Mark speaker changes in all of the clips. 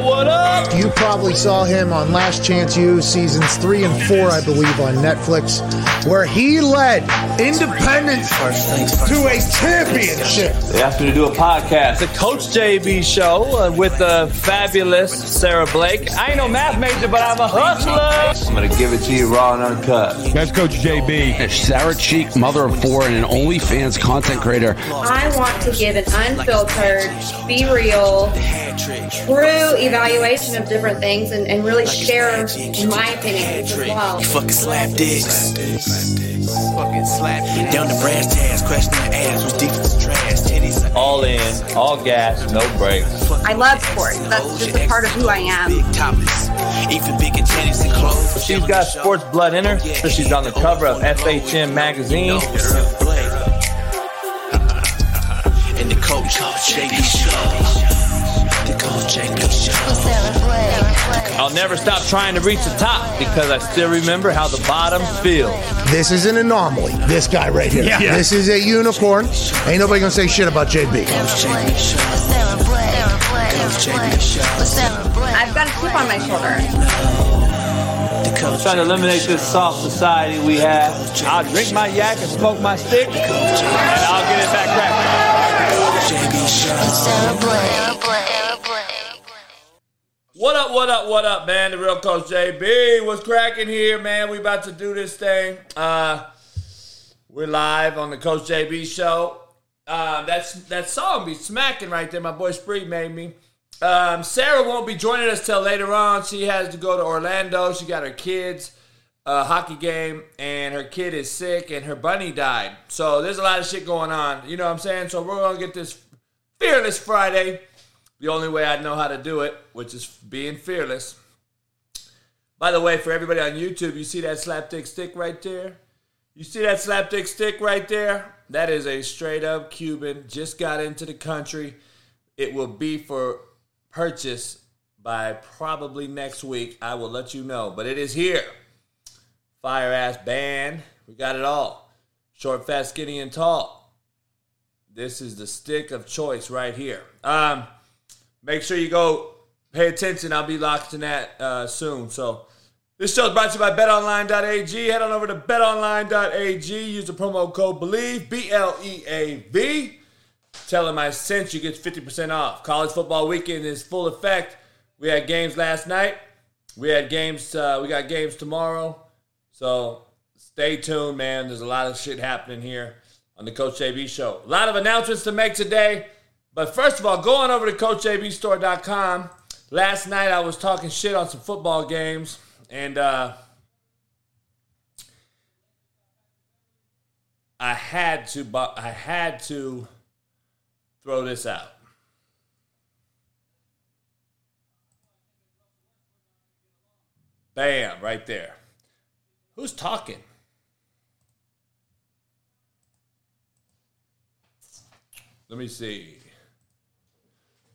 Speaker 1: What up?
Speaker 2: You probably saw him on Last Chance U seasons three and four, I believe, on Netflix, where he led Independence to a championship.
Speaker 1: They asked me to do a podcast, the Coach JB show uh, with the fabulous Sara Blake. I ain't no math major, but I'm a hustler. I'm gonna give it to you raw and uncut.
Speaker 3: That's Coach JB.
Speaker 4: Sara Cheek, mother of four, and an OnlyFans content creator.
Speaker 5: I want to give an unfiltered, be real, true evaluation of different things and, and really share my opinions as well.
Speaker 6: Fucking slap dicks. Fucking slap Down the brass tags, crashing the ass was deep as trash. Titties.
Speaker 1: All in, all gas, no brakes.
Speaker 5: I love sports. That's just a part of who I am.
Speaker 6: Big topless. Even big in tennis and clothes.
Speaker 1: She's got sports blood in her, so she's on the cover of FHM magazine.
Speaker 6: And the coach, JB Show.
Speaker 1: I'll never stop trying to reach the top because I still remember how the bottom feels.
Speaker 2: This is an anomaly. This guy right here. This is a unicorn. Ain't nobody gonna say shit about JB.
Speaker 5: I've got a chip on my shoulder.
Speaker 6: I'm
Speaker 1: Trying to eliminate this soft society we have. I'll drink my yak and smoke my stick, and I'll get it back cracking.
Speaker 6: JB Show.
Speaker 1: What up, what up, what up, man? The real Coach JB was cracking here, man. We about to do this thing. Uh, we're live on the Coach JB show. Um, that's that song be smacking right there. My boy Spree made me. Um, Sara won't be joining us till later on. She has to go to Orlando. She got her kids uh, hockey game, and her kid is sick, and her bunny died. So there's a lot of shit going on. You know what I'm saying? So we're gonna get this fearless Friday the only way I know how to do it, which is being fearless. By the way, for everybody on YouTube, you see that slapdick stick right there? You see that slapdick stick right there? That is a straight up Cuban. Just got into the country. It will be for purchase by probably next week. I will let you know. But it is here. Fire ass band. We got it all. Short, fat, skinny, and tall. This is the stick of choice right here. Um, make sure you go pay attention. I'll be locked in that uh, soon. So this show is brought to you by betonline.ag. Head on over to betonline.ag. Use the promo code BLEAV, B L E A V. Tell them I sent you, get 50% off. College football weekend is full effect. We had games last night. We had games, uh, we got games tomorrow. So stay tuned, man. There's a lot of shit happening here on the Coach JB show. A lot of announcements to make today. But first of all, go on over to CoachJBStore.com. Last night I was talking shit on some football games, and uh, I had to, I had to throw this out. Bam, right there. Who's talking? Let me see.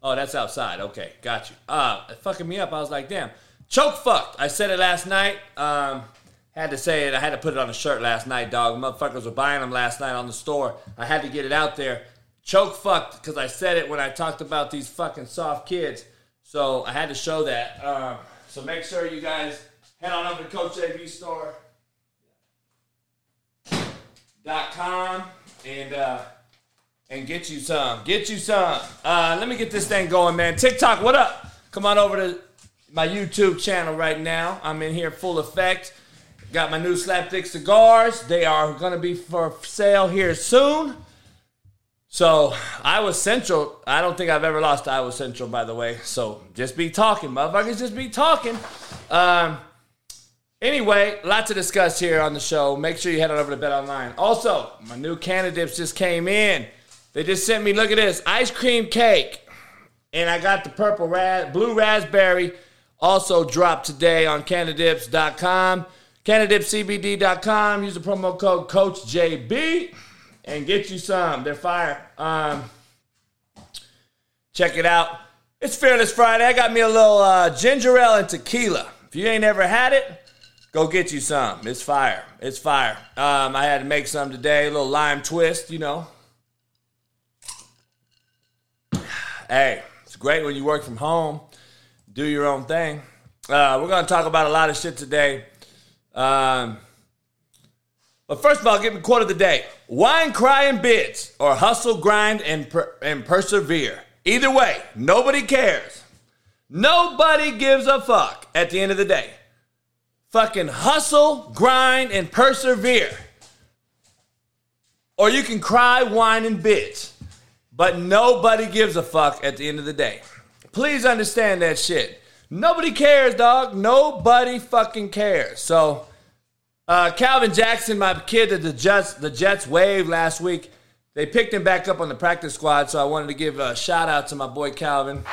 Speaker 1: Oh, that's outside. Okay, got you. Uh, fucking me up. I was like, damn. Choke fucked. I said it last night. Um, had to say it. I had to put it on a shirt last night, dog. Motherfuckers were buying them last night on the store. I had to get it out there. Choke fucked because I said it when I talked about these fucking soft kids. So I had to show that. Um, so make sure you guys head on over to Coach dot com and uh, and get you some. Get you some. Uh, let me get this thing going, man. TikTok, what up? Come on over to my YouTube channel right now. I'm in here full effect. Got my new Slapdick cigars. They are gonna be for sale here soon. So Iowa Central, I don't think I've ever lost to Iowa Central, by the way. So just be talking, motherfuckers. Just be talking. Um, Anyway, lot to discuss here on the show. Make sure you head on over to Bet Online. Also, my new Candidips just came in. They just sent me, look at this, ice cream cake. And I got the purple ras- blue raspberry also dropped today on candidips.com. Candidipscbd.com. Use the promo code CoachJB and get you some. They're fire. Um, check it out. It's Fearless Friday. I got me a little uh, ginger ale and tequila. If you ain't ever had it, Go get you some. It's fire. It's fire. Um, I had to make some today. A little lime twist, you know. Hey, it's great when you work from home. do your own thing. Uh, we're going to talk about a lot of shit today. Um, but first of all, give me quote of the day: "Whine, cry, and bids, or hustle, grind, and per- and persevere. Either way, nobody cares. Nobody gives a fuck. At the end of the day, fucking hustle, grind, and persevere. Or you can cry, whine, and bitch, but nobody gives a fuck at the end of the day. Please understand that shit. Nobody cares, dog. Nobody fucking cares. So." Uh, Calvin Jackson, my kid that the Jets, the Jets waived last week, they picked him back up on the practice squad. So I wanted to give a shout out to my boy Calvin.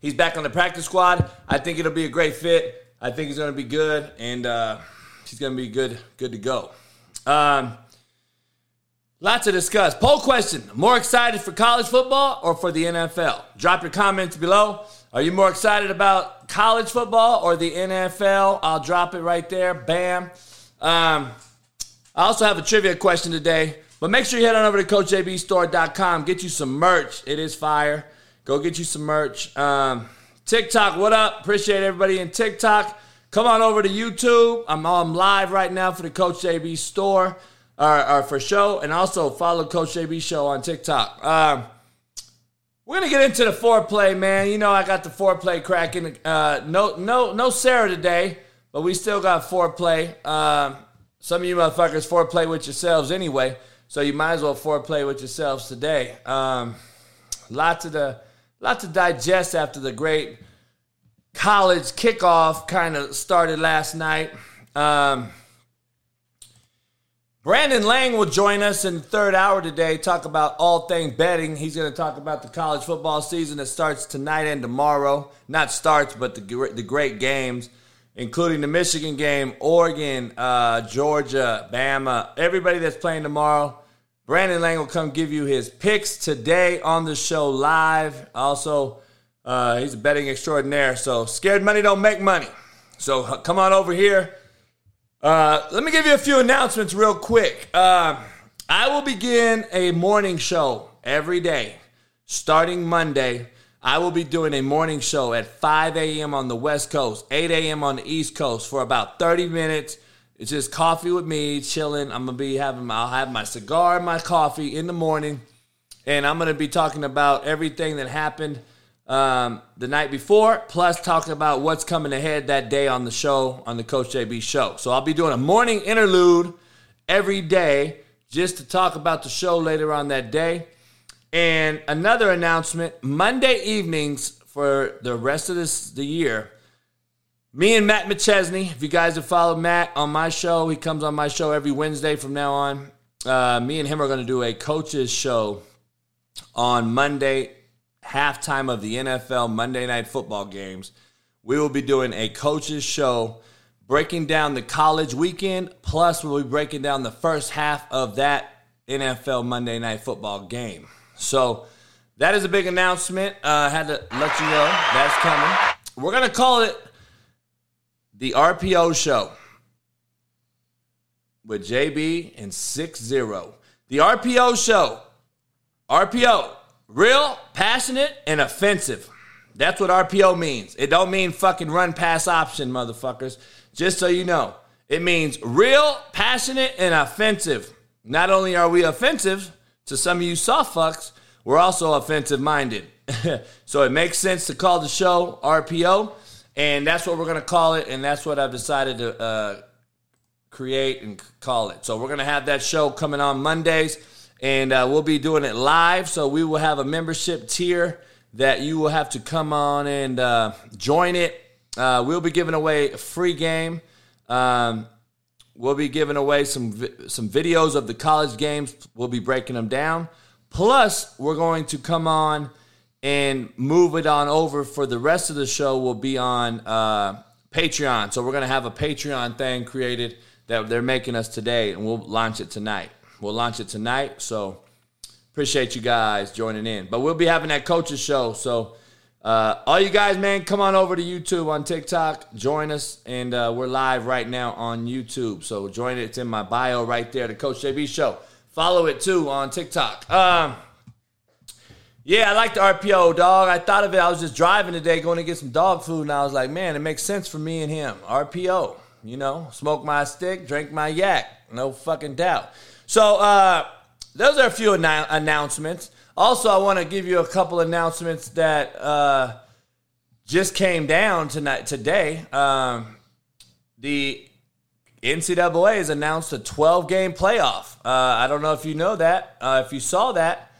Speaker 1: He's back on the practice squad. I think it'll be a great fit. I think he's going to be good, and uh, he's going to be good, good to go. Um, lots to discuss. Poll question: More excited for college football or for the NFL? Drop your comments below. Are you more excited about college football or the NFL? I'll drop it right there. Bam. Um, I also have a trivia question today, but make sure you head on over to CoachJBStore.com. Get you some merch. It is fire. Go get you some merch. Um, TikTok, what up? Appreciate everybody in TikTok. Come on over to YouTube. I'm on live right now for the Coach JB store or, or for show, and also follow Coach JB Show on TikTok. Um, we're gonna get into the foreplay, man. You know I got the foreplay cracking. Uh, no, no, no Sara today, but we still got foreplay. Uh, some of you motherfuckers foreplay with yourselves anyway, so you might as well foreplay with yourselves today. Um, lots of the, lot to digest after the great college kickoff kind of started last night. Um, Brandon Lang will join us in the third hour today, talk about all things betting. He's going to talk about the college football season that starts tonight and tomorrow. Not starts, but the, the great games, including the Michigan game, Oregon, uh, Georgia, Bama, everybody that's playing tomorrow. Brandon Lang will come give you his picks today on the show live. Also, uh, he's a betting extraordinaire, so scared money don't make money. So come on over here. Uh, let me give you a few announcements real quick. Uh, I will begin a morning show every day starting Monday. I will be doing a morning show at 5 a.m. on the West Coast, 8 a.m. on the East Coast for about 30 minutes. It's just coffee with me, chilling. I'm gonna be having, I'll have my cigar and my coffee in the morning, and I'm gonna be talking about everything that happened um, the night before, plus talking about what's coming ahead that day on the show, on the Coach JB show. So I'll be doing a morning interlude every day just to talk about the show later on that day. And another announcement Monday evenings for the rest of this the year. Me and Matt McChesney, if you guys have followed Matt on my show, he comes on my show every Wednesday from now on. Uh, me and him are going to do a coaches show on Monday halftime of the NFL Monday Night Football games, we will be doing a coaches show breaking down the college weekend, plus we'll be breaking down the first half of that NFL Monday Night Football game. So that is a big announcement. I uh, had to let you know that's coming. We're to call it the RPO show with JB and 6 0. The RPO show. RPO Real, passionate, and offensive. That's what RPO means. It don't mean fucking run pass option, motherfuckers. Just so you know. It means real, passionate, and offensive. Not only are we offensive to some of you soft fucks, we're also offensive minded. so it makes sense to call the show RPO, and that's what we're gonna call it, and that's what I've decided to uh, create and call it. So we're gonna have that show coming on Mondays and uh, we'll be doing it live. So we will have a membership tier that you will have to come on and uh, join it. Uh, we'll be giving away a free game. Um, we'll be giving away some vi- some videos of the college games. We'll be breaking them down. Plus, we're going to come on and move it on over for the rest of the show. Will be on uh, Patreon. So we're going to have a Patreon thing created that they're making us today, and we'll launch it tonight. We'll launch it tonight. So appreciate you guys joining in. But we'll be having that coaches show. So uh, all you guys, man, come on over to YouTube on TikTok. Join us. And uh, we're live right now on YouTube. So join it. It's in my bio right there, the Coach JB show. Follow it too on TikTok. Um, Yeah, I like the RPO, dog. I thought of it. I was just driving today, going to get some dog food, and I was like, man, it makes sense for me and him. RPO, you know, smoke my stick, drink my yak, no fucking doubt. So, uh, those are a few annou- announcements. Also, I want to give you a couple announcements that uh, just came down tonight today. Um, the NCAA has announced a 12 game playoff. Uh, I don't know if you know that. Uh, if you saw that,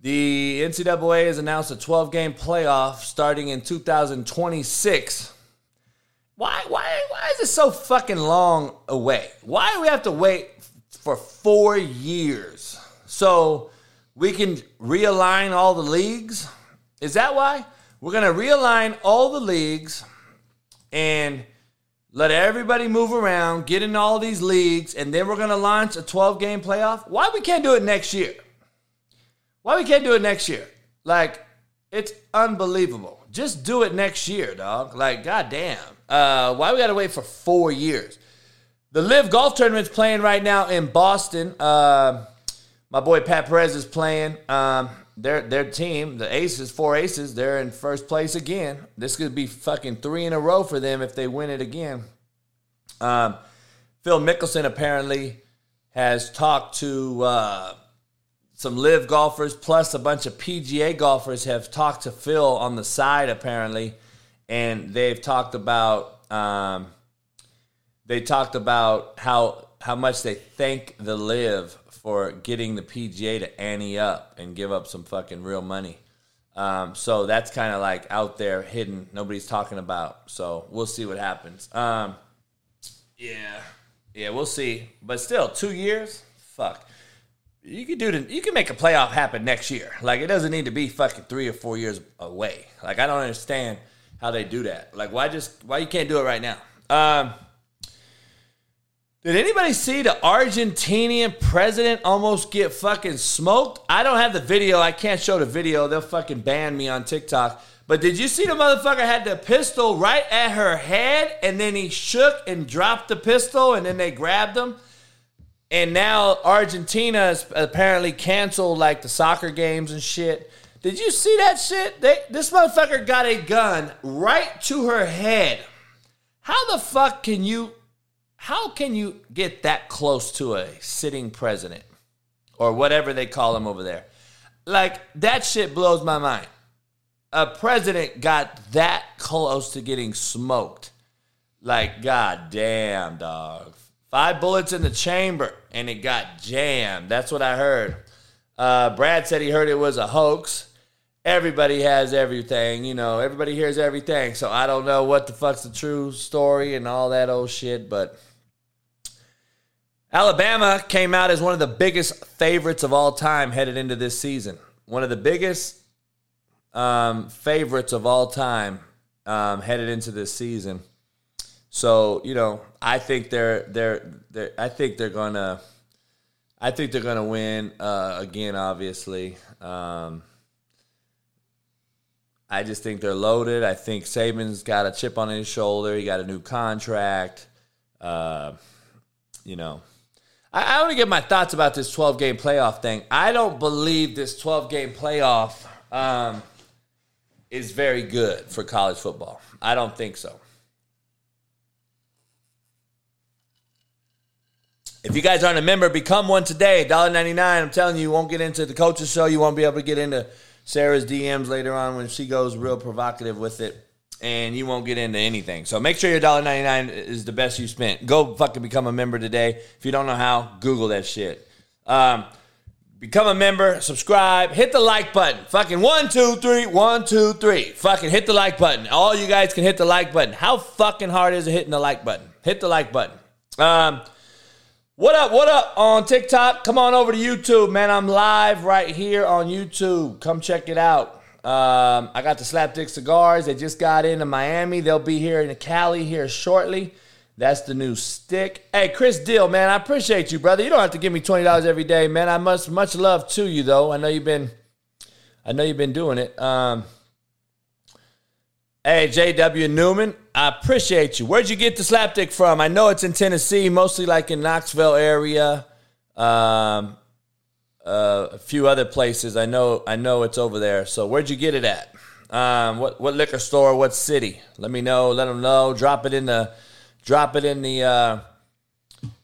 Speaker 1: the NCAA has announced a 12 game playoff starting in 2026. Why, why, why is it so fucking long away? Why do we have to wait for four years so we can realign all the leagues? Is that why? We're going to realign all the leagues and let everybody move around, get in all these leagues, and then we're going to launch a 12 game playoff? Why we can't do it next year? Why we can't do it next year? Like, it's unbelievable. Just do it next year, dog. Like, goddamn. Uh, why we gotta wait for four years? The LIV Golf Tournament's playing right now in Boston. Uh, my boy Pat Perez is playing. Um, their their team, the Aces, four Aces, they're in first place again. This could be fucking three in a row for them if they win it again. Um, Phil Mickelson apparently has talked to uh, some LIV golfers plus a bunch of PGA golfers have talked to Phil on the side apparently, and they've talked about um, they talked about how how much they thank the LIV for getting the PGA to ante up and give up some fucking real money. Um, so that's kind of like out there hidden. Nobody's talking about. So we'll see what happens. Um, yeah, yeah, we'll see. But still, two years. Fuck. You can do the, you can make a playoff happen next year. Like it doesn't need to be fucking three or four years away. Like I don't understand how they do that. Like why just why you can't do it right now? Um, did anybody see the Argentinian president almost get fucking smoked? I don't have the video. I can't show the video. They'll fucking ban me on TikTok. But did you see the motherfucker had the pistol right at her head and then he shook and dropped the pistol and then they grabbed him? And now Argentina has apparently canceled like the soccer games and shit. Did you see that shit? They, this motherfucker got a gun right to her head. How the fuck can you how can you get that close to a sitting president or whatever they call him over there? Like that shit blows my mind. A president got that close to getting smoked. Like god damn, dog. Five bullets in the chamber and it got jammed. That's what I heard. Uh, Brad said he heard it was a hoax. Everybody has everything, you know. Everybody hears everything. So I don't know what the fuck's the true story and all that old shit, but Alabama came out as one of the biggest favorites of all time headed into this season. One of the biggest um, favorites of all time um, headed into this season. So you know, I think they're they're, they're I think they're gonna I think they're gonna win uh, again. Obviously, um, I just think they're loaded. I think Saban's got a chip on his shoulder. He got a new contract. Uh, you know, I, I want to get my thoughts about this 12 game playoff thing. I don't believe this 12 game playoff um, is very good for college football. I don't think so. If you guys aren't a member, become one today. $1.99. I'm telling you, you won't get into the coaches show. You won't be able to get into Sara's DMs later on when she goes real provocative with it. And you won't get into anything. So make sure your $1.99 is the best you spent. Go fucking become a member today. If you don't know how, Google that shit. Um, become a member, subscribe, hit the like button. Fucking one, two, three, one, two, three. Fucking hit the like button. All you guys can hit the like button. How fucking hard is it hitting the like button? Hit the like button. Um, what up? What up on TikTok? Come on over to YouTube, man. I'm live right here on YouTube. Come check it out. Um, I got the Slapdick cigars. They just got into Miami. They'll be here in Cali here shortly. That's the new stick. Hey, Chris Deal, man, I appreciate you, brother. You don't have to give me twenty dollars every day, man. I must much love to you though. I know you've been, I know you've been doing it. Um, hey, J.W. Newman, I appreciate you. Where'd you get the slapdick from? I know it's in Tennessee, mostly like in Knoxville area. Um, uh, a few other places. I know I know it's over there. So where'd you get it at? Um, what what liquor store? What city? Let me know. Let them know. Drop it in the drop it in the uh,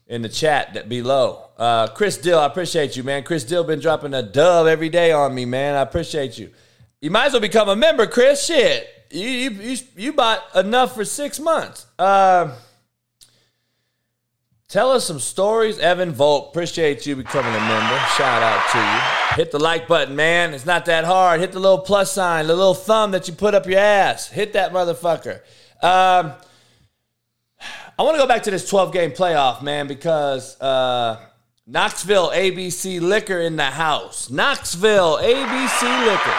Speaker 1: in the chat that below. Uh, Chris Dill, I appreciate you, man. Chris Dill been dropping a dub every day on me, man. I appreciate you. You might as well become a member, Chris. Shit, you you you, you bought enough for six months. Uh, tell us some stories, Evan Volt. Appreciate you becoming a member. Shout out to you. Hit the like button, man. It's not that hard. Hit the little plus sign, the little thumb that you put up your ass. Hit that motherfucker. Um, I want to go back to this 12 game playoff, man, because uh, Knoxville ABC Liquor in the house. Knoxville ABC Liquor.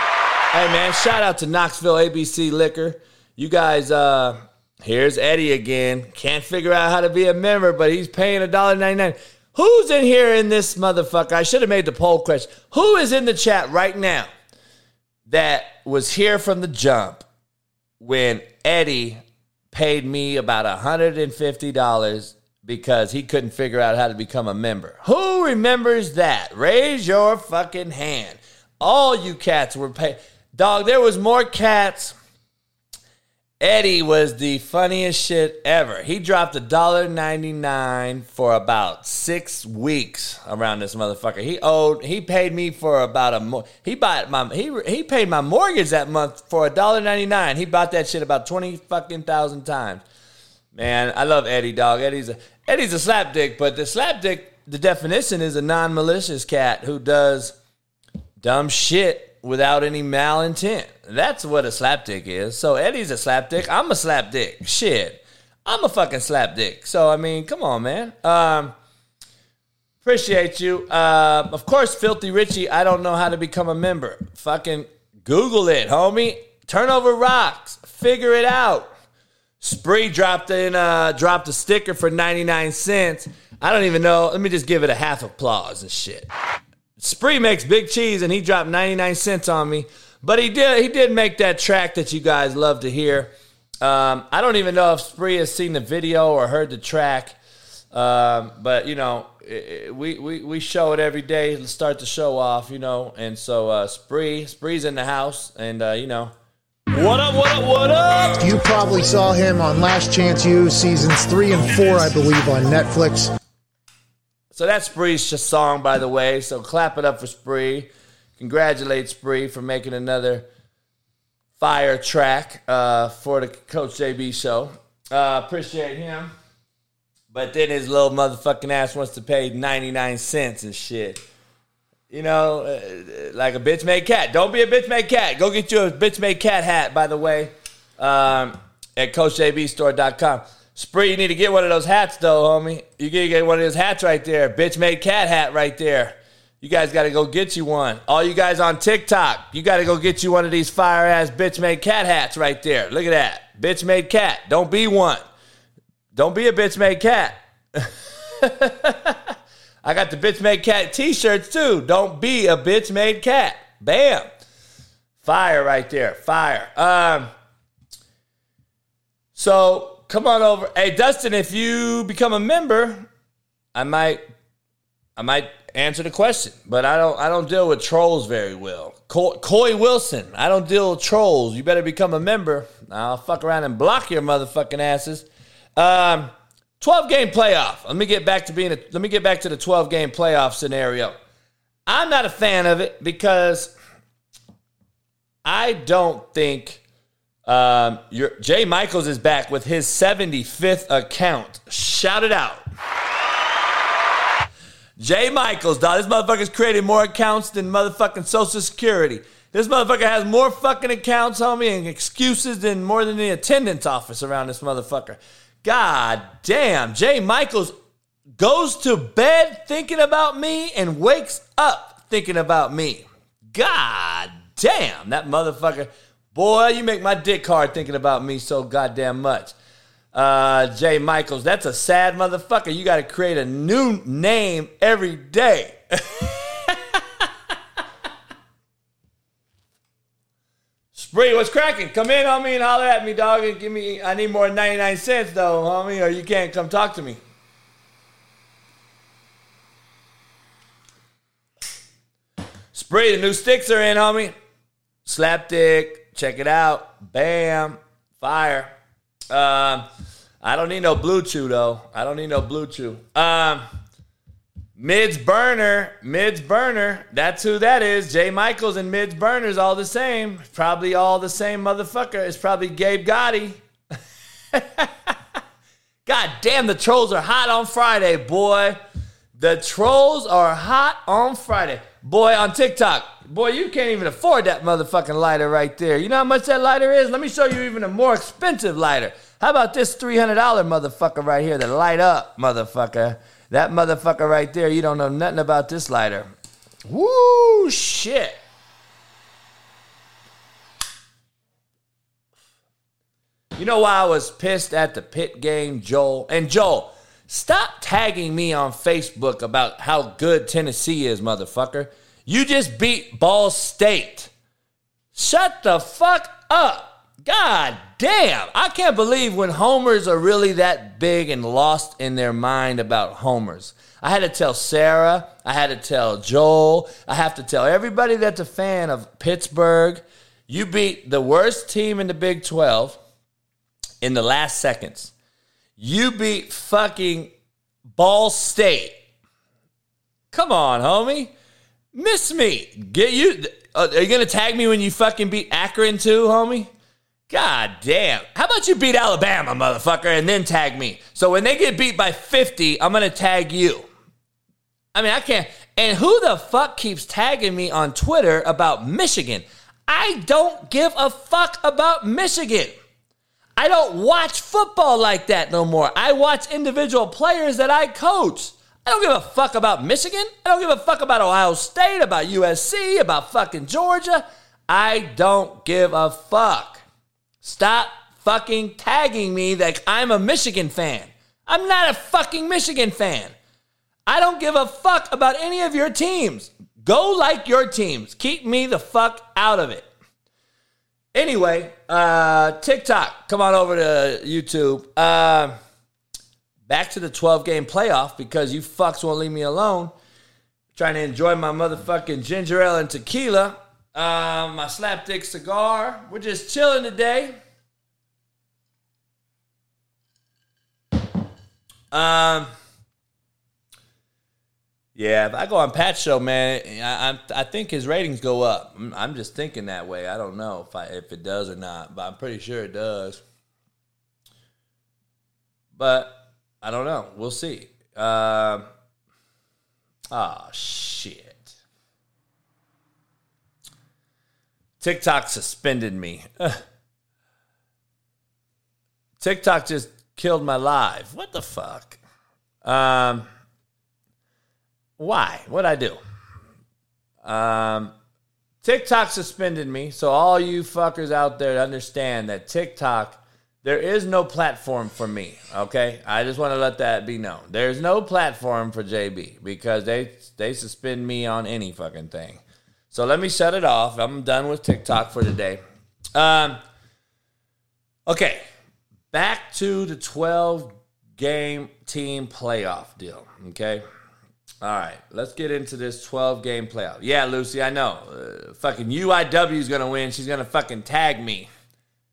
Speaker 1: Hey, man, shout out to Knoxville ABC Liquor. You guys, uh, here's Eddie again. Can't figure out how to be a member, but he's paying $1.99. Who's in here in this motherfucker? I should have made the poll question. Who is in the chat right now that was here from the jump when Eddie paid me about $150 because he couldn't figure out how to become a member. Who remembers that? Raise your fucking hand. All you cats were paid. Dog, there was more cats. Eddie was the funniest shit ever. He dropped $1.99 for about six weeks around this motherfucker. He owed, he paid me for about a he bought my he he paid my mortgage that month for $1.99. He bought that shit about 20 fucking thousand times. Man, I love Eddie, dog. Eddie's a Eddie's a slapdick, but the slapdick, the definition is a non-malicious cat who does dumb shit without any malintent. That's what a slapdick is. So Eddie's a slapdick. I'm a slapdick. Shit. I'm a fucking slapdick. So I mean, come on, man. Um appreciate you. Uh, of course, Filthy Richie, I don't know how to become a member. Fucking Google it, homie. Turnover rocks. Figure it out. Spree dropped in uh dropped a sticker for 99 cents. I don't even know. Let me just give it a half applause and shit. Spree makes big cheese and he dropped 99 cents on me. But he did he did make that track that you guys love to hear. Um, I don't even know if Spree has seen the video or heard the track. Um, but you know, it, we, we we show it every day to start the show off, you know. And so uh Spree, Spree's in the house and uh, you know, what up, what up, what up?
Speaker 2: You probably saw him on Last Chance U seasons three and four, I believe, on Netflix.
Speaker 1: So that's Spree's song, by the way. So clap it up for Spree. Congratulate Spree for making another fire track uh, for the Coach JB show. Uh, appreciate him. But then his little motherfucking ass wants to pay 99 cents and shit. You know, uh, like a bitch made cat. Don't be a bitch made cat. Go get you a bitch made cat hat, by the way, um, at CoachJBStore.com. Spree, you need to get one of those hats, though, homie. You gotta get one of those hats right there. Bitch made cat hat right there. You guys got to go get you one. All you guys on TikTok, you got to go get you one of these fire ass bitch made cat hats right there. Look at that. Bitch made cat. Don't be one. Don't be a bitch made cat. I got the bitch made cat t shirts too. Don't be a bitch made cat. Bam. Fire right there. Fire. Um, so come on over. Hey, Dustin, if you become a member, I might I might answer the question, but I don't I don't deal with trolls very well. Co- Coy Wilson, I don't deal with trolls. You better become a member. I'll fuck around and block your motherfucking asses. Um, 12 game playoff. Let me get back to being a, let me get back to the 12 game playoff scenario. I'm not a fan of it because I don't think um, your Jay Michaels is back with his 75th account. Shout it out. Jay Michaels, dog. This motherfucker's created more accounts than motherfucking Social Security. This motherfucker has more fucking accounts, homie, and excuses than more than the attendance office around this motherfucker. God damn. Jay Michaels goes to bed thinking about me and wakes up thinking about me. God damn. That motherfucker. Boy, you make my dick hard thinking about me so goddamn much. Uh, Jay Michaels, that's a sad motherfucker. You got to create a new name every day. Spree, what's cracking? Come in, homie, and holler at me, dog, and give me. I need more than 99 cents, though, homie, or you can't come talk to me. Spree, the new sticks are in, homie. Slapdick, check it out. Bam, fire. Um, I don't need no BlueChew though. I don't need no BlueChew. Um, Mids Burner, Mids Burner. That's who that is. Jay Michaels and Mids Burner's all the same. Probably all the same motherfucker. It's probably Gabe Gotti. God damn, the trolls are hot on Friday, boy. The trolls are hot on Friday. Boy, on TikTok. Boy, you can't even afford that motherfucking lighter right there. You know how much that lighter is? Let me show you even a more expensive lighter. How about this $300 motherfucker right here, the light up motherfucker? That motherfucker right there, you don't know nothing about this lighter. Woo, shit. You know why I was pissed at the pit game, Joel? And Joel, stop tagging me on Facebook about how good Tennessee is, motherfucker. You just beat Ball State. Shut the fuck up. God damn. I can't believe when homers are really that big and lost in their mind about homers. I had to tell Sara, I had to tell Joel, I have to tell everybody that's a fan of Pittsburgh. You beat the worst team in the Big 12 in the last seconds. You beat fucking Ball State. Come on, homie. Miss me. Get you. Uh, are you gonna tag me when you fucking beat Akron too, homie? God damn. How about you beat Alabama, motherfucker, and then tag me? So when they get beat by 50, I'm gonna tag you. I mean, I can't. And who the fuck keeps tagging me on Twitter about Michigan? I don't give a fuck about Michigan. I don't watch football like that no more. I watch individual players that I coach. I don't give a fuck about Michigan. I don't give a fuck about Ohio State, about USC, about fucking Georgia. I don't give a fuck. Stop fucking tagging me that I'm a Michigan fan. I'm not a fucking Michigan fan. I don't give a fuck about any of your teams. Go like your teams. Keep me the fuck out of it. Anyway, uh, TikTok, come on over to YouTube. Uh, back to the 12 game playoff because you fucks won't leave me alone. Trying to enjoy my motherfucking ginger ale and tequila. Uh, my slapdick cigar. We're just chilling today. Um, yeah, if I go on Pat's show, man, I, I, I think his ratings go up. I'm, just thinking that way. I don't know if I, if it does or not, but I'm pretty sure it does. But I don't know. We'll see. Uh, oh shit! TikTok suspended me. TikTok just killed my live. What the fuck? Um, why? What'd I do? Um, TikTok suspended me. So all you fuckers out there understand that TikTok, there is no platform for me. Okay, I just want to let that be known. There's no platform for JB because they they suspend me on any fucking thing. So let me shut it off. I'm done with TikTok for today. Um, okay, back to the 12 game team playoff deal. Okay. All right, let's get into this 12 game playoff. Yeah, Lucy, I know. Uh, fucking UIW is going to win. She's going to fucking tag me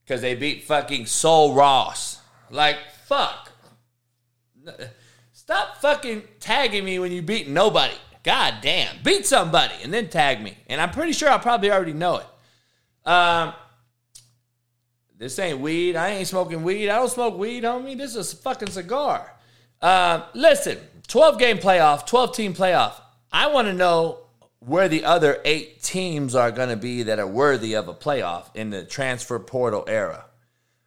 Speaker 1: because they beat fucking Sul Ross. Like, fuck. Stop fucking tagging me when you beat nobody. God damn. Beat somebody and then tag me. And I'm pretty sure I probably already know it. Um, this ain't weed. I ain't smoking weed. I don't smoke weed, homie. This is a fucking cigar. Uh, listen, 12 game playoff, 12 team playoff. I want to know where the other eight teams are going to be that are worthy of a playoff in the transfer portal era.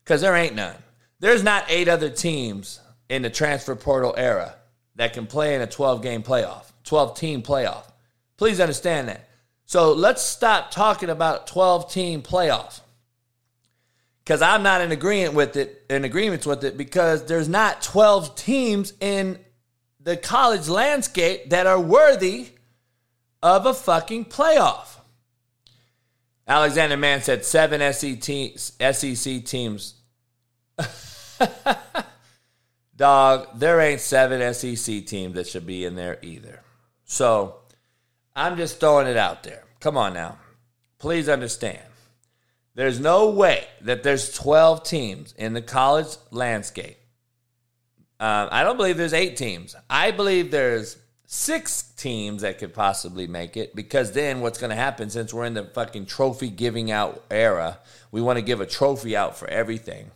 Speaker 1: Because there ain't none. There's not eight other teams in the transfer portal era that can play in a 12 game playoff, 12 team playoff. Please understand that. So let's stop talking about 12 team playoffs because I'm not in agreement with it, in agreements with it, because there's not 12 teams in the college landscape that are worthy of a fucking playoff. Alexander Mann said seven SEC teams. Dog, there ain't seven SEC teams that should be in there either. So I'm just throwing it out there come on now. Please understand. There's no way that there's 12 teams in the college landscape. Um, I don't believe there's eight teams. I believe there's six teams that could possibly make it because then what's going to happen since we're in the fucking trophy giving out era, we want to give a trophy out for everything.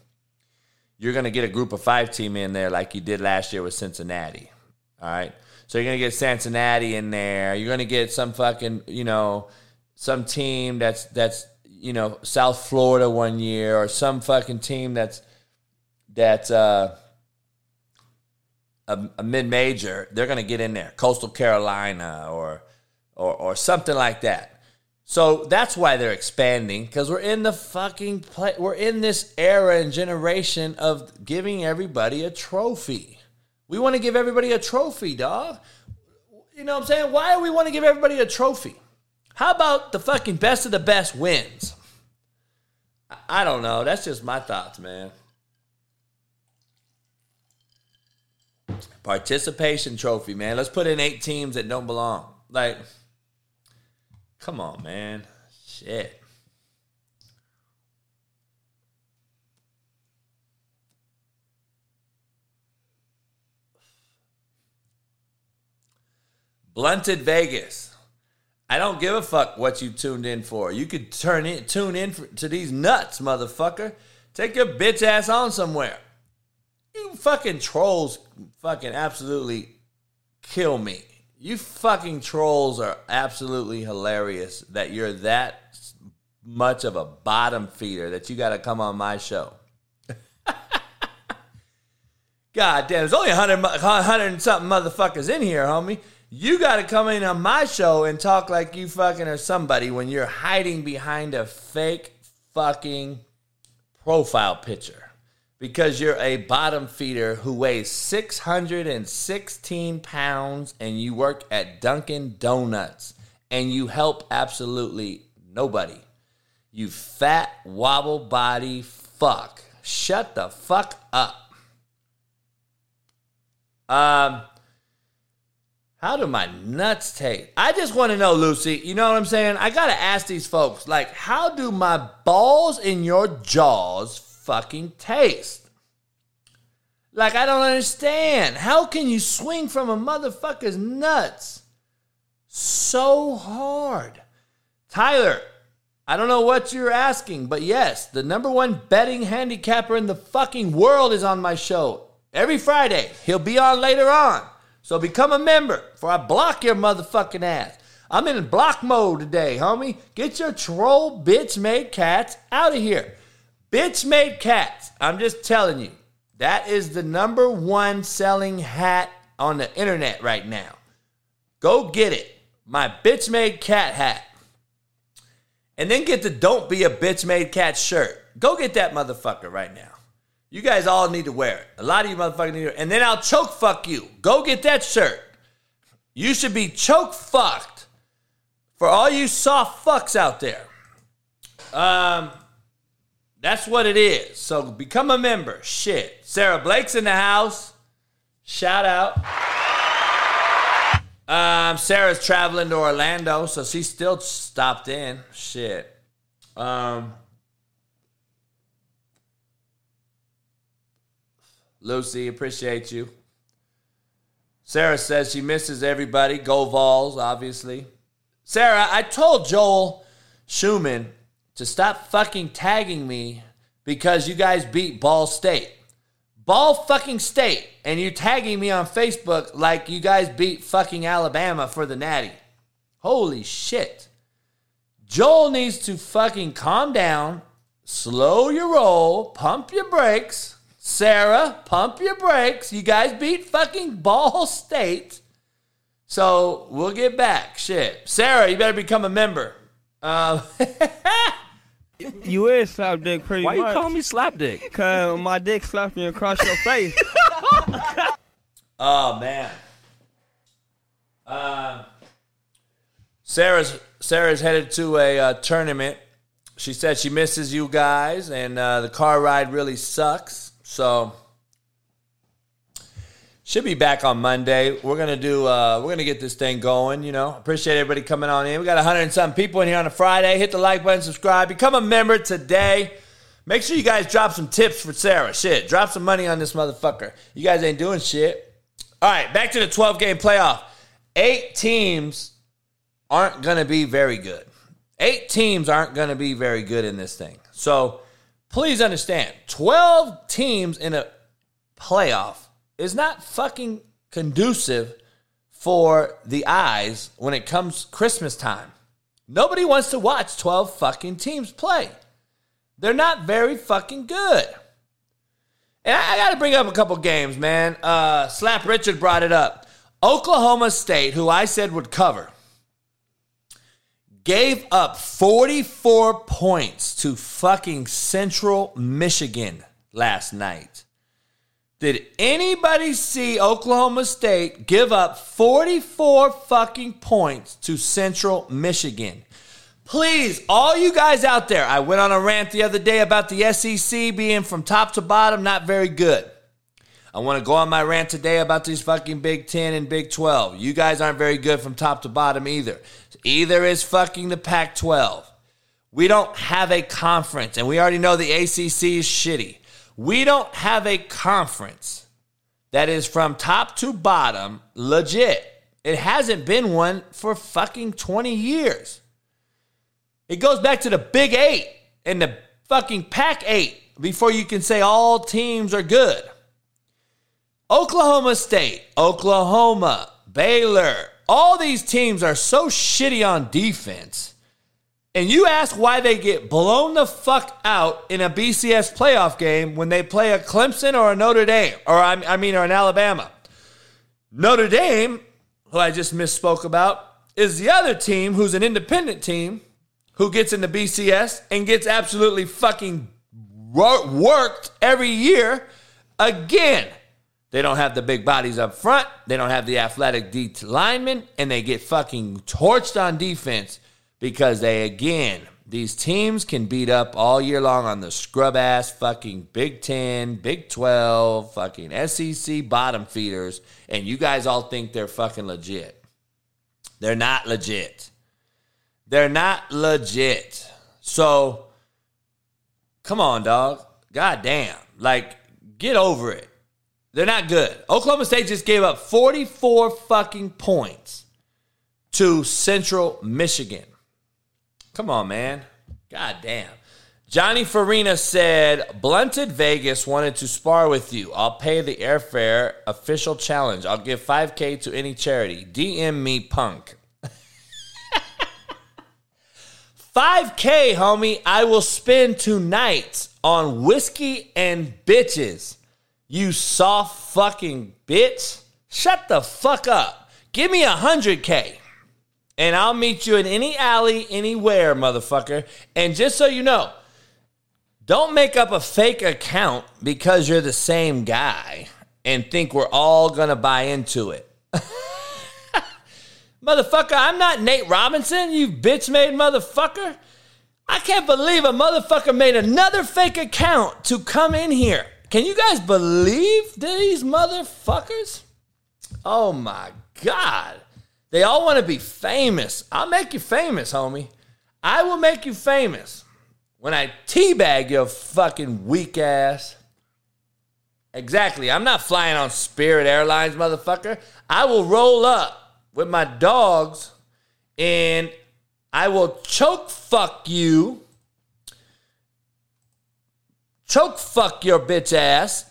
Speaker 1: You're going to get a group of five team in there like you did last year with Cincinnati. All right. So you're going to get Cincinnati in there. You're going to get some fucking, you know, some team that's that's you know South Florida one year or some fucking team that's that's uh, a, a mid major. They're gonna get in there, Coastal Carolina or or or something like that. So that's why they're expanding because we're in the fucking play. We're in this era and generation of giving everybody a trophy. We want to give everybody a trophy, dog. You know what I'm saying? Why do we want to give everybody a trophy? How about the fucking best of the best wins? I don't know. That's just my thoughts, man. Participation trophy, man. Let's put in eight teams that don't belong. Like, come on, man. Shit. Blunted Vegas. I don't give a fuck what you tuned in for. You could turn in, tune in for, to these nuts, motherfucker. Take your bitch ass on somewhere. You fucking trolls fucking absolutely kill me. You fucking trolls are absolutely hilarious that you're that much of a bottom feeder that you got to come on my show. God damn, there's only 100, 100 and something motherfuckers in here, homie. You got to come in on my show and talk like you fucking are somebody when you're hiding behind a fake fucking profile picture because you're a bottom feeder who weighs 616 pounds and you work at Dunkin' Donuts and you help absolutely nobody. You fat wobble body fuck. Shut the fuck up. Um, how do my nuts taste? I just want to know, Lucy. You know what I'm saying? I got to ask these folks, like, how do my balls in your jaws fucking taste? Like, I don't understand. How can you swing from a motherfucker's nuts so hard? Tyler, I don't know what you're asking, but yes, the number one betting handicapper in the fucking world is on my show every Friday. He'll be on later on. So become a member, for I block your motherfucking ass. I'm in block mode today, homie. Get your troll bitch made cats out of here. Bitch made cats. I'm just telling you. That is the number one selling hat on the internet right now. Go get it. My bitch made cat hat. And then get the Don't Be a Bitch Made Cat shirt. Go get that motherfucker right now. You guys all need to wear it. A lot of you motherfuckers need it. And then I'll choke fuck you. Go get that shirt. You should be choke fucked for all you soft fucks out there. Um, that's what it is. So become a member. Shit. Sara Blake's in the house. Shout out. Um, Sara's traveling to Orlando, so she still stopped in. Shit. Um, Lucy, appreciate you. Sara says she misses everybody. Go Vols, obviously. Sara, I told Joel Schumann to stop fucking tagging me because you guys beat Ball State. Ball fucking State. And you're tagging me on Facebook like you guys beat fucking Alabama for the Natty. Holy shit. Joel needs to fucking calm down, slow your roll, pump your brakes Sara, pump your brakes. You guys beat fucking Ball State. So we'll get back. Shit. Sara, you better become a member. Um,
Speaker 3: You is slap dick pretty
Speaker 4: Why you call me slap dick?
Speaker 3: Cause my dick slapped me across your face.
Speaker 1: oh, man. Uh, Sara's Sara's headed to a uh, tournament. She said she misses you guys, and uh, the car ride really sucks. So Should be back on Monday. We're gonna do. Uh, we're gonna get this thing going. You know, appreciate everybody coming on in. We got hundred and some people in here on a Friday. Hit the like button, subscribe, become a member today. Make sure you guys drop some tips for Sara. Shit, drop some money on this motherfucker. You guys ain't doing shit. All right, back to the 12 game playoff. Eight teams aren't gonna be very good. Eight teams aren't gonna be very good in this thing. So please understand 12 teams in a playoff is not fucking conducive for the eyes when it comes Christmas time. Nobody wants to watch 12 fucking teams play. They're not very fucking good. And I, I got to bring up a couple games, man. Uh, Slap Richard brought it up. Oklahoma State, who I said would cover, gave up 44 points to fucking Central Michigan last night. Did anybody see Oklahoma State give up 44 fucking points to Central Michigan? Please, all you guys out there, I went on a rant the other day about the SEC being from top to bottom not very good. I want to go on my rant today about these fucking Big 10 and Big 12. You guys aren't very good from top to bottom either. Either is fucking the Pac 12. We don't have a conference, and we already know the ACC is shitty. We don't have a conference that is from top to bottom legit. It hasn't been one for fucking 20 years. It goes back to the Big Eight and the fucking Pac Eight before you can say all teams are good. Oklahoma State, Oklahoma, Baylor, all these teams are so shitty on defense. And you ask why they get blown the fuck out in a BCS playoff game when they play a Clemson or a Notre Dame, or I mean, or an Alabama. Notre Dame, who I just misspoke about, is the other team who's an independent team who gets into BCS and gets absolutely fucking worked every year again. They don't have the big bodies up front. They don't have the athletic D linemen, and they get fucking torched on defense because they, again, these teams can beat up all year long on the scrub ass fucking Big 10, Big 12, fucking SEC bottom feeders, and you guys all think they're fucking legit. They're not legit. They're not legit. So, come on, dog. God damn. Like, get over it. They're not good. Oklahoma State just gave up 44 fucking points to Central Michigan. Come on, man. God damn. Johnny Farina said, Blunted Vegas wanted to spar with you. I'll pay the airfare official challenge. I'll give 5K to any charity. DM me punk. 5K, homie, I will spend tonight on whiskey and bitches. You soft fucking bitch. Shut the fuck up. Give me a 100K and I'll meet you in any alley, anywhere, motherfucker. And just so you know, don't make up a fake account because you're the same guy and think we're all gonna buy into it. motherfucker, I'm not Nate Robinson, you bitch made motherfucker. I can't believe a motherfucker made another fake account to come in here. Can you guys believe these motherfuckers? Oh my God. They all want to be famous. I'll make you famous, homie. I will make you famous when I teabag your fucking weak ass. Exactly. I'm not flying on Spirit Airlines, motherfucker. I will roll up with my dogs and I will choke fuck you, choke fuck your bitch ass,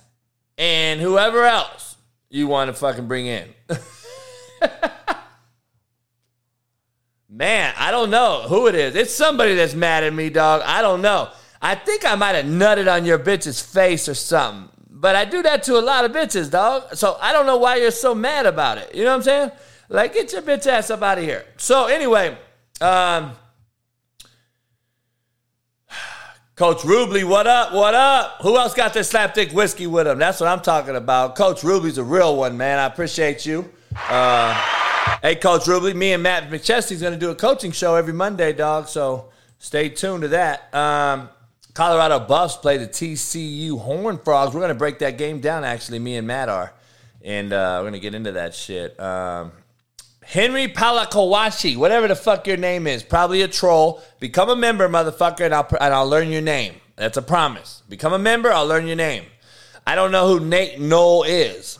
Speaker 1: and whoever else you want to fucking bring in. Man, I don't know who it is. It's somebody that's mad at me, dog. I don't know. I think I might have nutted on your bitch's face or something. But I do that to a lot of bitches, dog. So I don't know why you're so mad about it. You know what I'm saying? Like, get your bitch ass up out of here. So anyway, um, Coach Rubley, what up? What up? Who else got their slapdick whiskey with him? That's what I'm talking about. Coach Rubley's a real one, man. I appreciate you. Uh, Hey, Coach Rubley, me and Matt McChesney's going to do a coaching show every Monday, dog. So stay tuned to that. Um, Colorado Buffs play the TCU Horn Frogs. We're going to break that game down, actually, me and Matt are. and uh, we're gonna get into that shit. Um, Henry Palakawashi, whatever the fuck your name is, probably a troll. Become a member, motherfucker, and I'll and I'll learn your name. That's a promise. Become a member, I'll learn your name. I don't know who Nate Knoll is.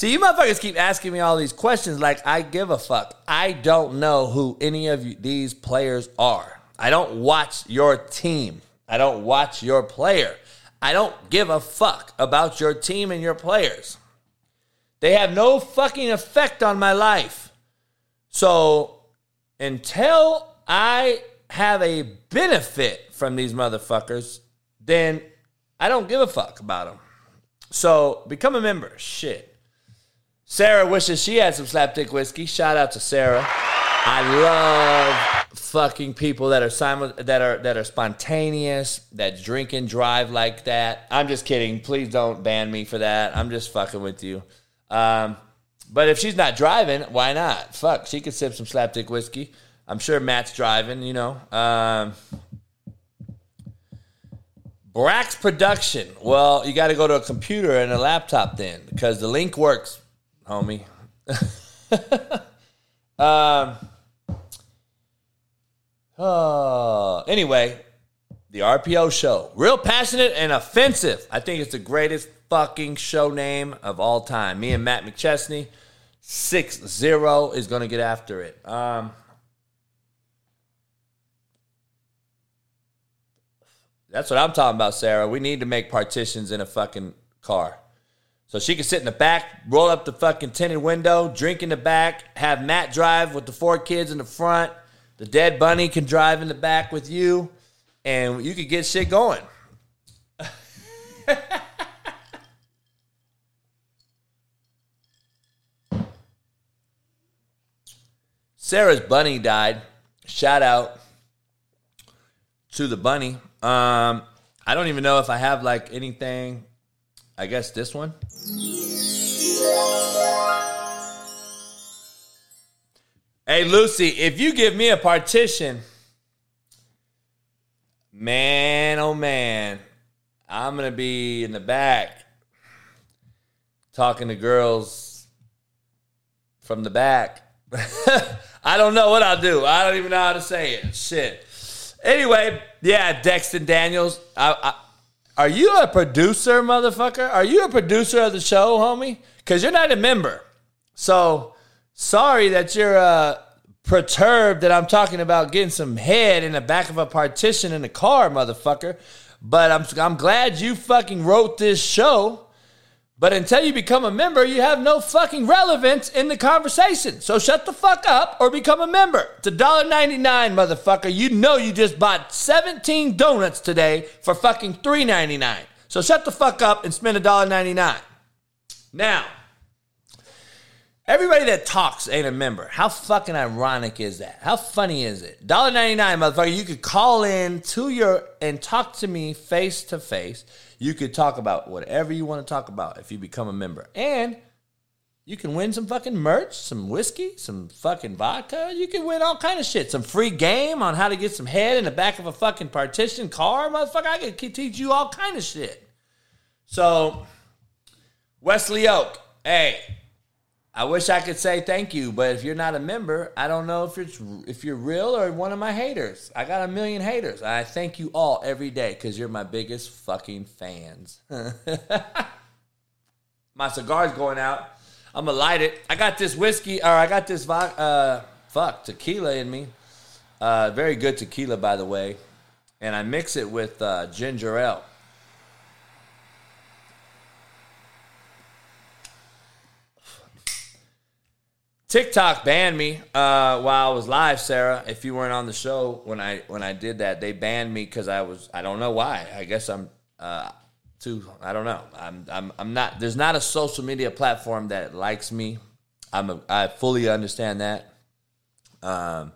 Speaker 1: See, you motherfuckers keep asking me all these questions like I give a fuck. I don't know who any of you, these players are. I don't watch your team. I don't watch your player. I don't give a fuck about your team and your players. They have no fucking effect on my life. So until I have a benefit from these motherfuckers, then I don't give a fuck about them. So become a member. Shit. Sarah wishes she had some slapdick whiskey. Shout out to Sarah. I love fucking people that are simul- that are that are spontaneous, that drink and drive like that. I'm just kidding. Please don't ban me for that. I'm just fucking with you. Um, but if she's not driving, why not? Fuck, she could sip some slapdick whiskey. I'm sure Matt's driving. You know. Um, Brax production. Well, you got to go to a computer and a laptop then, because the link works, homie. um. Uh, anyway, the RPO show. Real passionate and offensive. I think it's the greatest fucking show name of all time. Me and Matt McChesney, 6 0 is going to get after it. Um, that's what I'm talking about, Sarah. We need to make partitions in a fucking car. So she can sit in the back, roll up the fucking tinted window, drink in the back, have Matt drive with the four kids in the front. The dead bunny can drive in the back with you, and you could get shit going. Sarah's bunny died. Shout out to the bunny. Um, I don't even know if I have like anything. I guess this one. Hey Lucy, if you give me a partition, man, oh man, I'm gonna be in the back talking to girls from the back. I don't know what I'll do. I don't even know how to say it. Shit. Anyway, yeah, Dexton Daniels. I, I, are you a producer, motherfucker? Are you a producer of the show, homie? Because you're not a member. So sorry that you're uh, perturbed that I'm talking about getting some head in the back of a partition in a car, motherfucker. But I'm, I'm glad you fucking wrote this show. But until you become a member, you have no fucking relevance in the conversation. So shut the fuck up or become a member. It's $1.99, motherfucker. You know you just bought 17 donuts today for fucking $3.99. So shut the fuck up and spend $1.99. Now, everybody that talks ain't a member. How fucking ironic is that? How funny is it? $1.99, motherfucker. You could call in to your and talk to me face to face. You could talk about whatever you want to talk about if you become a member. And you can win some fucking merch, some whiskey, some fucking vodka. You can win all kind of shit. Some free game on how to get some head in the back of a fucking partition car, motherfucker. I can teach you all kind of shit. So, Wesley Oak, hey, I wish I could say thank you, but if you're not a member, I don't know if it's if you're real or one of my haters. I got a million haters. I thank you all every day because you're my biggest fucking fans. my cigar's going out. I'm gonna light it. I got this whiskey, or I got this uh, fuck tequila in me. Uh, very good tequila, by the way, and I mix it with uh, ginger ale. TikTok banned me uh, while I was live, Sarah. If you weren't on the show when I when I did that, they banned me because I was I don't know why. I guess I'm uh, too I don't know. I'm I'm I'm not. There's not a social media platform that likes me. I'm a, I fully understand that. Um,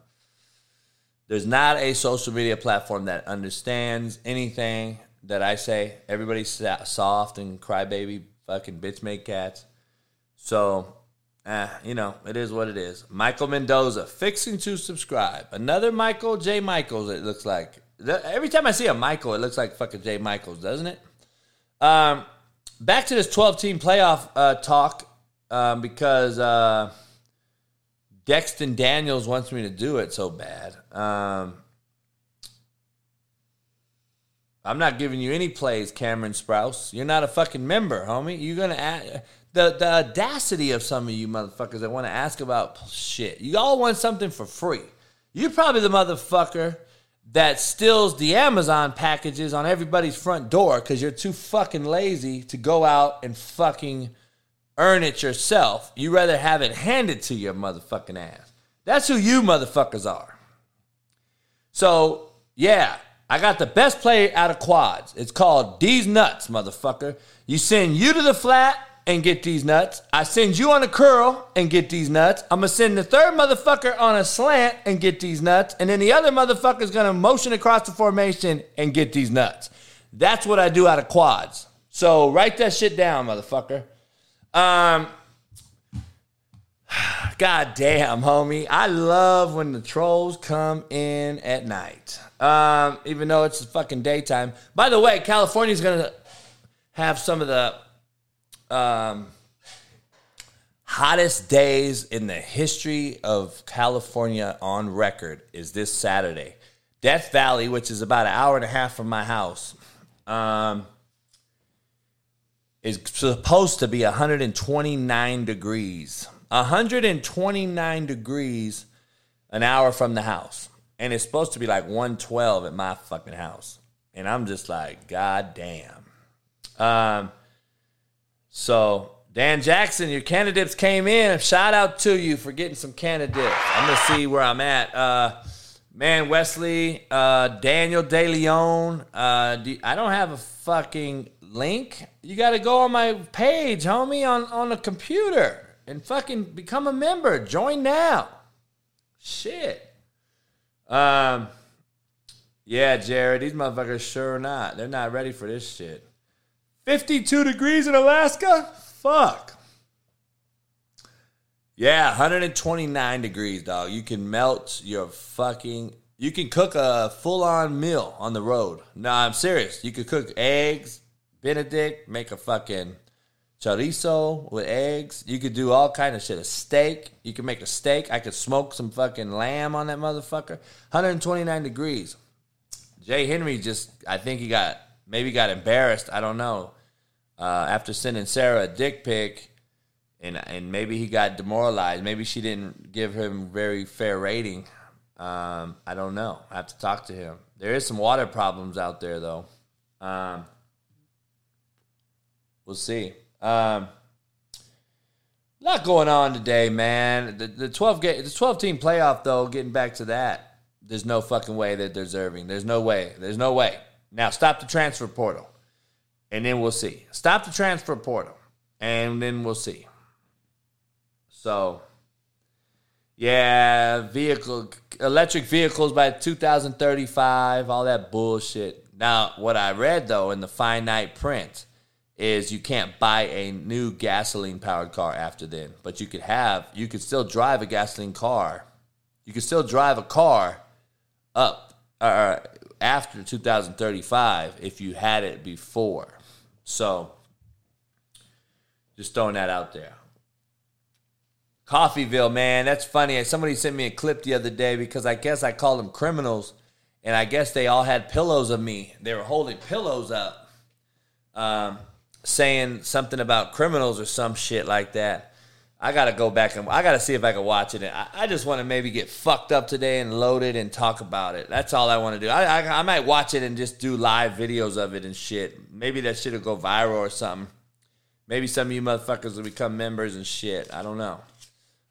Speaker 1: there's not a social media platform that understands anything that I say. Everybody's soft and crybaby, fucking bitch make cats. So Eh, you know, it is what it is. Michael Mendoza, fixing to subscribe. Another Michael J. Michaels, it looks like. Every time I see a Michael, it looks like fucking J. Michaels, doesn't it? Um, back to this 12 team playoff uh, talk. um, because uh, Dexton Daniels wants me to do it so bad. Um, I'm not giving you any plays, Cameron Sprouse. You're not a fucking member, homie. You're gonna ask, the the audacity of some of you motherfuckers that want to ask about shit. You all want something for free. You're probably the motherfucker that steals the Amazon packages on everybody's front door because you're too fucking lazy to go out and fucking earn it yourself. You rather have it handed to your motherfucking ass. That's who you motherfuckers are. So, yeah, I got the best play out of quads. It's called These Nuts, motherfucker. You send you to the flat and get these nuts. I send you on a curl and get these nuts. I'm gonna send the third motherfucker on a slant and get these nuts. And then the other motherfucker's gonna motion across the formation and get these nuts. That's what I do out of quads. So write that shit down, motherfucker. Um, God damn, homie. I love when the trolls come in at night. Um, even though it's fucking daytime. By the way, California's gonna have some of the um, hottest days in the history of California on record is this Saturday. Death Valley, which is about an hour and a half from my house, um, is supposed to be 129 degrees. 129 degrees an hour from the house. And it's supposed to be like 112 at my fucking house. And I'm just like, God damn. Um, so, Dan Jackson, your Candidips came in. Shout out to you for getting some Candidips. I'm to see where I'm at. Uh, man, Wesley, uh, Daniel De Leon. Uh, do, I don't have a fucking link. You got to go on my page, homie, on, on the computer and fucking become a member. Join now. Shit. Um, yeah, Jared, these motherfuckers sure not. They're not ready for this shit. 52 degrees in Alaska? Fuck. Yeah, 129 degrees, dog. You can melt your fucking. You can cook a full on meal on the road. No, I'm serious. You could cook eggs, Benedict, make a fucking chorizo with eggs. You could do all kind of shit. A steak. You could make a steak. I could smoke some fucking lamb on that motherfucker. 129 degrees. Jay Henry just, I think he got, maybe got embarrassed. I don't know. Uh, after sending Sarah a dick pic, and and maybe he got demoralized. Maybe she didn't give him very fair rating. Um, I don't know. I have to talk to him. There is some water problems out there, though. Um, we'll see. Um, lot going on today, man. The, the twelve ga- the twelve team playoff, though. Getting back to that, there's no fucking way they're deserving. There's no way. There's no way. Now stop the transfer portal, and then we'll see. Stop the transfer portal, and then we'll see. So, yeah, vehicle electric vehicles by 2035, all that bullshit. Now, what I read though in the finite print is you can't buy a new gasoline powered car after then, but you could have you could still drive a gasoline car. You could still drive a car up uh, after 2035 if you had it before. So, just throwing that out there. Coffeyville, man, that's funny. Somebody sent me a clip the other day because I guess I called them criminals, and I guess they all had pillows of me. They were holding pillows up, um, saying something about criminals or some shit like that. I gotta go back and I gotta see if I can watch it. I, I just want to maybe get fucked up today and load it and talk about it. That's all I want to do. I, I I might watch it and just do live videos of it and shit. Maybe that shit will go viral or something. Maybe some of you motherfuckers will become members and shit. I don't know.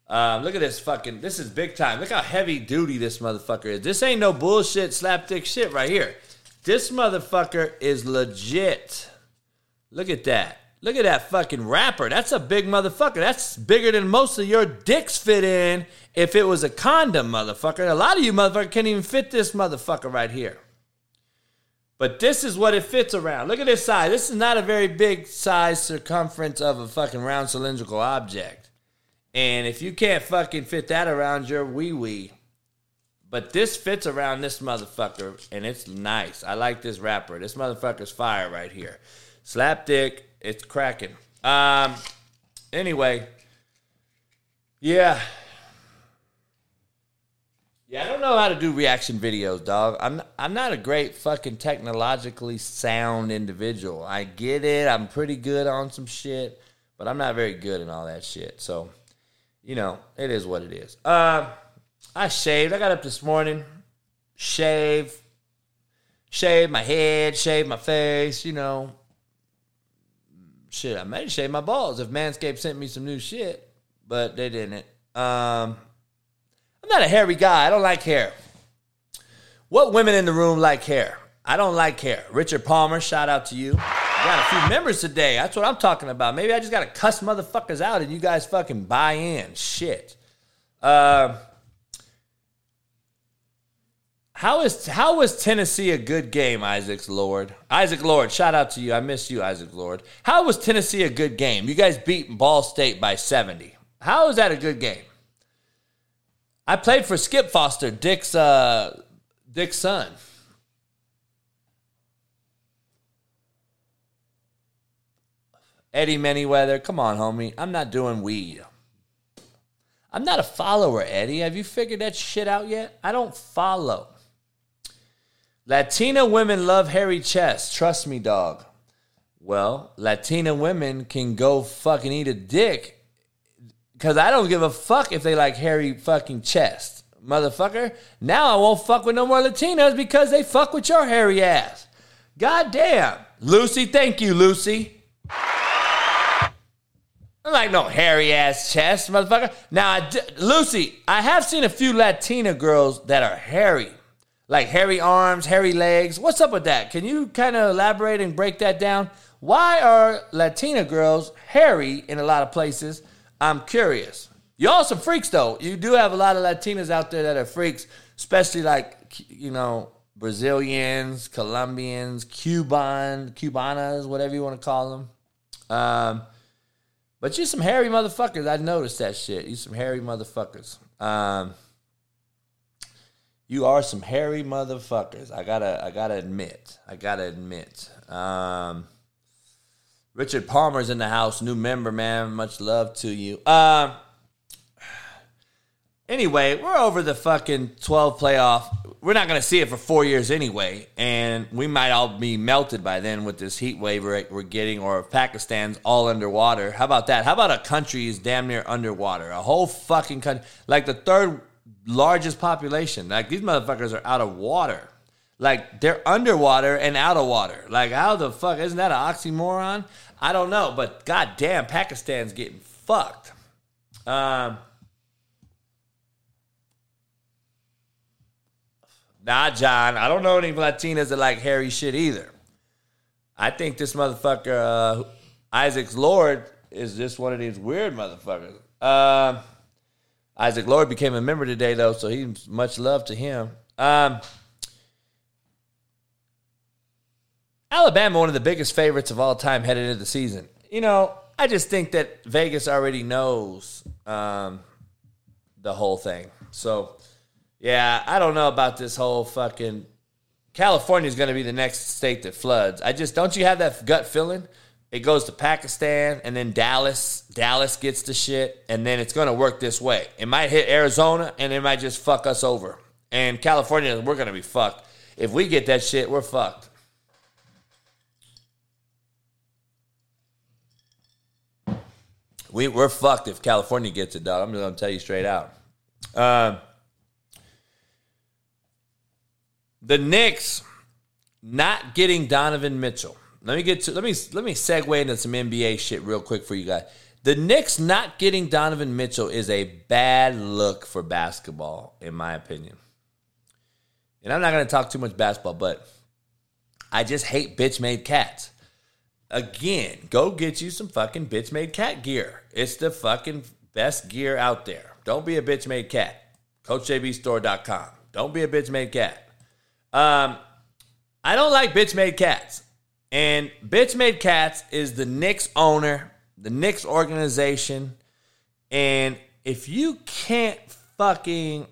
Speaker 1: Um, look at this fucking. This is big time. Look how heavy duty this motherfucker is. This ain't no bullshit slapdick shit right here. This motherfucker is legit. Look at that. Look at that fucking wrapper. That's a big motherfucker. That's bigger than most of your dicks fit in if it was a condom, motherfucker. A lot of you motherfuckers can't even fit this motherfucker right here. But this is what it fits around. Look at this size. This is not a very big size circumference of a fucking round cylindrical object. And if you can't fucking fit that around your wee wee, but this fits around this motherfucker and it's nice. I like this wrapper. This motherfucker's fire right here. Slap dick, it's cracking. Um, anyway, Yeah. Yeah, I don't know how to do reaction videos, dog. I'm I'm not a great fucking technologically sound individual. I get it. I'm pretty good on some shit, but I'm not very good in all that shit. So, you know, it is what it is. Uh, I shaved. I got up this morning, shave, shave my head, shave my face. You know, shit. I may shave my balls if Manscaped sent me some new shit, but they didn't. Um, I'm not a hairy guy. I don't like hair. What women in the room like hair? I don't like hair. Richard Palmer, shout out to you. Got a few members today. That's what I'm talking about. Maybe I just got to cuss motherfuckers out and you guys fucking buy in. Shit. Uh, how is how was Tennessee a good game, Isaac's Lord? Isaac Lord, shout out to you. I miss you, Isaac Lord. How was Tennessee a good game? You guys beat Ball State by 70. How is that a good game? I played for Skip Foster, Dick's uh, Dick's son. Eddie Manyweather, come on, homie. I'm not doing weed. I'm not a follower, Eddie. Have you figured that shit out yet? I don't follow. Latina women love hairy chests. Trust me, dog. Well, Latina women can go fucking eat a dick because I don't give a fuck if they like hairy fucking chest. Motherfucker. Now I won't fuck with no more Latinas because they fuck with your hairy ass. God damn. Lucy, thank you, Lucy. I like no hairy ass chest, motherfucker. Now, I d- Lucy, I have seen a few Latina girls that are hairy, like hairy arms, hairy legs. What's up with that? Can you kind of elaborate and break that down? Why are Latina girls hairy in a lot of places? I'm curious. You all some freaks though. You do have a lot of Latinas out there that are freaks, especially like you know Brazilians, Colombians, Cuban, Cubanas, whatever you want to call them. Um, but you some hairy motherfuckers. I noticed that shit. You some hairy motherfuckers. Um, you are some hairy motherfuckers. I gotta, I gotta admit. I gotta admit. Um, Richard Palmer's in the house, new member, man. Much love to you. Um, anyway, we're over the fucking 12 playoff. We're not to see it for four years anyway. And we might all be melted by then with this heat wave we're getting, or Pakistan's all underwater. How about that? How about a country is damn near underwater? A whole fucking country. Like the third largest population. Like these motherfuckers are out of water. Like they're underwater and out of water. Like how the fuck isn't that an oxymoron? I don't know, but goddamn, Pakistan's getting fucked. Um, nah, John, I don't know any Latinas that like hairy shit either. I think this motherfucker, uh, Isaac's Lord, is just one of these weird motherfuckers. Um, Isaac Lord became a member today, though, so he's much love to him. Um, Alabama, one of the biggest favorites of all time headed into the season. You know, I just think that Vegas already knows um, the whole thing. So, yeah, I don't know about this whole fucking. California is going to be the next state that floods. I just don't you have that gut feeling? It goes to Pakistan and then Dallas. Dallas gets the shit, and then it's going to work this way. It might hit Arizona, and it might just fuck us over. And California, we're going to be fucked. If we get that shit, we're fucked. We, we're fucked if California gets it, dog. I'm just going to tell you straight out. Um, the Knicks not getting Donovan Mitchell. Let me get to let me let me segue into some NBA shit real quick for you guys. The Knicks not getting Donovan Mitchell is a bad look for basketball, in my opinion. And I'm not going to talk too much basketball, but I just hate bitch made cats. Again, go get you some fucking bitch made cat gear. It's the fucking best gear out there. Don't be a bitch made cat. CoachJBStore.com. Don't be a bitch made cat. Um, I don't like bitch made cats. And bitch made cats is the Knicks owner, the Knicks organization. And if you can't fucking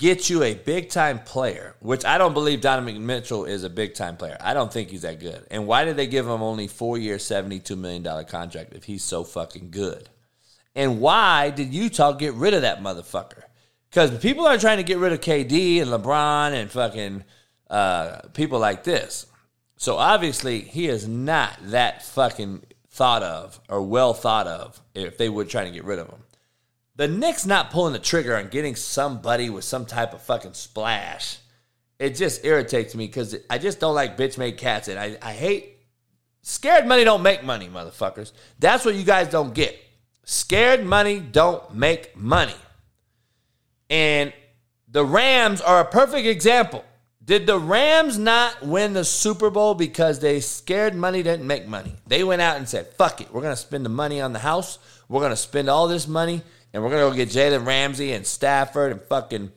Speaker 1: get you a big time player, which I don't believe Donovan Mitchell is a big time player. I don't think he's that good. And why did they give him only four year, $72 million contract if he's so fucking good? And why did Utah get rid of that motherfucker? Because people are trying to get rid of KD and LeBron and fucking uh, people like this. So obviously, he is not that fucking thought of or well thought of if they would try to get rid of him. The Knicks not pulling the trigger on getting somebody with some type of fucking splash, it just irritates me because I just don't like bitch made cats. And I, I hate scared money don't make money, motherfuckers. That's what you guys don't get. Scared money don't make money. And the Rams are a perfect example. Did the Rams not win the Super Bowl because they scared money didn't make money? They went out and said, fuck it, we're going to spend the money on the house. We're going to spend all this money and we're going to go get Jalen Ramsey and Stafford and fucking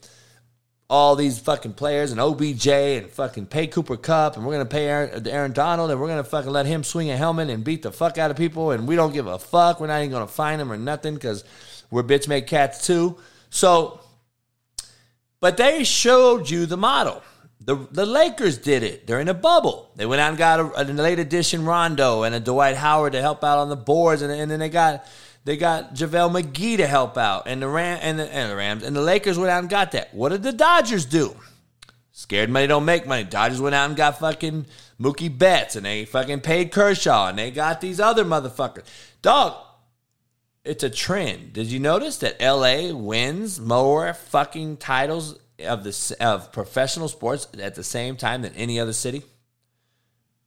Speaker 1: all these fucking players and OBJ and fucking pay Cooper Kupp and we're going to pay Aaron, Aaron Donald and we're going to fucking let him swing a helmet and beat the fuck out of people and we don't give a fuck. We're not even going to fine him or nothing because we're bitch made cats too. So, but they showed you the model. The, the Lakers did it They're in a bubble. They went out and got a, a late edition Rondo and a Dwight Howard to help out on the boards, and, and then they got they got JaVale McGee to help out, and the Ram and the, and the Rams and the Lakers went out and got that. What did the Dodgers do? Scared money don't make money. Dodgers went out and got fucking Mookie Betts, and they fucking paid Kershaw, and they got these other motherfuckers. Dog, it's a trend. Did you notice that LA wins more fucking titles of the of professional sports at the same time than any other city?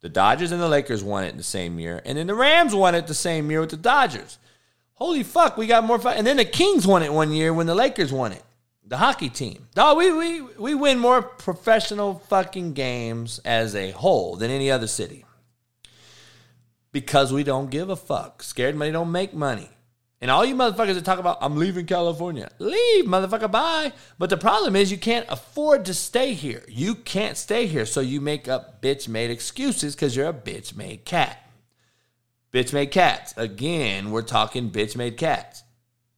Speaker 1: The Dodgers and the Lakers won it in the same year, and then the Rams won it the same year with the Dodgers. Holy fuck, we got more fun. And then the Kings won it one year when the Lakers won it. The hockey team. Dog, we, we, we win more professional fucking games as a whole than any other city. Because we don't give a fuck. Scared money don't make money. And all you motherfuckers that talk about, I'm leaving California. Leave, motherfucker, bye. But the problem is you can't afford to stay here. You can't stay here. So you make up bitch made excuses because you're a bitch made cat. Bitch made cats. Again, we're talking bitch made cats.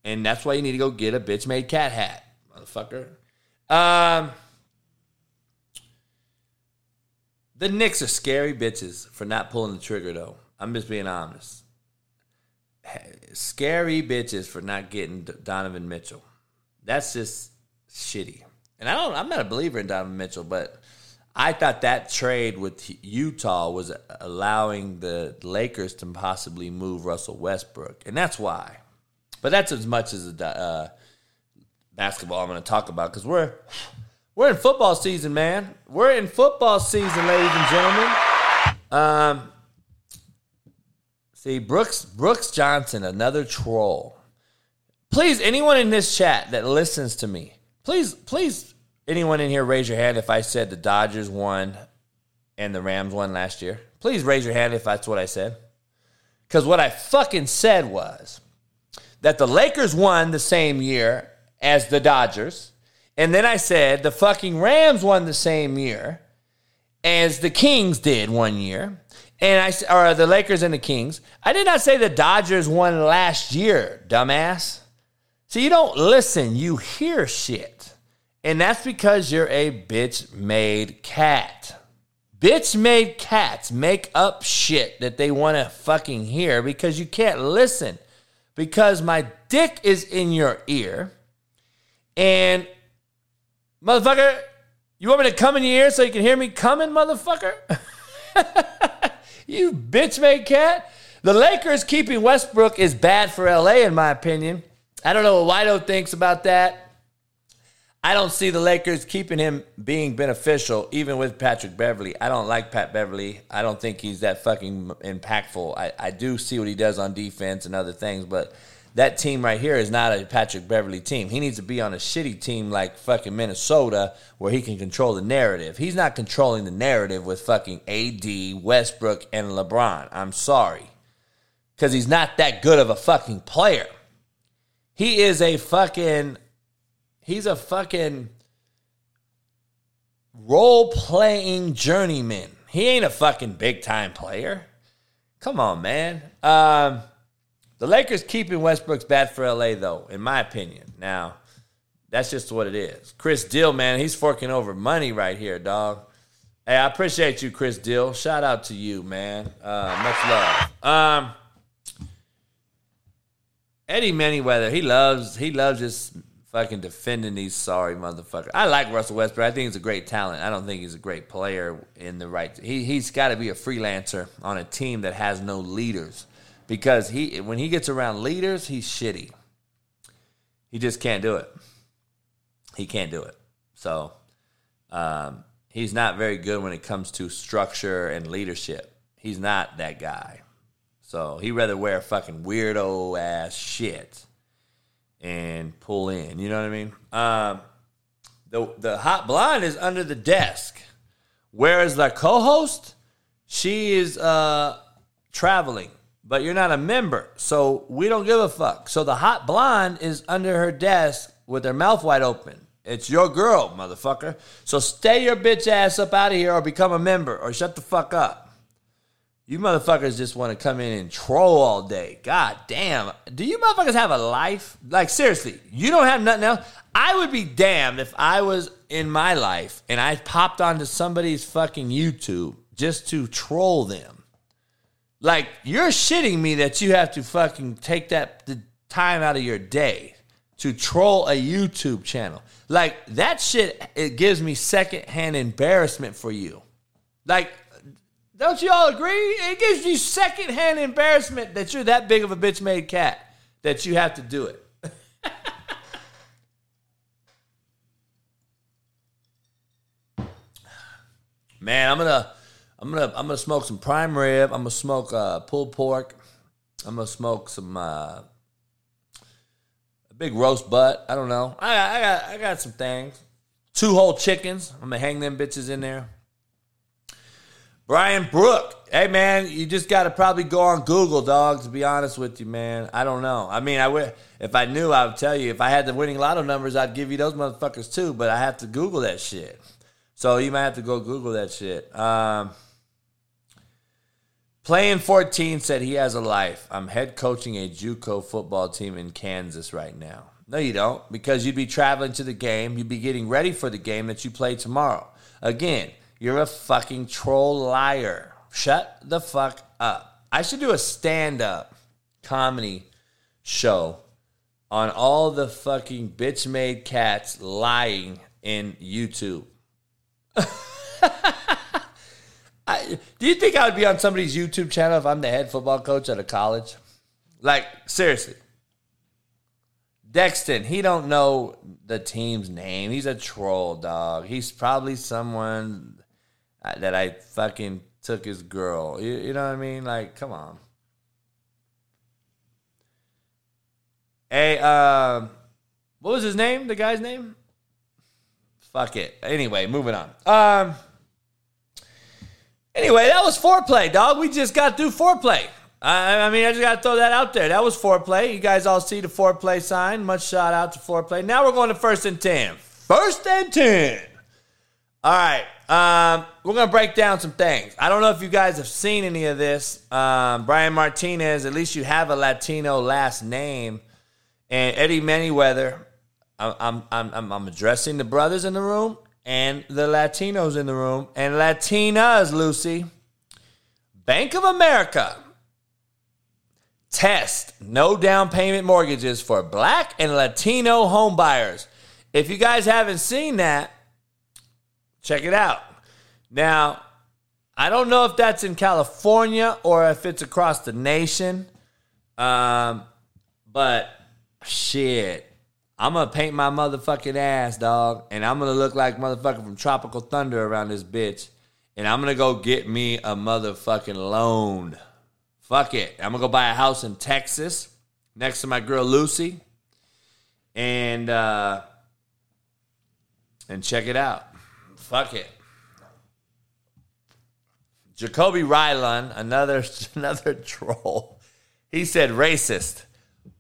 Speaker 1: And that's why you need to go get a bitch made cat hat, motherfucker. Um, the Knicks are scary bitches for not pulling the trigger, though. I'm just being honest scary bitches for not getting Donovan Mitchell. That's just shitty. And I don't. I'm not a believer in Donovan Mitchell, but I thought that trade with Utah was allowing the Lakers to possibly move Russell Westbrook, and that's why. But that's as much as the uh, basketball I'm going to talk about because we're we're in football season, man. We're in football season, ladies and gentlemen. Um, See, Brooks Brooks Johnson, another troll. Please, anyone in this chat that listens to me, please, please, anyone in here, raise your hand if I said the Dodgers won and the Rams won last year. Please raise your hand if that's what I said. Because what I fucking said was that the Lakers won the same year as the Dodgers. And then I said the fucking Rams won the same year as the Kings did one year and I or the Lakers and the Kings. I did not say the Dodgers won last year, dumbass. So you don't listen, you hear shit. And that's because you're a bitch made cat. Bitch made cats make up shit that they want to fucking hear because you can't listen. Because my dick is in your ear. And motherfucker, you want me to come in your ear so you can hear me coming, motherfucker? You bitch made cat. The Lakers keeping Westbrook is bad for LA, in my opinion. I don't know what Wido thinks about that. I don't see the Lakers keeping him being beneficial, even with Patrick Beverley. I don't like Pat Beverley. I don't think he's that fucking impactful. I, I do see what he does on defense and other things, but that team right here is not a Patrick Beverley team. He needs to be on a shitty team like fucking Minnesota where he can control the narrative. He's not controlling the narrative with fucking AD, Westbrook, and LeBron. I'm sorry. Because he's not that good of a fucking player. He is a fucking. He's a fucking role playing journeyman. He ain't a fucking big time player. Come on, man. Um, the Lakers keeping Westbrook's bad for LA, though, in my opinion. Now, that's just what it is. Chris Dill, man, he's forking over money right here, dog. Hey, I appreciate you, Chris Dill. Shout out to you, man. Uh, much love. Um, Eddie Manyweather, he loves he loves just fucking defending these sorry motherfuckers. I like Russell Westbrook. I think he's a great talent. I don't think he's a great player in the right. He he's got to be a freelancer on a team that has no leaders because he when he gets around leaders, he's shitty. He just can't do it. He can't do it. So um, he's not very good when it comes to structure and leadership. He's not that guy. So he'd rather wear fucking weirdo ass shit and pull in. You know what I mean? Um, the the hot blonde is under the desk, whereas the co-host, she is uh, traveling, but you're not a member, so we don't give a fuck. So the hot blonde is under her desk with her mouth wide open. It's your girl, motherfucker. So stay your bitch ass up out of here, or become a member, or shut the fuck up. You motherfuckers just want to come in and troll all day. God damn. Do you motherfuckers have a life? Like, seriously, you don't have nothing else? I would be damned if I was in my life and I popped onto somebody's fucking YouTube just to troll them. Like, you're shitting me that you have to fucking take that the time out of your day to troll a YouTube channel. Like, that shit, it gives me secondhand embarrassment for you. Like, don't you all agree? It gives you secondhand embarrassment that you're that big of a bitch made cat that you have to do it. Man, I'm gonna, I'm gonna, I'm gonna smoke some prime rib. I'm gonna smoke uh, pulled pork. I'm gonna smoke some uh, a big roast butt. I don't know. I, I got, I got some things. Two whole chickens. I'm gonna hang them bitches in there. Brian Brook. Hey man, you just got to probably go on Google, dog. To be honest with you, man, I don't know. I mean, I would if I knew, I would tell you. If I had the winning lotto numbers, I'd give you those motherfuckers too. But I have to Google that shit. So you might have to go Google that shit. Um, Playing 14 said he has a life. I'm head coaching a JUCO football team in Kansas right now. No, you don't, because you'd be traveling to the game. You'd be getting ready for the game that you play tomorrow. Again, you're a fucking troll liar. Shut the fuck up. I should do a stand up comedy show on all the fucking bitch made cats lying in YouTube. I, do you think I would be on somebody's YouTube channel if I'm the head football coach at a college? Like, seriously. Dexton, he don't know the team's name. He's a troll, dog. He's probably someone that I fucking took his girl. You, you know what I mean? Like, come on. Hey, um, what was his name? The guy's name? Fuck it. Anyway, moving on. Um. Anyway, that was foreplay, dog. We just got through foreplay. I, I mean, I just got to throw that out there. That was foreplay. You guys all see the foreplay sign. Much shout out to foreplay. Now we're going to first and 10. First and 10. All right. Um, we're going to break down some things. I don't know if you guys have seen any of this. Um, Brian Martinez, at least you have a Latino last name. And Eddie Manyweather, I'm, I'm, I'm, I'm addressing the brothers in the room and the Latinos in the room and Latinas, Lucy. Bank of America test no down payment mortgages for black and Latino homebuyers. If you guys haven't seen that, check it out. Now, I don't know if that's in California or if it's across the nation. Um, but shit, I'm gonna paint my motherfucking ass, dog, and I'm gonna look like motherfucker from Tropical Thunder around this bitch, and I'm gonna go get me a motherfucking loan. Fuck it, I'm gonna go buy a house in Texas next to my girl Lucy, and uh, and check it out. Fuck it. Jacoby Rylan, another another troll. He said racist.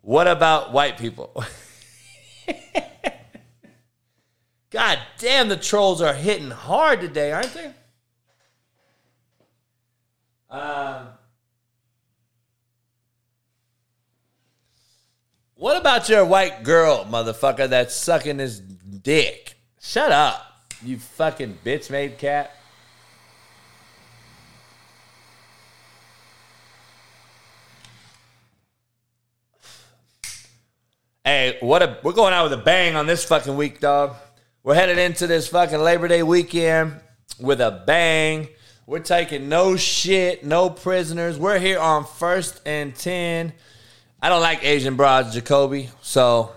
Speaker 1: What about white people? God damn, the trolls are hitting hard today, aren't they? Um, what about your white girl, motherfucker, that's sucking his dick? Shut up, you fucking bitch made cat. Hey, what a we're going out with a bang on this fucking week, dog. We're headed into this fucking Labor Day weekend with a bang. We're taking no shit, no prisoners. We're here on first and ten. I don't like Asian broads, Jacoby. So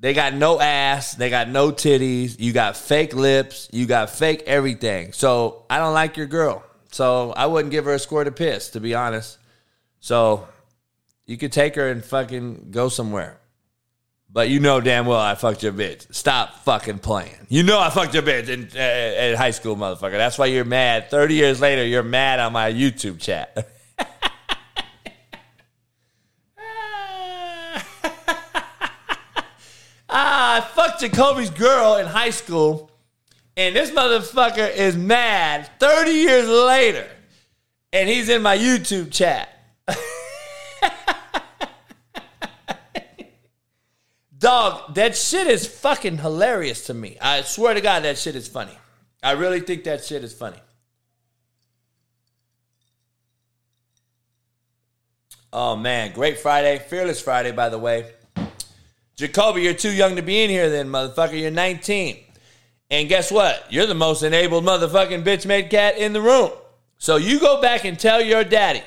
Speaker 1: they got no ass, they got no titties, you got fake lips, you got fake everything. So I don't like your girl. So I wouldn't give her a squirt of piss, to be honest. So you could take her and fucking go somewhere. But you know damn well I fucked your bitch. Stop fucking playing. You know I fucked your bitch in, uh, in high school, motherfucker. That's why you're mad. 30 years later, you're mad on my YouTube chat. ah, I fucked Jacoby's girl in high school, and this motherfucker is mad 30 years later, and he's in my YouTube chat. Dog, that shit is fucking hilarious to me. I swear to God, that shit is funny. I really think that shit is funny. Oh man, great Friday. Fearless Friday, by the way. Jacoby, you're too young to be in here then, motherfucker. You're 19. And guess what? You're the most enabled motherfucking bitch made cat in the room. So you go back and tell your daddy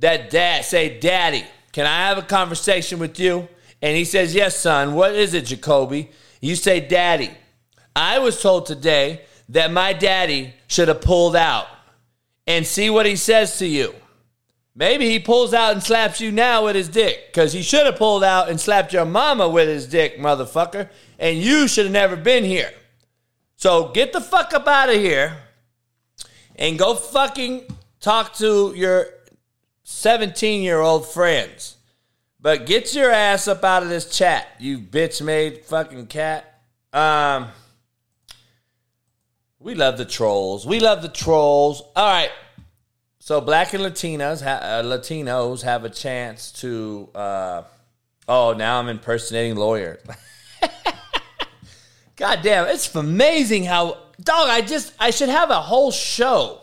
Speaker 1: that dad, say, Daddy, can I have a conversation with you? And he says, Yes, son. What is it, Jacoby? You say, Daddy, I was told today that my daddy should have pulled out. And see what he says to you. Maybe he pulls out and slaps you now with his dick because he should have pulled out and slapped your mama with his dick, motherfucker. And you should have never been here. So get the fuck up out of here and go fucking talk to your 17 year old friends. But get your ass up out of this chat, you bitch made fucking cat. Um, we love the trolls. We love the trolls. All right. So black and Latinas, uh, Latinos have a chance to. Uh, oh, now I'm impersonating lawyers. God damn, it's amazing how dog. I just I should have a whole show.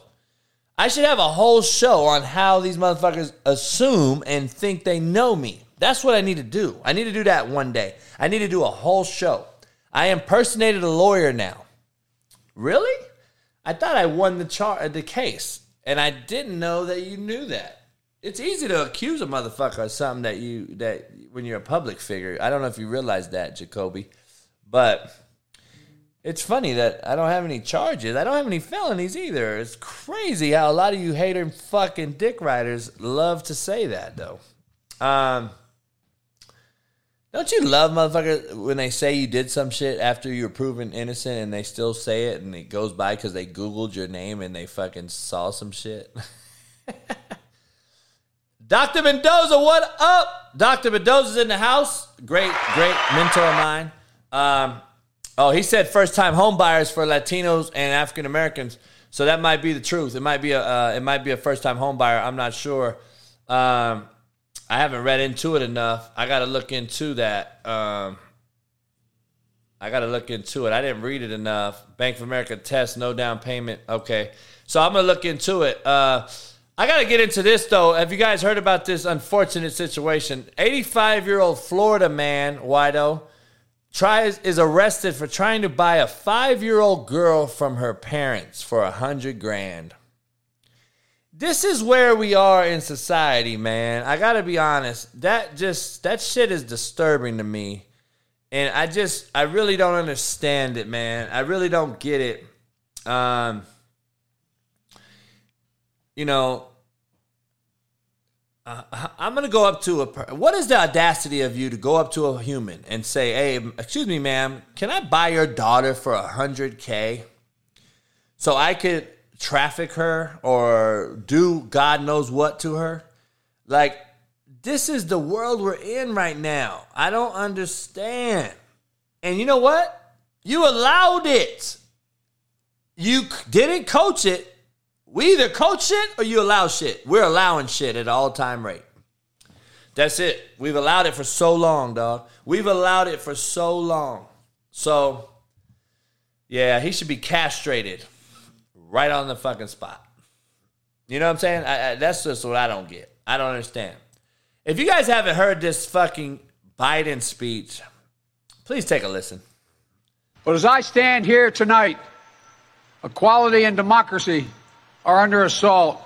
Speaker 1: I should have a whole show on how these motherfuckers assume and think they know me. That's what I need to do. I need to do that one day. I need to do a whole show. I impersonated a lawyer now. Really? I thought I won the char the case, and I didn't know that you knew that. It's easy to accuse a motherfucker of something that you that when you're a public figure. I don't know if you realize that, Jacoby, but it's funny that I don't have any charges. I don't have any felonies either. It's crazy how a lot of you hater fucking dick riders love to say that though. Um, don't you love motherfuckers when they say you did some shit after you were proven innocent and they still say it and it goes by because they Googled your name and they fucking saw some shit? Dr. Mendoza, what up? Dr. Mendoza's in the house. Great, great mentor of mine. Um, oh, he said first time home buyers for Latinos and African Americans. So that might be the truth. It might be a uh, it might be a first time home buyer. I'm not sure. Um, I haven't read into it enough. I got to look into that. Um, I got to look into it. I didn't read it enough. Bank of America test, no down payment. Okay. So I'm going to look into it. Uh, I got to get into this, though. Have you guys heard about this unfortunate situation? 85 year old Florida man, Wido, tries is arrested for trying to buy a five year old girl from her parents for a hundred grand. This is where we are in society, man. I gotta be honest. That just that shit is disturbing to me. And I just I really don't understand it, man. I really don't get it. Um you know, uh, I'm gonna go up to a. Per- what is the audacity of you to go up to a human and say, "Hey, excuse me, ma'am, can I buy your daughter for a hundred k, so I could traffic her or do God knows what to her?" Like, this is the world we're in right now. I don't understand. And you know what? You allowed it. You didn't coach it. We either coach shit or you allow shit. We're allowing shit at all time rate. That's it. We've allowed it for so long, dog. We've allowed it for so long. So, yeah, he should be castrated right on the fucking spot. You know what I'm saying? I, I, that's just what I don't get. I don't understand. If you guys haven't heard this fucking Biden speech. Please take a listen.
Speaker 7: But as I stand here tonight, equality and democracy are under assault.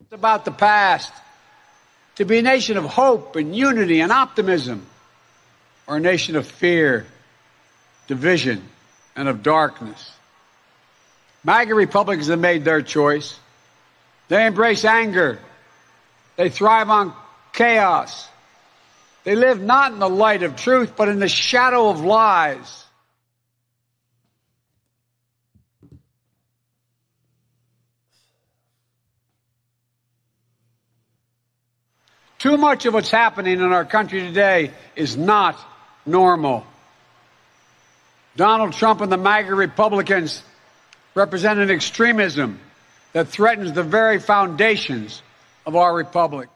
Speaker 7: It's about the past. To be a nation of hope and unity and optimism, or a nation of fear, division, and of darkness. MAGA Republicans have made their choice. They embrace anger. They thrive on chaos. They live not in the light of truth, but in the shadow of lies. Too much of what's happening in our country today is not normal. Donald Trump and the MAGA Republicans represent an extremism that threatens the very foundations of our republic.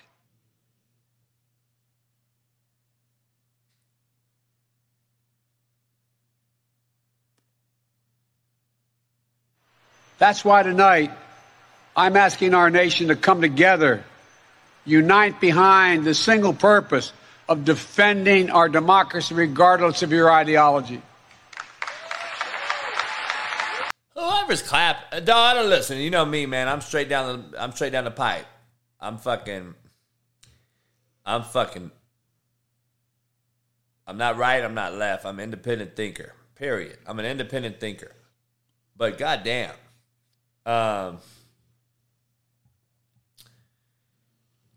Speaker 7: That's why tonight I'm asking our nation to come together, unite behind the single purpose of defending our democracy regardless of your ideology.
Speaker 1: Whoever's clap, uh, dog, I don't listen. You know me, man. I'm straight down the. I'm straight down the pipe. I'm fucking. I'm fucking. I'm not right. I'm not left. I'm independent thinker. Period. I'm an independent thinker. But goddamn, um,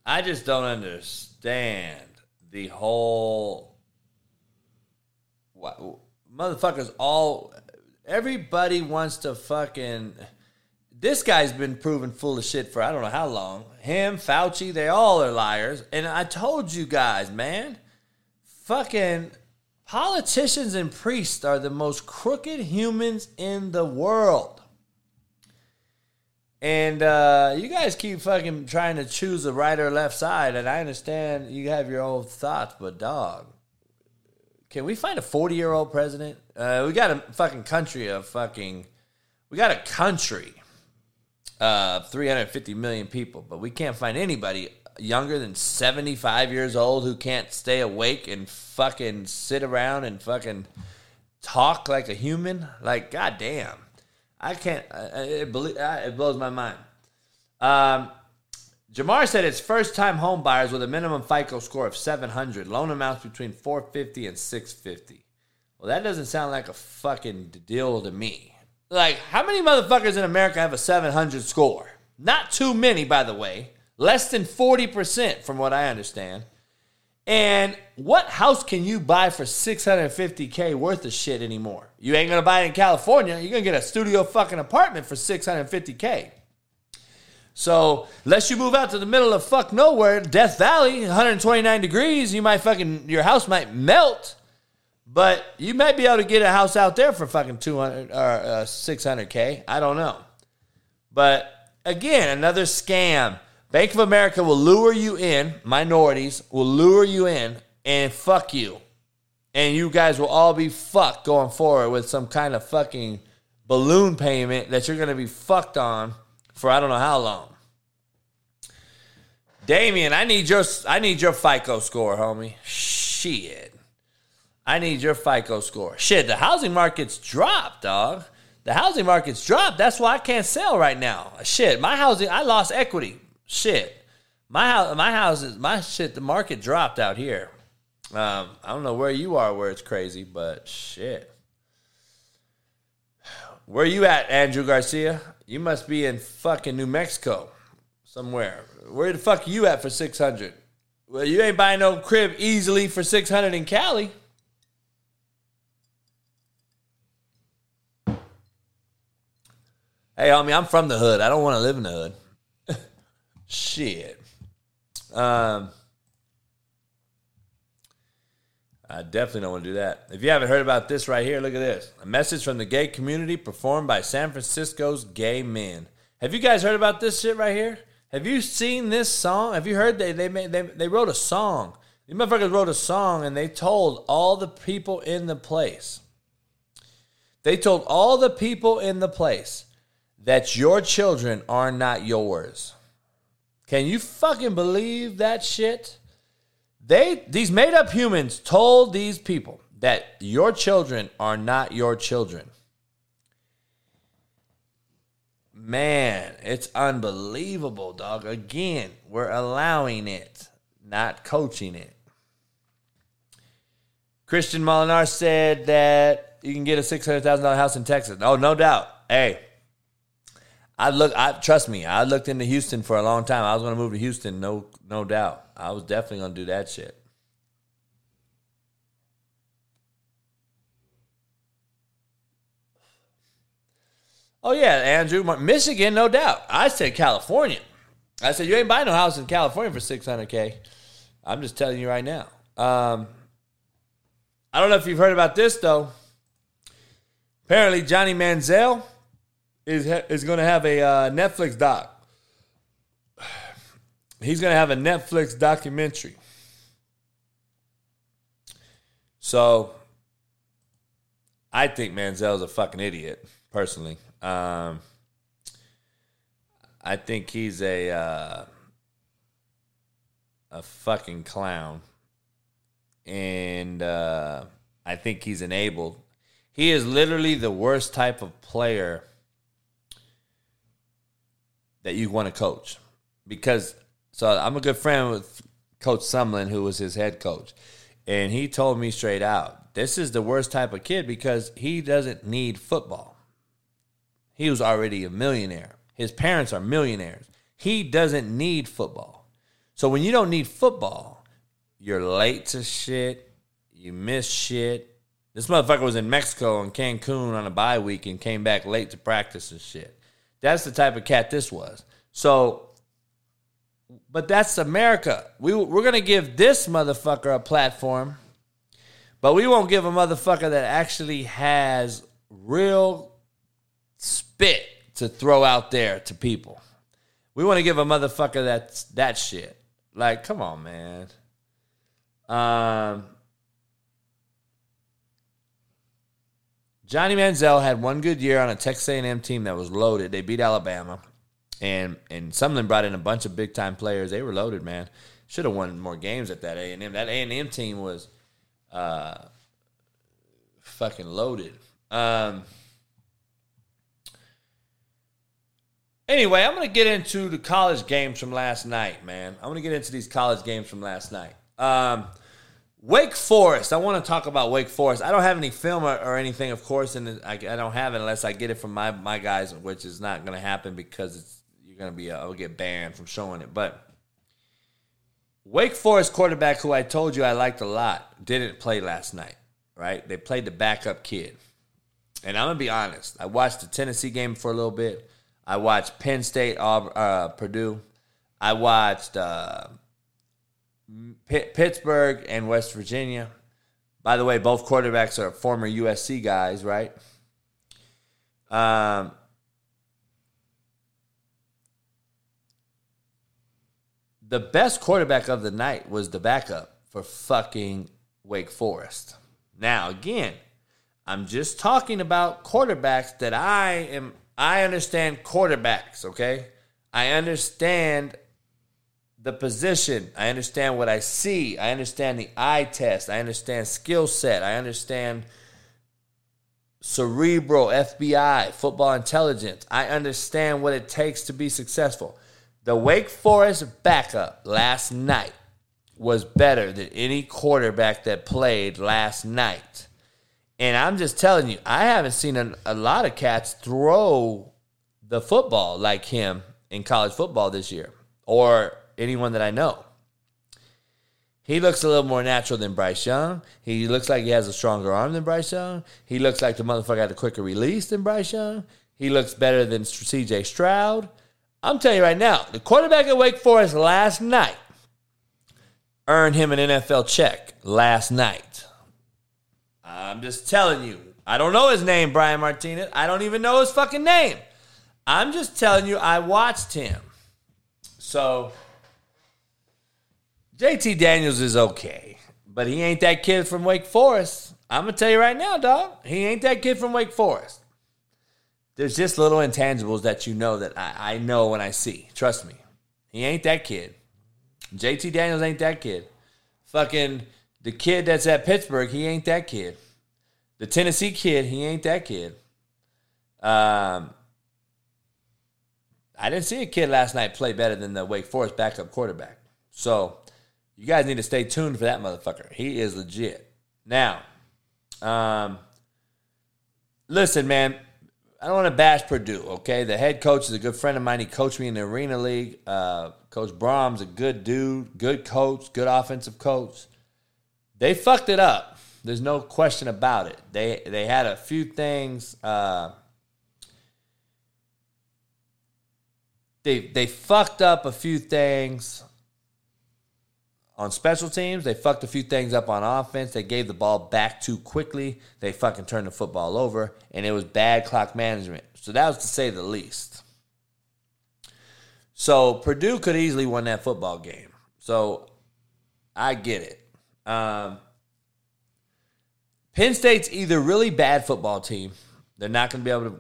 Speaker 1: I just don't understand the whole. What motherfuckers all everybody wants to fucking. This guy's been proven full of shit for I don't know how long. Him, Fauci, they all are liars. And I told you guys, man, fucking politicians and priests are the most crooked humans in the world. And uh, you guys keep fucking trying to choose the right or left side, and I understand you have your own thoughts, but dog, can we find a 40 year old president? Uh, we got a fucking country of fucking. We got a country of 350 million people, but we can't find anybody younger than 75 years old who can't stay awake and fucking sit around and fucking talk like a human. Like, goddamn. I can't. It, blows my mind. Um, Jamar said it's first time home buyers with a minimum FICO score of 700, loan amounts between 450 and 650. Well, that doesn't sound like a fucking deal to me. Like, how many motherfuckers in America have a 700 score? Not too many, by the way. Less than 40%, from what I understand. And what house can you buy for 650K worth of shit anymore? You ain't gonna buy it in California. You're gonna get a studio fucking apartment for 650K. So, unless you move out to the middle of fuck nowhere, Death Valley, 129 degrees, you might fucking, your house might melt. But you might be able to get a house out there for fucking 200 or uh, 600K. I don't know. But again, another scam. Bank of America will lure you in, minorities will lure you in and fuck you. And you guys will all be fucked going forward with some kind of fucking balloon payment that you're going to be fucked on for I don't know how long. Damien, I need your I need your FICO score, homie. Shit. I need your FICO score. Shit, the housing market's dropped, dog. The housing market's dropped. That's why I can't sell right now. Shit, my housing, I lost equity. Shit, my house, my house is my shit. The market dropped out here. Um, I don't know where you are, where it's crazy, but shit. Where you at, Andrew Garcia? You must be in fucking New Mexico somewhere. Where the fuck you at for six hundred? Well, you ain't buying no crib easily for six hundred in Cali. Hey, I mean, I'm from the hood. I don't want to live in the hood. Shit. Um, I definitely don't want to do that. If you haven't heard about this right here, look at this. A message from the gay community performed by San Francisco's gay men. Have you guys heard about this shit right here? Have you seen this song? Have you heard they they made they, they wrote a song. These motherfuckers wrote a song and they told all the people in the place. They told all the people in the place that your children are not yours. Can you fucking believe that shit? They these made up humans told these people that your children are not your children. Man, it's unbelievable, dog. Again, we're allowing it, not coaching it. Christian Molinar said that you can get a six hundred thousand dollar house in Texas. Oh, no doubt. Hey, I look. I trust me. I looked into Houston for a long time. I was going to move to Houston. No, no doubt. I was definitely going to do that shit. Oh yeah, Andrew, Michigan, no doubt. I said California. I said you ain't buying no house in California for six hundred k. I'm just telling you right now. Um, I don't know if you've heard about this though. Apparently, Johnny Manziel is is going to have a uh, Netflix doc. He's going to have a Netflix documentary. So, I think Manziel's a fucking idiot, personally. Um, I think he's a uh, a fucking clown, and uh, I think he's enabled. He is literally the worst type of player that you want to coach because. So I'm a good friend with Coach Sumlin, who was his head coach, and he told me straight out, this is the worst type of kid because he doesn't need football. He was already a millionaire. His parents are millionaires. He doesn't need football. So when you don't need football, you're late to shit. You miss shit. This motherfucker was in Mexico and Cancun on a bye week and came back late to practice and shit. That's the type of cat this was. So, but that's America. We, we're going to give this motherfucker a platform, but we won't give a motherfucker that actually has real spit to throw out there to people. We want to give a motherfucker that's that shit. Like, come on, man. Um, Johnny Manziel had one good year on a Texas A&M team that was loaded. They beat Alabama, and and Sumlin brought in a bunch of big time players. They were loaded, man. Should have won more games at that A&M. That A&M team was uh, fucking loaded. Um, Anyway, I'm to get into the college games from last night, man. I'm to get into these college games from last night. Um, Wake Forest. I want to talk about Wake Forest. I don't have any film or, or anything, of course, and I, I, don't have it unless I get it from my, my guys, which is not going to happen because it's you're going to be I'll get banned from showing it. But Wake Forest quarterback, who I told you I liked a lot, didn't play last night. Right? They played the backup kid, and I'm gonna be honest. I watched the Tennessee game for a little bit. I watched Penn State, uh, Purdue. I watched uh, P- Pittsburgh and West Virginia. By the way, both quarterbacks are former USC guys, right? Um, the best quarterback of the night was the backup for fucking Wake Forest. Now, again, I'm just talking about quarterbacks that I am I understand quarterbacks, okay? I understand the position. I understand what I see. I understand the eye test. I understand skill set. I understand cerebral FBI, football intelligence. I understand what it takes to be successful. The Wake Forest backup last night was better than any quarterback that played last night. And I'm just telling you, I haven't seen a, a lot of cats throw the football like him in college football this year, or anyone that I know. He looks a little more natural than Bryce Young. He looks like he has a stronger arm than Bryce Young. He looks like the motherfucker had a quicker release than Bryce Young. He looks better than CJ Stroud. I'm telling you right now, the quarterback at Wake Forest last night earned him an NFL check last night. I'm just telling you. I don't know his name, Brian Martinez. I don't even know his fucking name. I'm just telling you, I watched him. So, JT Daniels is okay, but he ain't that kid from Wake Forest. I'm to tell you right now, dog. He ain't that kid from Wake Forest. There's just little intangibles that you know that I, I know when I see. Trust me. He ain't that kid. JT Daniels ain't that kid. Fucking the kid that's at Pittsburgh, he ain't that kid. The Tennessee kid, he ain't that kid. Um, I didn't see a kid last night play better than the Wake Forest backup quarterback. So you guys need to stay tuned for that motherfucker. He is legit. Now, um, listen, man. I don't want to bash Purdue, okay? The head coach is a good friend of mine. He coached me in the Arena League. Uh, coach Brohm's a good dude, good coach, good offensive coach. They fucked it up. There's no question about it. They they had a few things. Uh, they they fucked up a few things on special teams. They fucked a few things up on offense. They gave the ball back too quickly. They fucking turned the football over, and it was bad clock management. So that was to say the least. So Purdue could easily win that football game. So I get it. Um, Penn State's either really bad football team. They're not going to be able to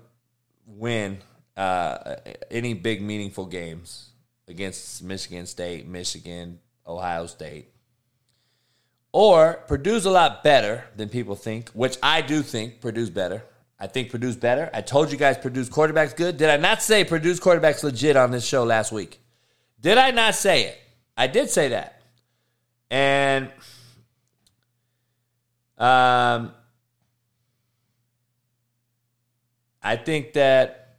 Speaker 1: win uh, any big meaningful games against Michigan State, Michigan, Ohio State. Or Purdue's a lot better than people think, which I do think Purdue's better. I think Purdue's better. I told you guys Purdue's quarterback's good. Did I not say Purdue's quarterback's legit on this show last week? Did I not say it? I did say that. And um, I think that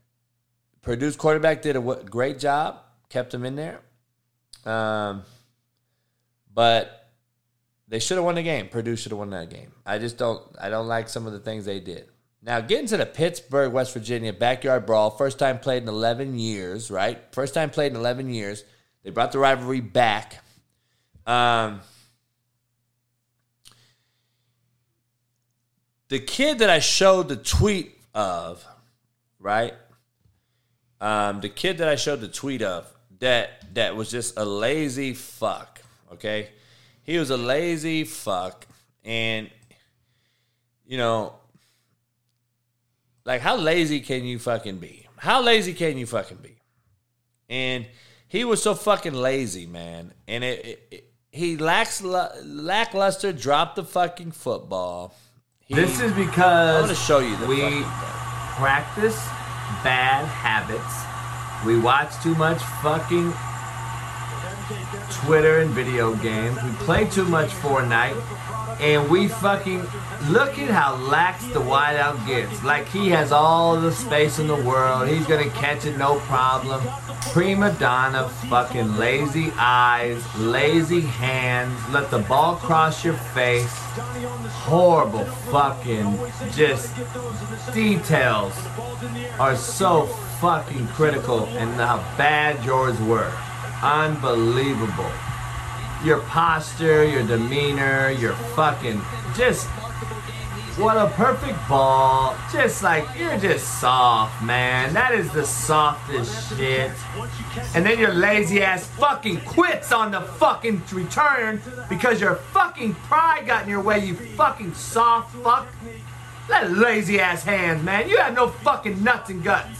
Speaker 1: Purdue's quarterback did a great job, kept him in there. Um, but they should have won the game. Purdue should have won that game. I just don't. I don't like some of the things they did. Now, getting to the Pittsburgh, West Virginia backyard brawl, first time played in 11 years, right? First time played in 11 years. They brought the rivalry back. Um, the kid that I showed the tweet of, right? Um, the kid that I showed the tweet of that that was just a lazy fuck. Okay, he was a lazy fuck, and you know, like how lazy can you fucking be? How lazy can you fucking be? And he was so fucking lazy, man. And it, it, it he lacks lackluster dropped the fucking football. He,
Speaker 8: this is because
Speaker 1: I want to show you the
Speaker 8: we practice bad habits. We watch too much fucking Twitter and video games. We play too much Fortnite. And we fucking look at how lax the wideout gets. Like he has all the space in the world. He's gonna catch it no problem. Prima donna, fucking lazy eyes, lazy hands. Let the ball cross your face. Horrible fucking just details are so fucking critical and how bad yours were. Unbelievable. Your posture, your demeanor, your fucking just what a perfect ball. Just like you're just soft, man. That is the softest shit. And then your lazy ass fucking quits on the fucking return because your fucking pride got in your way, you fucking soft fuck. That lazy ass hands, man. You have no fucking nuts and guts.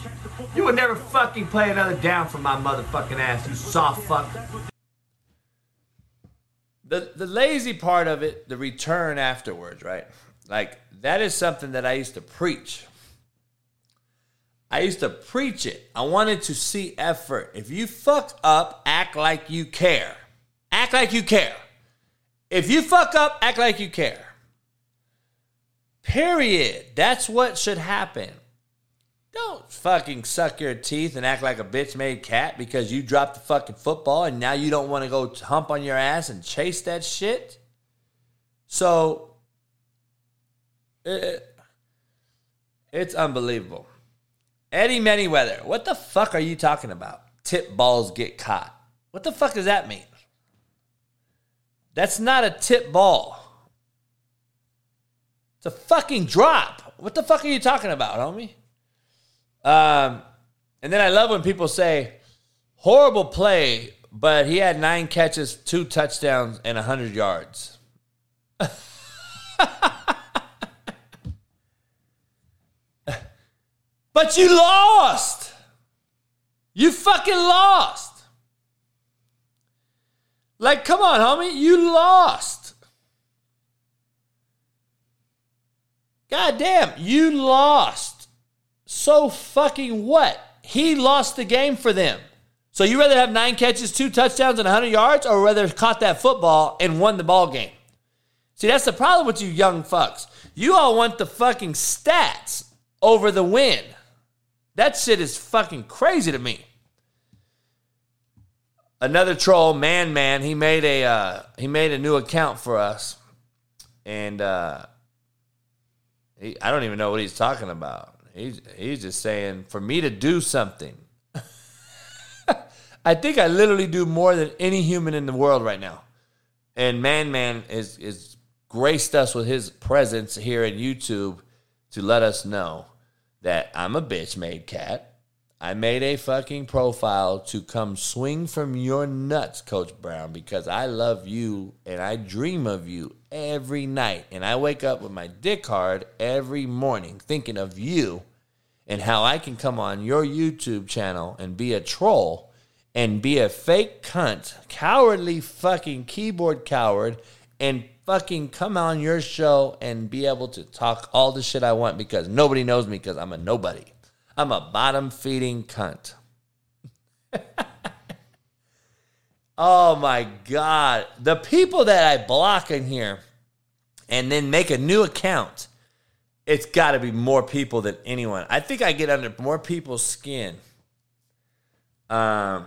Speaker 8: You would never fucking play another down for my motherfucking ass, you soft fuck.
Speaker 1: The the lazy part of it, the return afterwards, right? Like that is something that I used to preach. I used to preach it. I wanted to see effort. If you fuck up, act like you care. Act like you care. If you fuck up, act like you care. Period. That's what should happen. Don't fucking suck your teeth and act like a bitch made cat because you dropped the fucking football and now you don't want to go hump on your ass and chase that shit. So, it, it's unbelievable. Eddie Manyweather, what the fuck are you talking about? Tip balls get caught. What the fuck does that mean? That's not a tip ball. It's a fucking drop. What the fuck are you talking about, homie? Um, and then I love when people say, horrible play, but he had nine catches, two touchdowns, and 100 yards. but you lost. You fucking lost. Like, come on, homie, you lost. God damn, you lost. So fucking what? He lost the game for them. So you rather have nine catches, two touchdowns, and 100 yards, or rather caught that football and won the ball game? See, that's the problem with you young fucks. You all want the fucking stats over the win. That shit is fucking crazy to me. Another troll, man, man, he made a uh, he made a new account for us, and uh, he, I don't even know what he's talking about. He's he's just saying for me to do something. I think I literally do more than any human in the world right now. And Man Man is is graced us with his presence here in YouTube to let us know that I'm a bitch made cat. I made a fucking profile to come swing from your nuts, Coach Brown, because I love you and I dream of you every night. And I wake up with my dick hard every morning thinking of you and how I can come on your YouTube channel and be a troll and be a fake cunt, cowardly fucking keyboard coward, and fucking come on your show and be able to talk all the shit I want because nobody knows me because I'm a nobody. I'm a bottom feeding cunt. oh my God. The people that I block in here and then make a new account, it's got to be more people than anyone. I think I get under more people's skin. Um,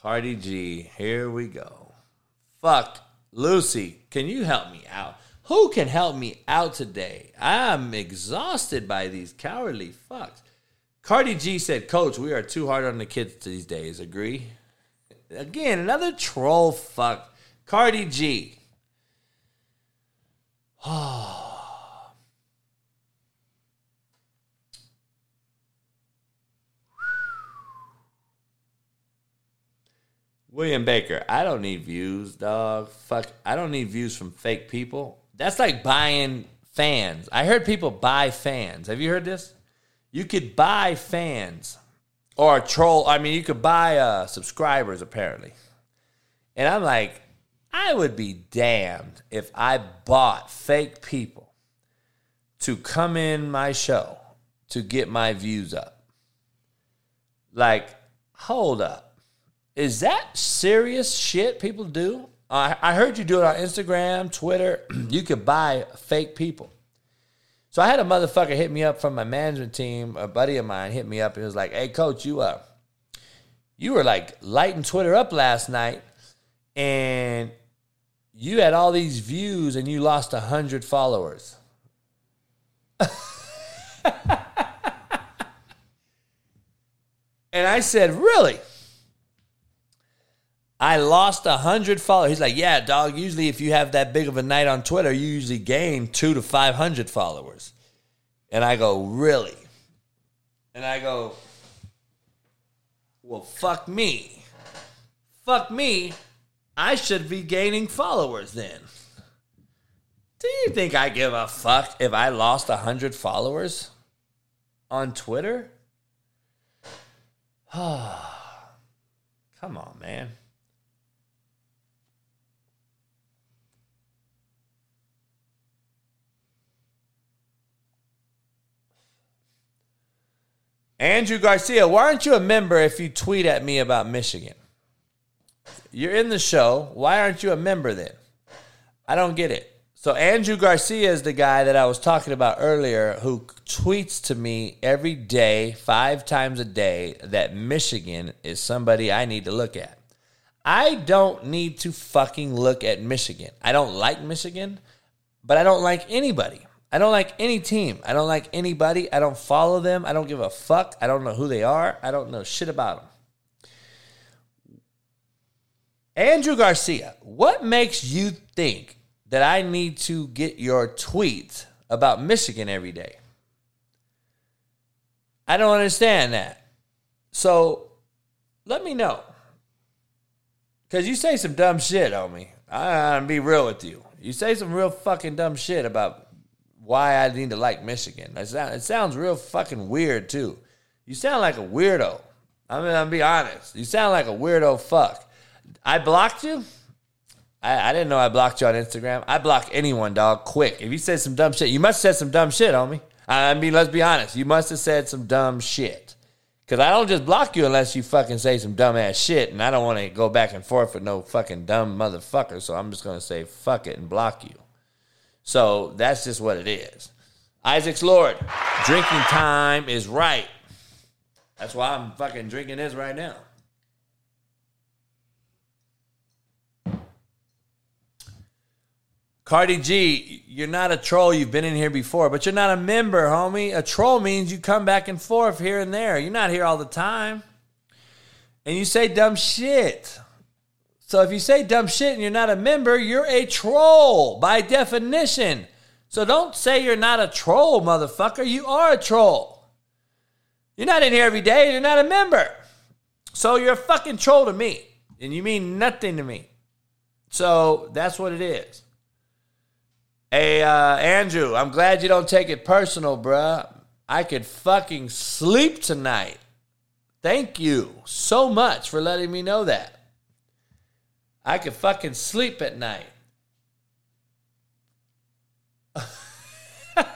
Speaker 1: Cardi G, here we go. Fuck, Lucy, can you help me out? Who can help me out today? I'm exhausted by these cowardly fucks. Cardi G said, Coach, we are too hard on the kids these days. Agree? Again, another troll fuck. Cardi G. William Baker, I don't need views, dog. Fuck, I don't need views from fake people. That's like buying fans. I heard people buy fans. Have you heard this? You could buy fans or a troll. I mean, you could buy uh, subscribers apparently. And I'm like, I would be damned if I bought fake people to come in my show to get my views up. Like, hold up. Is that serious shit people do? I, I heard you do it on Instagram, Twitter. you could buy fake people. So I had a motherfucker hit me up from my management team. A buddy of mine hit me up and was like, "Hey, coach, you uh, you were like lighting Twitter up last night, and you had all these views, and you lost a hundred followers." and I said, "Really?" I lost a hundred followers. He's like, yeah, dog. Usually, if you have that big of a night on Twitter, you usually gain two to five hundred followers. And I go, really? And I go, well, fuck me, fuck me. I should be gaining followers then. Do you think I give a fuck if I lost a hundred followers on Twitter? Come on, man. Andrew Garcia, why aren't you a member if you tweet at me about Michigan? You're in the show. Why aren't you a member then? I don't get it. So, Andrew Garcia is the guy that I was talking about earlier who tweets to me every day, five times a day, that Michigan is somebody I need to look at. I don't need to fucking look at Michigan. I don't like Michigan, but I don't like anybody. I don't like any team. I don't like anybody. I don't follow them. I don't give a fuck. I don't know who they are. I don't know shit about them. Andrew Garcia, what makes you think that I need to get your tweets about Michigan every day? I don't understand that. So let me know. Because you say some dumb shit on me. I'm be real with you. You say some real fucking dumb shit about why I need to like Michigan. It sounds real fucking weird too. You sound like a weirdo. I mean, I'm be honest. You sound like a weirdo fuck. I blocked you. I, I didn't know I blocked you on Instagram. I block anyone, dog, quick. If you said some dumb shit, you must have said some dumb shit, homie. I mean, let's be honest. You must have said some dumb shit. Because I don't just block you unless you fucking say some dumb ass shit, and I don't want to go back and forth with no fucking dumb motherfucker. So I'm just to say fuck it and block you. So that's just what it is. Isaac's Lord, drinking time is right. That's why I'm fucking drinking this right now. Cardi G, you're not a troll. You've been in here before, but you're not a member, homie. A troll means you come back and forth here and there. You're not here all the time. And you say dumb shit. So if you say dumb shit and you're not a member, you're a troll by definition. So don't say you're not a troll, motherfucker. You are a troll. You're not in here every day. You're not a member. So you're a fucking troll to me. And you mean nothing to me. So that's what it is. Hey, uh, Andrew, I'm glad you don't take it personal, bruh. I could fucking sleep tonight. Thank you so much for letting me know that. I could fucking sleep at night.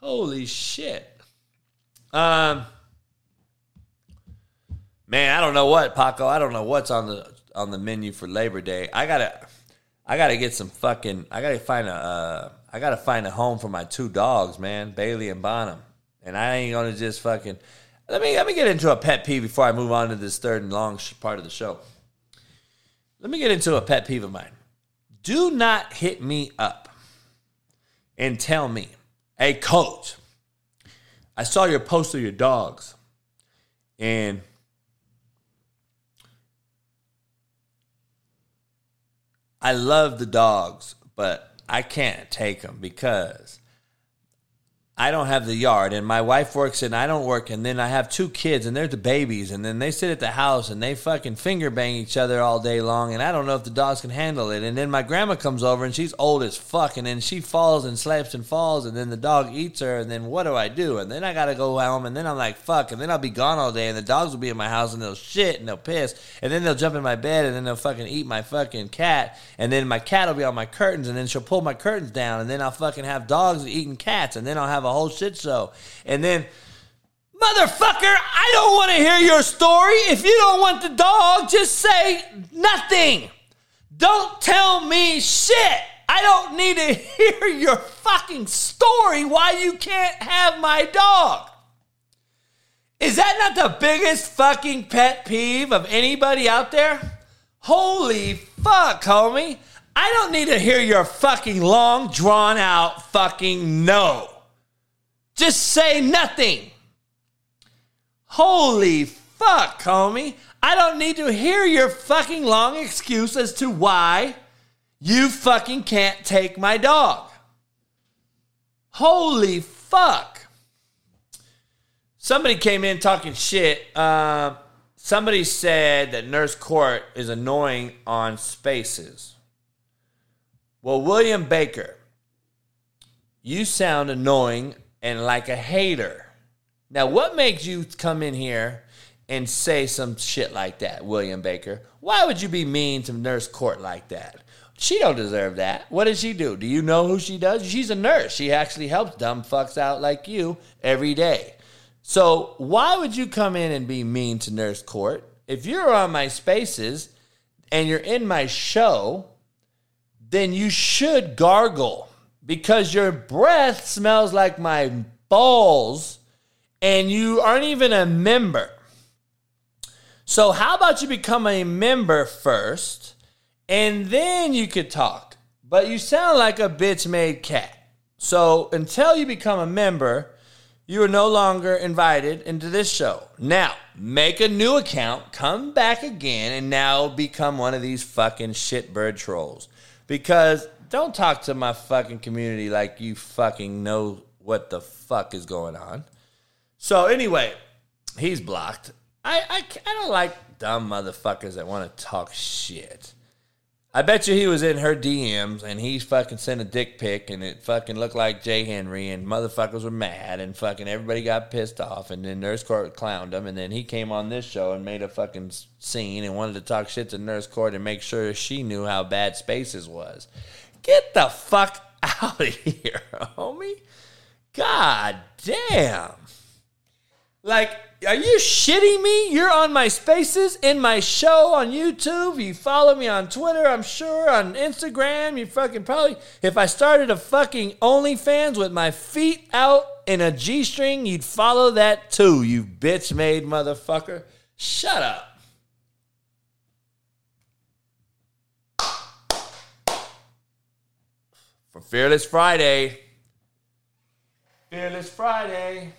Speaker 1: Holy shit. Um Man, I don't know what, Paco. I don't know what's on the on the menu for Labor Day. I gotta I gotta get some fucking. I gotta find a. Uh, I gotta find a home for my two dogs, man, Bailey and Bonham. And I ain't gonna just fucking. Let me let me get into a pet peeve before I move on to this third and long part of the show. Let me get into a pet peeve of mine. Do not hit me up and tell me, "Hey, coach, I saw your post of your dogs, and." I love the dogs, but I can't take them because I don't have the yard and my wife works and I don't work and then I have two kids and they're the babies and then they sit at the house and they fucking finger bang each other all day long and I don't know if the dogs can handle it and then my grandma comes over and she's old as fuck and then she falls and slaps and falls and then the dog eats her and then what do I do and then I gotta go home and then I'm like fuck and then I'll be gone all day and the dogs will be in my house and they'll shit and they'll piss and then they'll jump in my bed and then they'll fucking eat my fucking cat and then my cat will be on my curtains and then she'll pull my curtains down and then I'll fucking have dogs eating cats and then I'll have a whole shit show. And then, motherfucker, I don't want to hear your story. If you don't want the dog, just say nothing. Don't tell me shit. I don't need to hear your fucking story why you can't have my dog. Is that not the biggest fucking pet peeve of anybody out there? Holy fuck, homie. I don't need to hear your fucking long, drawn out fucking no. Just say nothing. Holy fuck, homie. I don't need to hear your fucking long excuse as to why you fucking can't take my dog. Holy fuck. Somebody came in talking shit. Uh, somebody said that Nurse Court is annoying on spaces. Well, William Baker, you sound annoying and like a hater. Now, what makes you come in here and say some shit like that, William Baker? Why would you be mean to Nurse Court like that? She don't deserve that. What does she do? Do you know who she does? She's a nurse. She actually helps dumb fucks out like you every day. So why would you come in and be mean to Nurse Court? If you're on my spaces and you're in my show, then you should gargle because your breath smells like my balls and you aren't even a member. So, how about you become a member first and then you could talk? But you sound like a bitch made cat. So, until you become a member, you are no longer invited into this show. Now, make a new account, come back again, and now become one of these fucking shitbird trolls. Because don't talk to my fucking community like you fucking know what the fuck is going on. So anyway, he's blocked. I I, I don't like dumb motherfuckers that want to talk shit. I bet you he was in her DMs and he fucking sent a dick pic and it fucking looked like Jay Henry and motherfuckers were mad and fucking everybody got pissed off and then Nurse Court clowned him and then he came on this show and made a fucking scene and wanted to talk shit to Nurse Court and make sure she knew how bad Spaces was. Get the fuck out of here, homie. God damn. Like, are you shitting me? You're on my spaces in my show on YouTube. You follow me on Twitter, I'm sure, on Instagram. You fucking probably, if I started a fucking OnlyFans with my feet out in a G string, you'd follow that too, you bitch made motherfucker. Shut up. For Fearless Friday. Fearless Friday.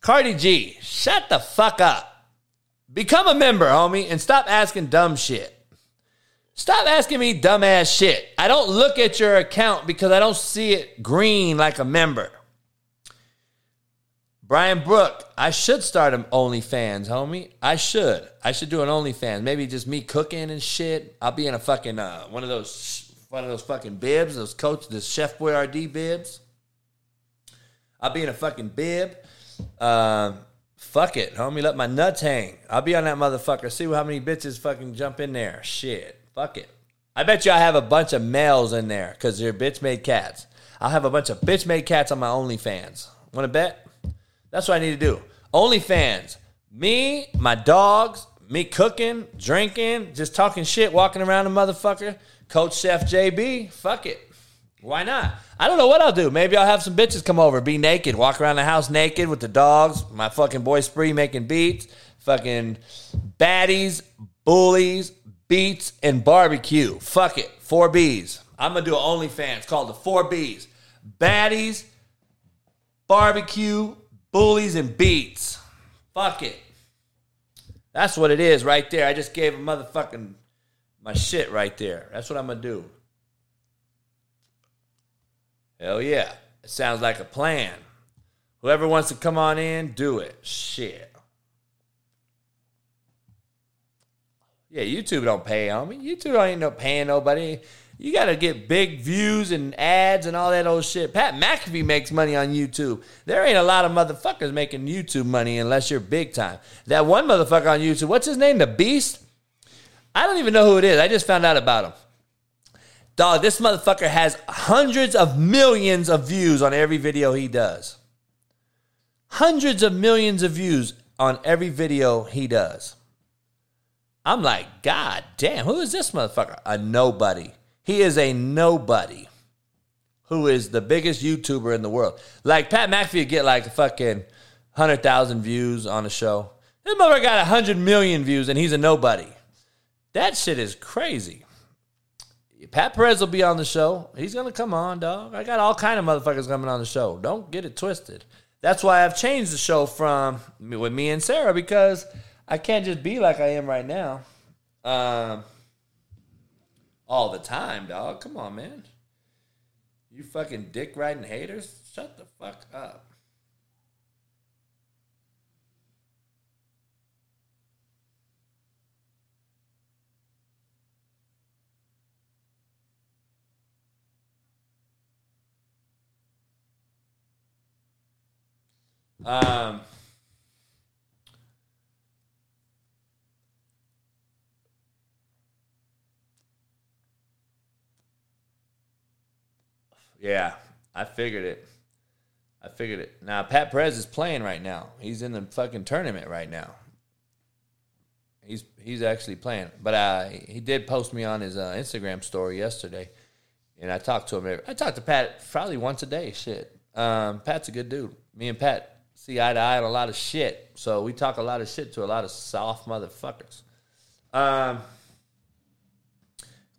Speaker 1: Cardi G, shut the fuck up. Become a member, homie, and stop asking dumb shit. Stop asking me dumbass shit. I don't look at your account because I don't see it green like a member. Brian Brook, I should start an OnlyFans, homie. I should. I should do an OnlyFans. Maybe just me cooking and shit. I'll be in a fucking uh, one of those one of those fucking bibs, those coach, the Chef Boyardee bibs. I'll be in a fucking bib. Uh, fuck it, homie. Let my nuts hang. I'll be on that motherfucker. See how many bitches fucking jump in there. Shit. Fuck it. I bet you I have a bunch of males in there because they're bitch made cats. I'll have a bunch of bitch made cats on my OnlyFans. Want to bet? That's what I need to do. OnlyFans. Me, my dogs, me cooking, drinking, just talking shit, walking around a motherfucker. Coach Chef JB. Fuck it. Why not? I don't know what I'll do. Maybe I'll have some bitches come over, be naked, walk around the house naked with the dogs, my fucking boy Spree making beats, fucking baddies, bullies, beats, and barbecue. Fuck it. Four B's. I'm gonna do an OnlyFans called the Four B's. Baddies, barbecue, bullies, and beats. Fuck it. That's what it is right there. I just gave a motherfucking my shit right there. That's what I'm gonna do. Hell yeah. It sounds like a plan. Whoever wants to come on in, do it. Shit. Yeah, YouTube don't pay on me. YouTube don't ain't no paying nobody. You gotta get big views and ads and all that old shit. Pat McAfee makes money on YouTube. There ain't a lot of motherfuckers making YouTube money unless you're big time. That one motherfucker on YouTube, what's his name? The Beast? I don't even know who it is. I just found out about him. Dog, this motherfucker has hundreds of millions of views on every video he does. Hundreds of millions of views on every video he does. I'm like, God damn, who is this motherfucker? A nobody. He is a nobody who is the biggest YouTuber in the world. Like Pat McAfee get like fucking 100,000 views on a show. This motherfucker got 100 million views and he's a nobody. That shit is crazy. Pat Perez will be on the show. He's gonna come on, dog. I got all kind of motherfuckers coming on the show. Don't get it twisted. That's why I've changed the show from with me and Sara because I can't just be like I am right now, um, all the time, dog. Come on, man. You fucking dick riding haters, shut the fuck up. Um, yeah, I figured it. I figured it. Now Pat Perez is playing right now. He's in the fucking tournament right now. He's he's actually playing, but uh, he did post me on his uh, Instagram story yesterday, and I talked to him. I talk to Pat probably once a day. Shit, um, Pat's a good dude. Me and Pat see eye to eye on a lot of shit. So we talk a lot of shit to a lot of soft motherfuckers. Um,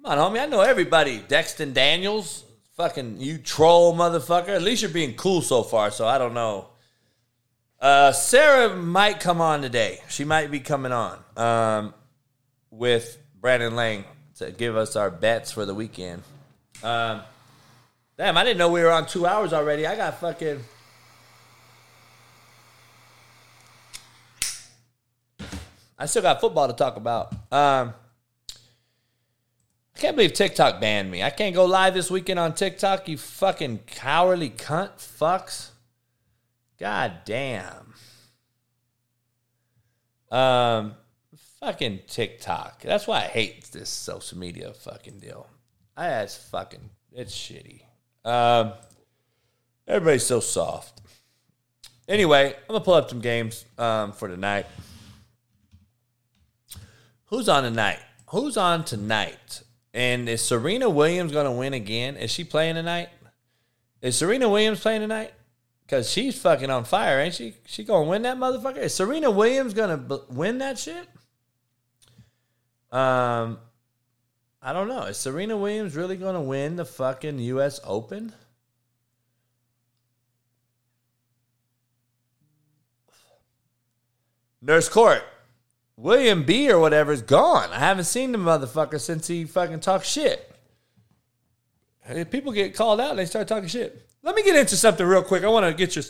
Speaker 1: come on, homie. I know everybody. Dexton Daniels, fucking you troll motherfucker. At least you're being cool so far. So I don't know. Uh, Sara might come on today. She might be coming on um, with Brandon Lang to give us our bets for the weekend. Um, damn, I didn't know we were on two hours already. I got fucking. I still got football to talk about. Um, can't believe TikTok banned me. I can't go live this weekend on TikTok. You fucking cowardly cunt fucks. God damn. Um, fucking TikTok. That's why I hate this social media fucking deal. I that's fucking it's shitty. Um, everybody's so soft. Anyway, I'm gonna pull up some games um, for tonight. Who's on tonight? Who's on tonight? And is Serena Williams gonna win again? Is she playing tonight? Is Serena Williams playing tonight? Cause she's fucking on fire, ain't she? She gonna win that motherfucker. Is Serena Williams gonna b- win that shit? Um, I don't know. Is Serena Williams really gonna win the fucking U.S. Open? Nurse Court, William B or whatever is gone. I haven't seen the motherfucker since he fucking talked shit. Hey, People get called out and they start talking shit. Let me get into something real quick. I want to get your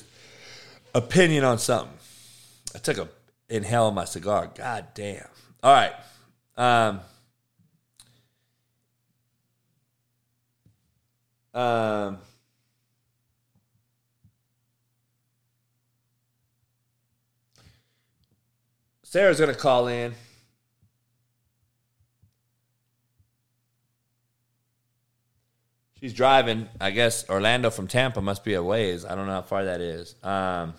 Speaker 1: opinion on something. I took a inhale on my cigar. God damn. All right. Um, um, Sara's going to call in. She's driving. I guess Orlando from Tampa must be a ways. I don't know how far that is. Um,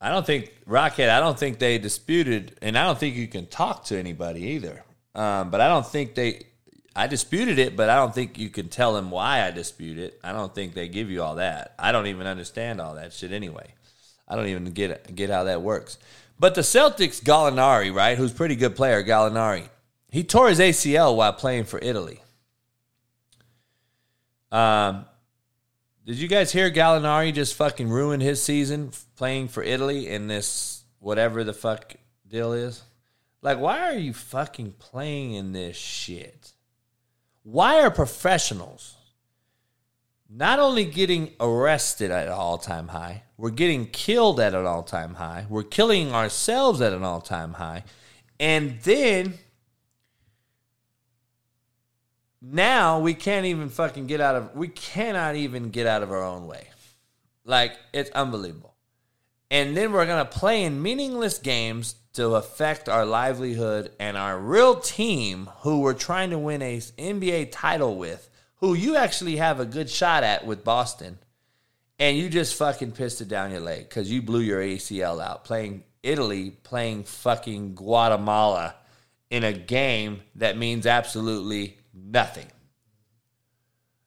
Speaker 1: I don't think Rockhead. I don't think they disputed, and I don't think you can talk to anybody either. Um, but I don't think they. I disputed it, but I don't think you can tell them why I dispute it. I don't think they give you all that. I don't even understand all that shit anyway. I don't even get get how that works. But the Celtics, Gallinari, right, who's a pretty good player, Gallinari, he tore his ACL while playing for Italy. Um, did you guys hear Gallinari just fucking ruined his season playing for Italy in this whatever the fuck deal is? Like, why are you fucking playing in this shit? Why are professionals not only getting arrested at an all time high, we're getting killed at an all time high, we're killing ourselves at an all time high, and then now we can't even fucking get out of we cannot even get out of our own way. Like it's unbelievable. And then we're to play in meaningless games to affect our livelihood and our real team who we're trying to win a NBA title with, who you actually have a good shot at with Boston. And you just fucking pissed it down your leg cuz you blew your ACL out playing Italy, playing fucking Guatemala in a game that means absolutely nothing.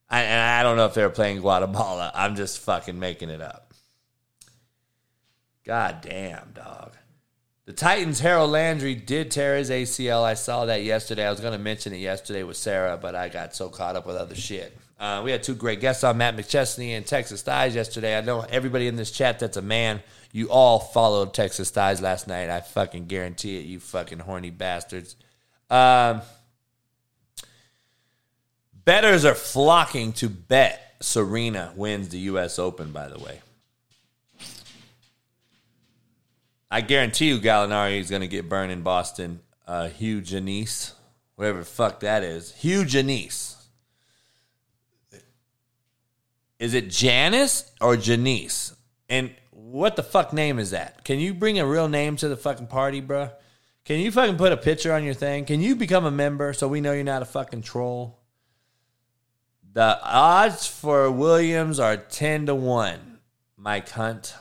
Speaker 1: I, and I don't know if they're playing Guatemala. I'm just fucking making it up. God damn, dog. The Titans' Harold Landry did tear his ACL. I saw that yesterday. I was going to mention it yesterday with Sara, but I got so caught up with other shit. Uh, we had two great guests on Matt McChesney and Texas Thighs yesterday. I know everybody in this chat that's a man, you all followed Texas Thighs last night. I fucking guarantee it, you fucking horny bastards. Um, betters are flocking to bet Serena wins the U.S. Open, by the way. I guarantee you Gallinari is going to get burned in Boston. Uh, Hugh Janice, whatever the fuck that is. Hugh Janice. Is it Janice or Janice? And what the fuck name is that? Can you bring a real name to the fucking party, bruh? Can you fucking put a picture on your thing? Can you become a member so we know you're not a fucking troll? The odds for Williams are 10 to 1. Mike Hunt.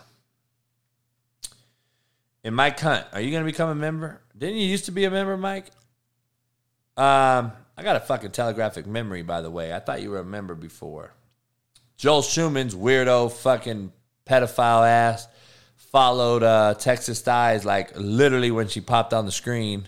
Speaker 1: And Mike Hunt, are you going to become a member? Didn't you used to be a member, Mike? Um, I got a fucking telegraphic memory, by the way. I thought you were a member before. Joel Schumann's weirdo fucking pedophile ass followed uh, Texas Thighs like literally when she popped on the screen.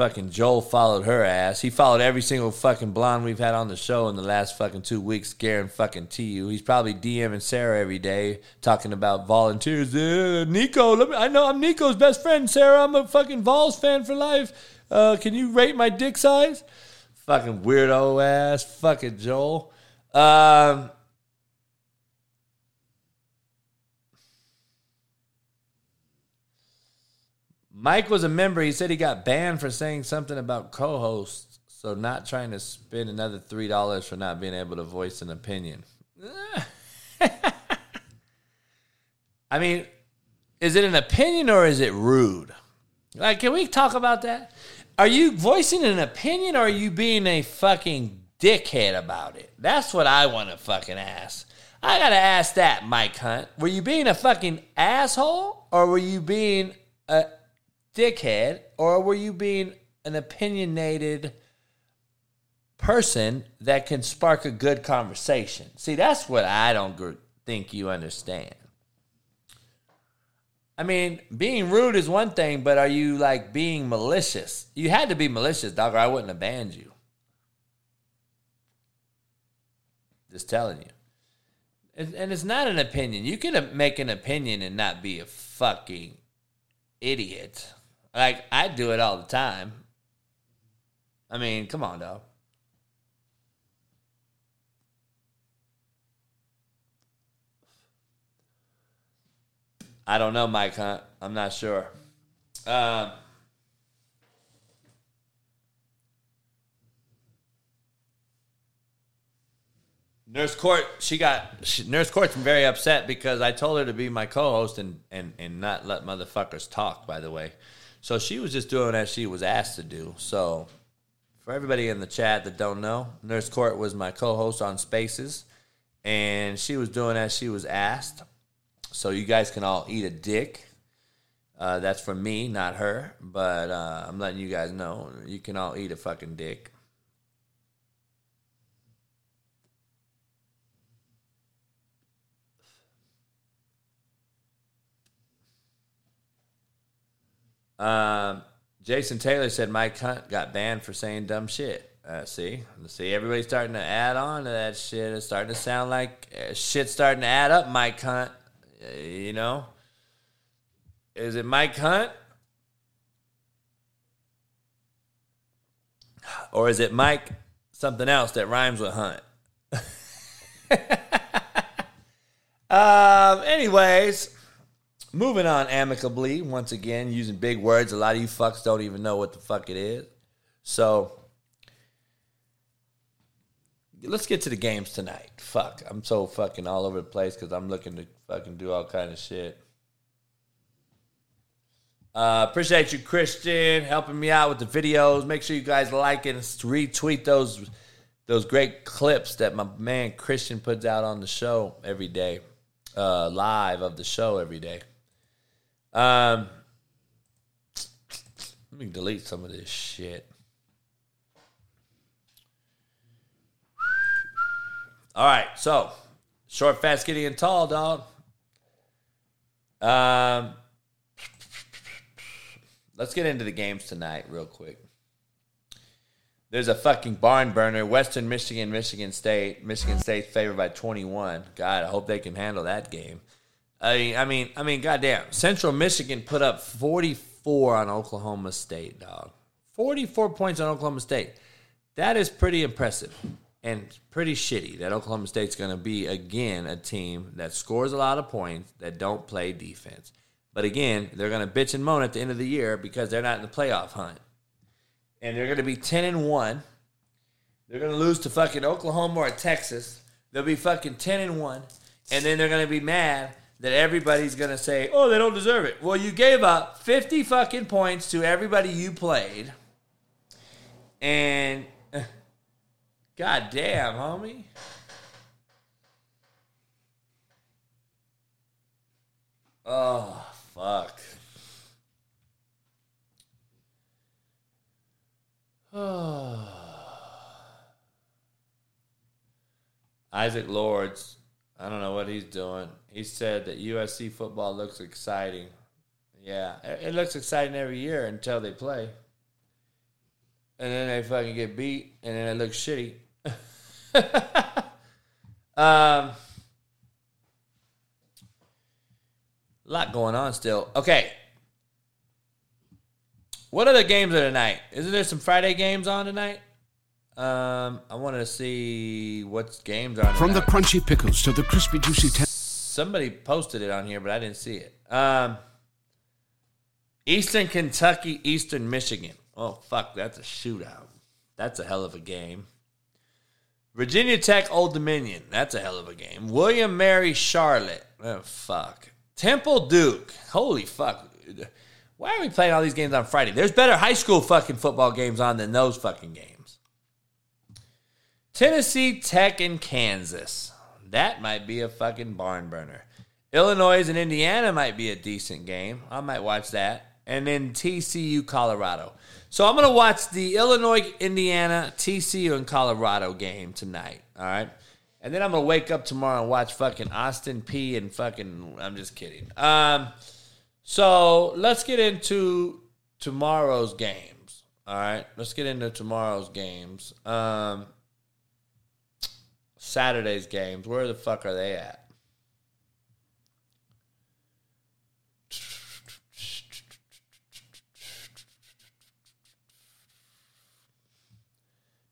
Speaker 1: Fucking Joel followed her ass. He followed every single fucking blonde we've had on the show in the last fucking two weeks, scaring fucking TU. He's probably DMing Sara every day talking about volunteers. Uh, Nico, me, I know I'm Nico's best friend, Sara. I'm a fucking Vols fan for life. Uh, can you rate my dick size? Fucking weirdo ass, fucking Joel. Um, Mike was a member. He said he got banned for saying something about co-hosts, so not trying to spend another three dollars for not being able to voice an opinion. I mean, is it an opinion or is it rude? Like, can we talk about that? Are you voicing an opinion or are you being a fucking dickhead about it? That's what I want to fucking ask. I gotta ask that, Mike Hunt. Were you being a fucking asshole or were you being a dickhead or were you being an opinionated person that can spark a good conversation? See, that's what I don't think you understand. I mean, being rude is one thing, but are you like being malicious? You had to be malicious, dog, or I wouldn't have banned you. Just telling you. And, it's not an opinion. You can make an opinion and not be a fucking idiot. Like, I do it all the time. I mean, come on, dog. I don't know, Mike Hunt. I'm not sure. Um, Nurse Court, she got she, Nurse Court's very upset because I told her to be my co-host and and and not let motherfuckers talk. By the way, so she was just doing as she was asked to do. So for everybody in the chat that don't know, Nurse Court was my co-host on Spaces, and she was doing as she was asked. So you guys can all eat a dick. Uh, that's for me, not her. But uh, I'm letting you guys know you can all eat a fucking dick. Um, Jason Taylor said Mike Hunt got banned for saying dumb shit. Uh, see, see, everybody's starting to add on to that shit. It's starting to sound like uh, shit's starting to add up. Mike Hunt, Uh, you know, is it Mike Hunt or is it Mike something else that rhymes with Hunt? um. Anyways. Moving on amicably, once again, using big words. A lot of you fucks don't even know what the fuck it is. So, let's get to the games tonight. Fuck, I'm so fucking all over the place because I'm looking to fucking do all kind of shit. Uh, appreciate you, Christian, helping me out with the videos. Make sure you guys like and retweet those those great clips that my man Christian puts out on the show every day, uh, live of the show every day. Um, let me delete some of this shit. All right, so short, fast, skinny, and tall, dog. Um, let's get into the games tonight, real quick. There's a fucking barn burner. Western Michigan, Michigan State. Michigan State favored by 21. God, I hope they can handle that game. I mean, I mean, I mean, goddamn. Central Michigan put up 44 on Oklahoma State, dog. 44 points on Oklahoma State. That is pretty impressive and pretty shitty that Oklahoma State's going to be, again, a team that scores a lot of points that don't play defense. But again, they're going to bitch and moan at the end of the year because they're not in the playoff hunt. And they're going to be 10 and 1. They're going to lose to fucking Oklahoma or Texas. They'll be fucking 10 and 1. And then they're going to be mad that everybody's going to say, oh, they don't deserve it. Well, you gave up 50 fucking points to everybody you played. And god damn, homie. Oh, fuck. Isaac Lords, I don't know what he's doing. He said that USC football looks exciting. Yeah, it looks exciting every year until they play. And then they fucking get beat, and then it looks shitty. um, lot going on still. Okay. What other games are tonight? Isn't there some Friday games on tonight? Um, I want to see what games are.
Speaker 9: From the crunchy pickles to the crispy, juicy. Ten-
Speaker 1: Somebody posted it on here, but I didn't see it. Um, Eastern Kentucky, Eastern Michigan. Oh, fuck, that's a shootout. That's a hell of a game. Virginia Tech, Old Dominion. That's a hell of a game. William Mary, Charlotte. Oh, fuck. Temple, Duke. Holy fuck. Why are we playing all these games on Friday? There's better high school fucking football games on than those fucking games. Tennessee Tech and Kansas. That might be a fucking barn burner. Illinois and Indiana might be a decent game. I might watch that. And then TCU Colorado. So I'm going to watch the Illinois Indiana TCU and Colorado game tonight. All right. And then I'm going to wake up tomorrow and watch fucking Austin P and fucking. I'm just kidding. Um, so let's get into tomorrow's games. All right. Let's get into tomorrow's games. Um, Saturday's games. Where the fuck are they at?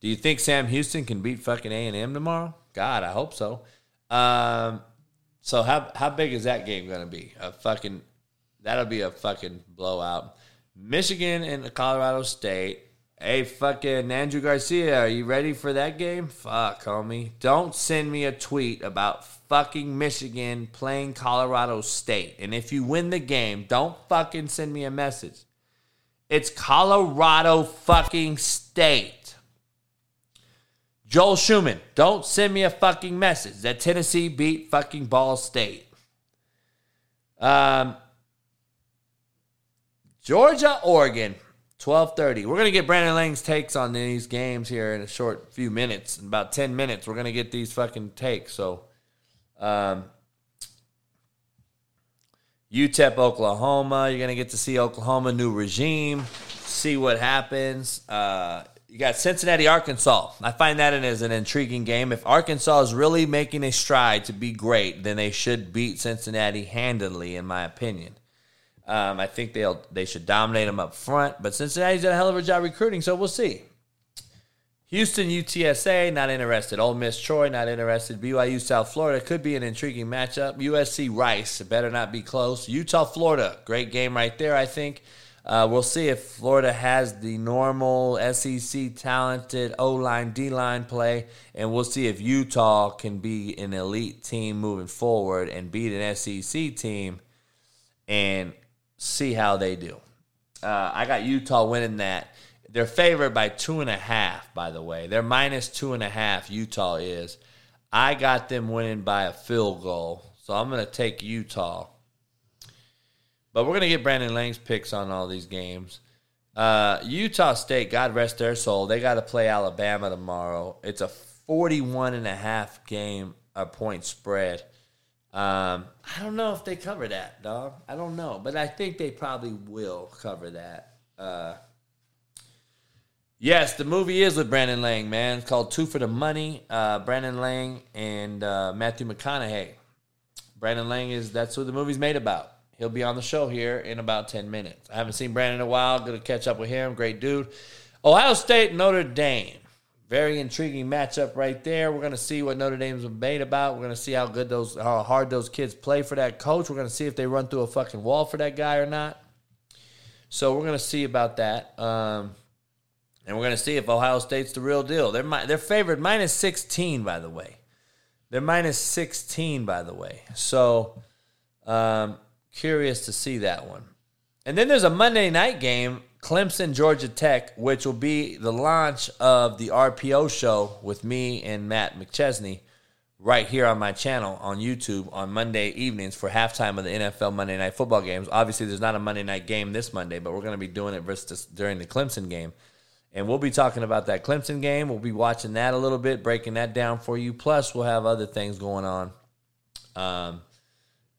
Speaker 1: Do you think Sam Houston can beat fucking A and M tomorrow? God, I hope so. Um, so how how big is that game going to be? A fucking that'll be a fucking blowout. Michigan and Colorado State. Hey, fucking Andrew Garcia, are you ready for that game? Fuck, homie. Don't send me a tweet about fucking Michigan playing Colorado State. And if you win the game, don't fucking send me a message. It's Colorado fucking State. Joel Schumann, don't send me a fucking message that Tennessee beat fucking Ball State. Um, Georgia, Oregon, twelve thirty. We're gonna get Brandon Lang's takes on these games here in a short few minutes. In about ten minutes, we're gonna get these fucking takes. So, um, UTEP, Oklahoma. You're gonna get to see Oklahoma new regime, see what happens. Uh, you got Cincinnati, Arkansas. I find that as an intriguing game. If Arkansas is really making a stride to be great, then they should beat Cincinnati handily, in my opinion. Um, I think they'll they should dominate them up front, but Cincinnati's done a hell of a job recruiting, so we'll see. Houston, UTSA, not interested. Ole Miss, Troy, not interested. BYU, South Florida could be an intriguing matchup. USC, Rice, better not be close. Utah, Florida, great game right there. I think. Uh, we'll see if Florida has the normal SEC talented O line, D line play, and we'll see if Utah can be an elite team moving forward and beat an SEC team and see how they do. Uh, I got Utah winning that. They're favored by two and a half, by the way. They're minus two and a half, Utah is. I got them winning by a field goal. So I'm going to take Utah. But we're going to get Brandon Lang's picks on all these games. Uh, Utah State, God rest their soul, they got to play Alabama tomorrow. It's a 41 and a half game, a point spread. Um, I don't know if they cover that, dog. I don't know, but I think they probably will cover that. Uh, yes, the movie is with Brandon Lang, man. It's called Two for the Money. Uh, Brandon Lang and uh, Matthew McConaughey. Brandon Lang is that's what the movie's made about. He'll be on the show here in about ten minutes. I haven't seen Brandon in a while. Gonna catch up with him. Great dude. Ohio State, Notre Dame. Very intriguing matchup right there. We're going to see what Notre Dame's made about. We're going to see how good those, how hard those kids play for that coach. We're going to see if they run through a fucking wall for that guy or not. So we're going to see about that. Um, and we're going to see if Ohio State's the real deal. They're mi- they're favored minus 16, by the way. They're minus 16, by the way. So um, curious to see that one. And then there's a Monday night game Clemson, Georgia Tech, which will be the launch of the RPO show with me and Matt McChesney right here on my channel on YouTube on Monday evenings for halftime of the NFL Monday Night Football games. Obviously, there's not a Monday night game this Monday, but we're going to be doing it versus during the Clemson game. And we'll be talking about that Clemson game. We'll be watching that a little bit, breaking that down for you. Plus, we'll have other things going on. Um,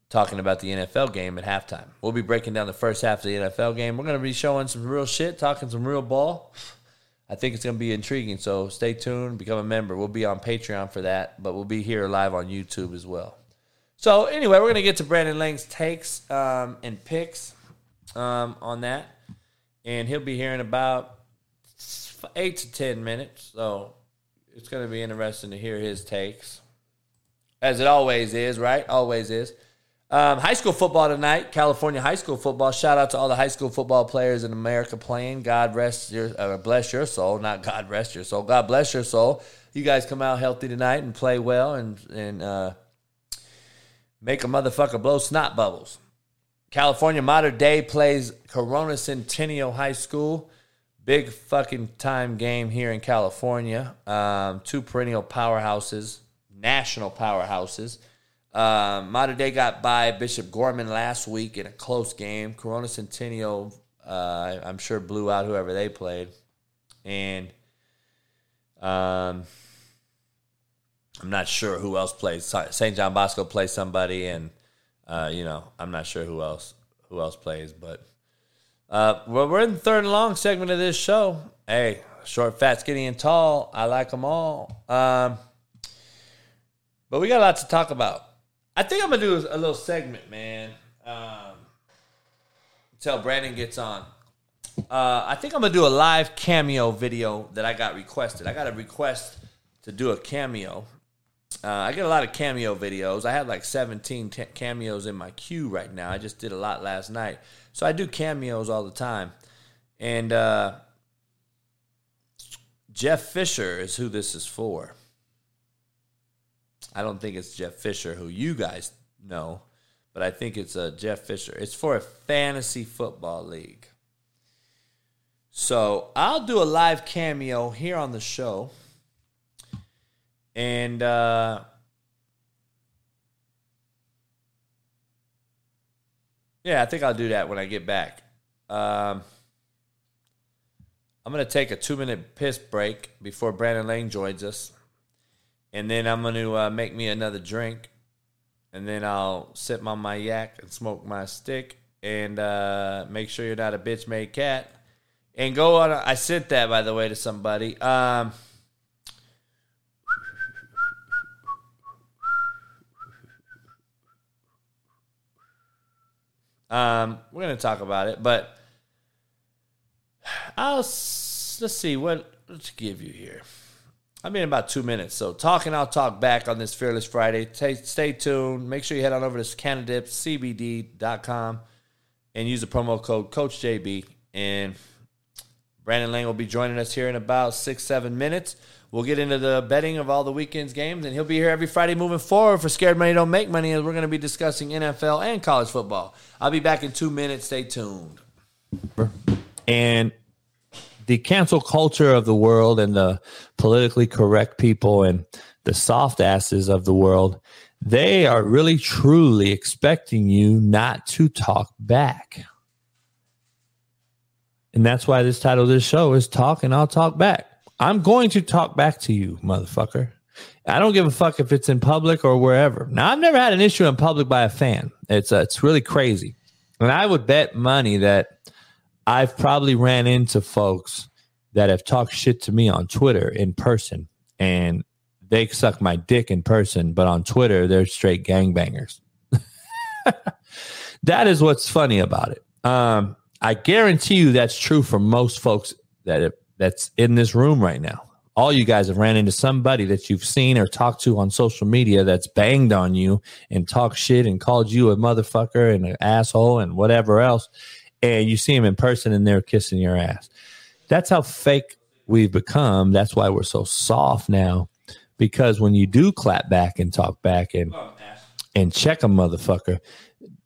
Speaker 1: talking about the NFL game at halftime. We'll be breaking down the first half of the NFL game. We're going to be showing some real shit, talking some real ball. I think it's going to be intriguing. So stay tuned, become a member. We'll be on Patreon for that, but we'll be here live on YouTube as well. So anyway, we're going to get to Brandon Lang's takes um, and picks um, on that, and he'll be here in about eight to ten minutes. So it's going to be interesting to hear his takes, as it always is, right? Always is. Um, high school football tonight, California high school football. Shout out to all the high school football players in America playing. God rest your, uh, bless your soul, not God rest your soul. God bless your soul. You guys come out healthy tonight and play well and and uh, make a motherfucker blow snot bubbles. California Mater Dei plays Corona Centennial High School. Big fucking time game here in California. Um, two perennial powerhouses, national powerhouses. Um, Mater Dei got by Bishop Gorman last week in a close game. Corona Centennial, uh, I'm sure, blew out whoever they played. And um, I'm not sure who else plays. St. John Bosco plays somebody, and uh, you know, I'm not sure who else who else plays. But uh, well, we're in the third and long segment of this show. Hey, short, fat, skinny, and tall. I like them all. Um, but we got a lot to talk about. I think I'm gonna do a little segment, man. Um, until Brandon gets on. Uh, I think I'm gonna do a live cameo video that I got requested. I got a request to do a cameo. Uh, I get a lot of cameo videos. I have like 17 t- cameos in my queue right now. I just did a lot last night, so I do cameos all the time. And uh, Jeff Fisher is who this is for. I don't think it's Jeff Fisher, who you guys know, but I think it's a uh, Jeff Fisher. It's for a fantasy football league. So I'll do a live cameo here on the show. And uh, yeah, I think I'll do that when I get back. Um, I'm going to take a two minute piss break before Brandon Lang joins us and then I'm going to uh, make me another drink, and then I'll sip on my yak and smoke my stick, and uh, make sure you're not a bitch made cat, and go on. A, I sent that by the way to somebody. Um, um, we're gonna talk about it, but I'll let's see what let's give you here. I'm in about two minutes. So talk and I'll talk back on this Fearless Friday. Stay, stay tuned. Make sure you head on over to CandidipsCBD.com and use the promo code CoachJB. And Brandon Lang will be joining us here in about six, seven minutes. We'll get into the betting of all the weekend's games, and he'll be here every Friday moving forward for Scared Money Don't Make Money, as we're going to be discussing NFL and college football. I'll be back in two minutes. Stay tuned. And the cancel culture of the world and the politically correct people and the soft asses of the world, they are really truly expecting you not to talk back. And that's why this title of this show is Talk and I'll Talk Back. I'm going to talk back to you, motherfucker. I don't give a fuck if it's in public or wherever. Now, I've never had an issue in public by a fan. It's uh, it's really crazy. And I would bet money that I've probably ran into folks that have talked shit to me on Twitter in person and they suck my dick in person, but on Twitter, they're straight gangbangers. that is what's funny about it. Um, I guarantee you that's true for most folks that that's in this room right now. All you guys have ran into somebody that you've seen or talked to on social media that's banged on you and talked shit and called you a motherfucker and an asshole and whatever else and you see them in person and they're kissing your ass. That's how fake we've become. That's why we're so soft now. Because when you do clap back and talk back and and check a motherfucker,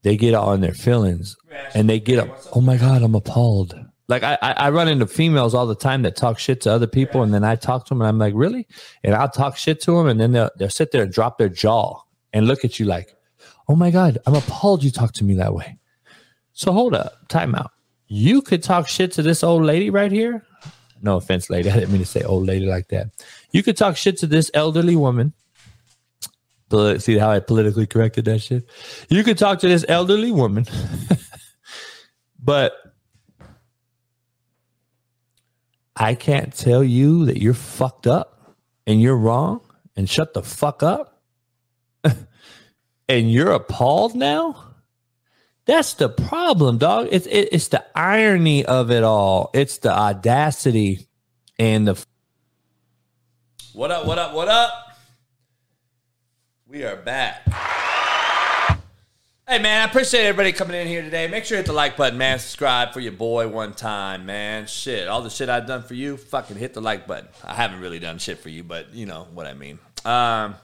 Speaker 1: they get in their feelings and they get up. Oh my god, I'm appalled. Like I, I run into females all the time that talk shit to other people, and then I talk to them, and I'm like, really? And I'll talk shit to them, and then they'll, they'll sit there and drop their jaw and look at you like, oh my god, I'm appalled you talk to me that way. So hold up, time out. You could talk shit to this old lady right here. No offense, lady. I didn't mean to say old lady like that. You could talk shit to this elderly woman. See how I politically corrected that shit? You could talk to this elderly woman, but I can't tell you that you're fucked up and you're wrong and shut the fuck up. and you're appalled now? That's the problem, dog. It's it, it's the irony of it all. It's the audacity and the. What up? What up? What up? We are back. Hey man, I appreciate everybody coming in here today. Make sure you hit the like button, man. Subscribe for your boy one time, man. Shit, all the shit I've done for you, fucking hit the like button. I haven't really done shit for you, but you know what I mean. Um,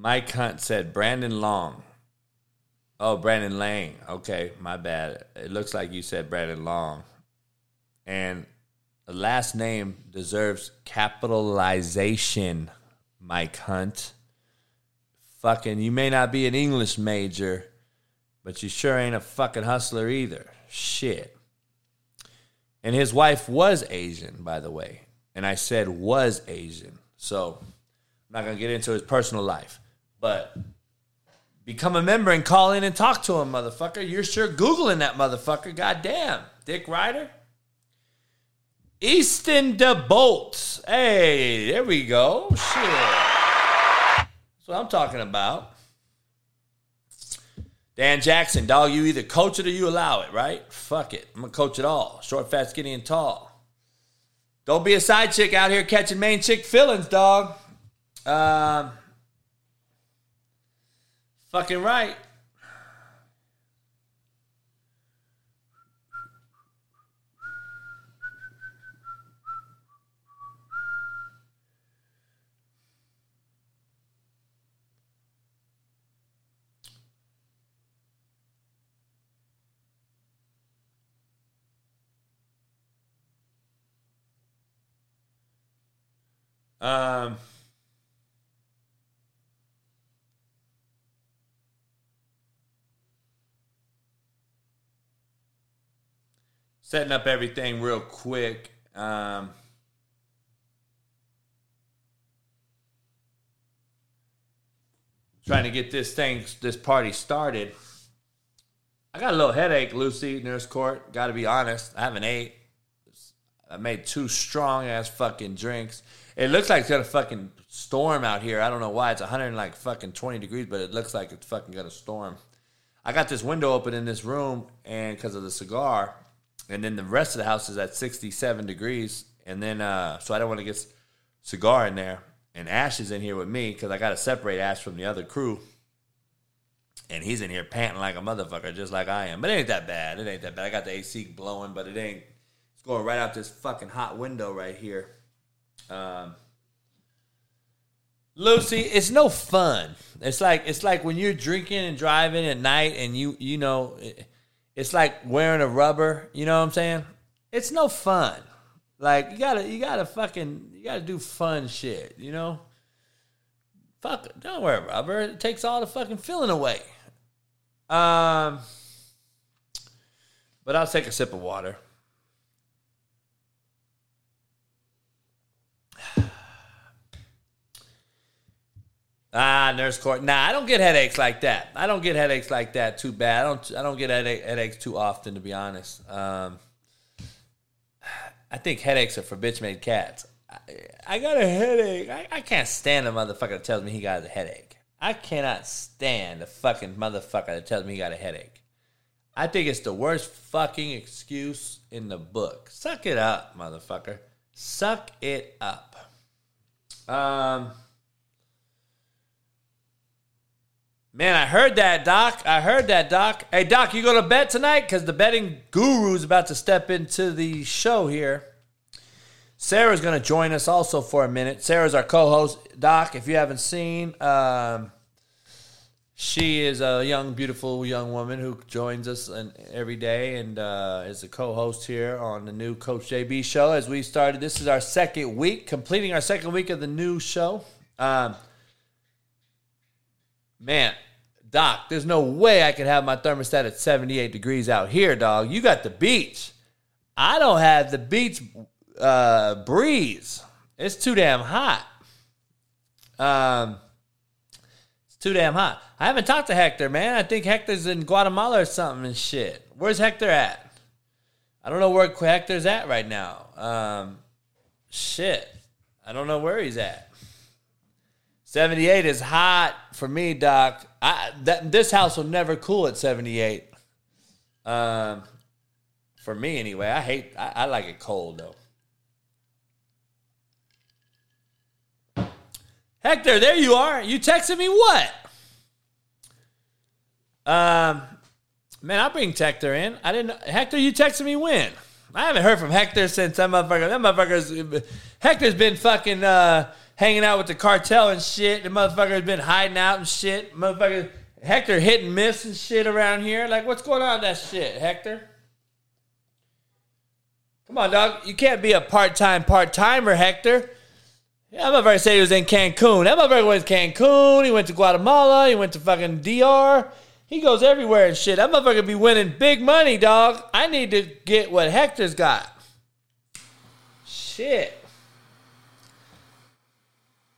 Speaker 1: Mike Hunt said Brandon Long. Oh, Brandon Lang. Okay, my bad. It looks like you said Brandon Long. And the last name deserves capitalization, Mike Hunt. Fucking, you may not be an English major, but you sure ain't a fucking hustler either. Shit. And his wife was Asian, by the way. And I said was Asian. So I'm not going to get into his personal life. But become a member and call in and talk to him, motherfucker. You're sure Googling that motherfucker. Goddamn. Dick Ryder. Easton DeBolt. Hey, there we go. Shit. That's what I'm talking about. Dan Jackson, dog, you either coach it or you allow it, right? Fuck it. I'm going to coach it all. Short, fat, skinny, and tall. Don't be a side chick out here catching main chick feelings, dog. Um, fucking right. Um, setting up everything real quick. Um, trying to get this thing, this party started. I got a little headache, Lucy, nurse court. Got to be honest. I haven't ate. I made two strong ass fucking drinks. It looks like it's gonna fucking storm out here. I don't know why. It's 100 like fucking 20 degrees, but it looks like it's fucking gonna storm. I got this window open in this room, and because of the cigar, and then the rest of the house is at 67 degrees, and then uh, so I don't want to get cigar in there. And Ash is in here with me because I got to separate Ash from the other crew. And he's in here panting like a motherfucker, just like I am. But it ain't that bad. It ain't that bad. I got the AC blowing, but it ain't. It's going right out this fucking hot window right here. Um, Lucy, it's no fun. It's like it's like when you're drinking and driving at night, and you you know, it, it's like wearing a rubber. You know what I'm saying? It's no fun. Like you gotta you gotta fucking you gotta do fun shit. You know. Fuck. Don't wear rubber. It takes all the fucking feeling away. Um, but I'll take a sip of water. Ah, nurse court. Nah, I don't get headaches like that. I don't get headaches like that too bad. I don't. I don't get headache, headaches too often, to be honest. Um, I think headaches are for bitch made cats. I, I got a headache. I, I can't stand a motherfucker that tells me he got a headache. I cannot stand a fucking motherfucker that tells me he got a headache. I think it's the worst fucking excuse in the book. Suck it up, motherfucker. Suck it up. Um. Man, I heard that, Doc. I heard that, Doc. Hey, Doc, you going to bet tonight? Because the betting guru is about to step into the show here. Sara's going to join us also for a minute. Sara's our co-host. Doc, if you haven't seen, um, she is a young, beautiful young woman who joins us in, every day and uh, is a co-host here on the new Coach JB show. As we started, this is our second week, completing our second week of the new show. Um, man, Doc, there's no way I could have my thermostat at 78 degrees out here, dog. You got the beach. I don't have the beach uh, breeze. It's too damn hot. Um, it's too damn hot. I haven't talked to Hector, man. I think Hector's in Guatemala or something and shit. Where's Hector at? I don't know where Hector's at right now. Um, shit. I don't know where he's at. 78 is hot for me, Doc. I that this house will never cool at 78. Um, for me anyway. I hate. I, I like it cold though. Hector, there you are. You texted me what? Um, man, I'll bring Hector in. I didn't. Hector, you texted me when? I haven't heard from Hector since that motherfucker. That motherfucker's Hector's been fucking uh, hanging out with the cartel and shit. The motherfucker's been hiding out and shit. Motherfucker, Hector hit and miss and shit around here. Like, what's going on with that shit, Hector? Come on, dog. You can't be a part time part timer, Hector. Yeah, that motherfucker said he was in Cancun. That motherfucker went to Cancun. He went to Guatemala. He went to fucking DR. He goes everywhere and shit. That motherfucker be winning big money, dog. I need to get what Hector's got. Shit.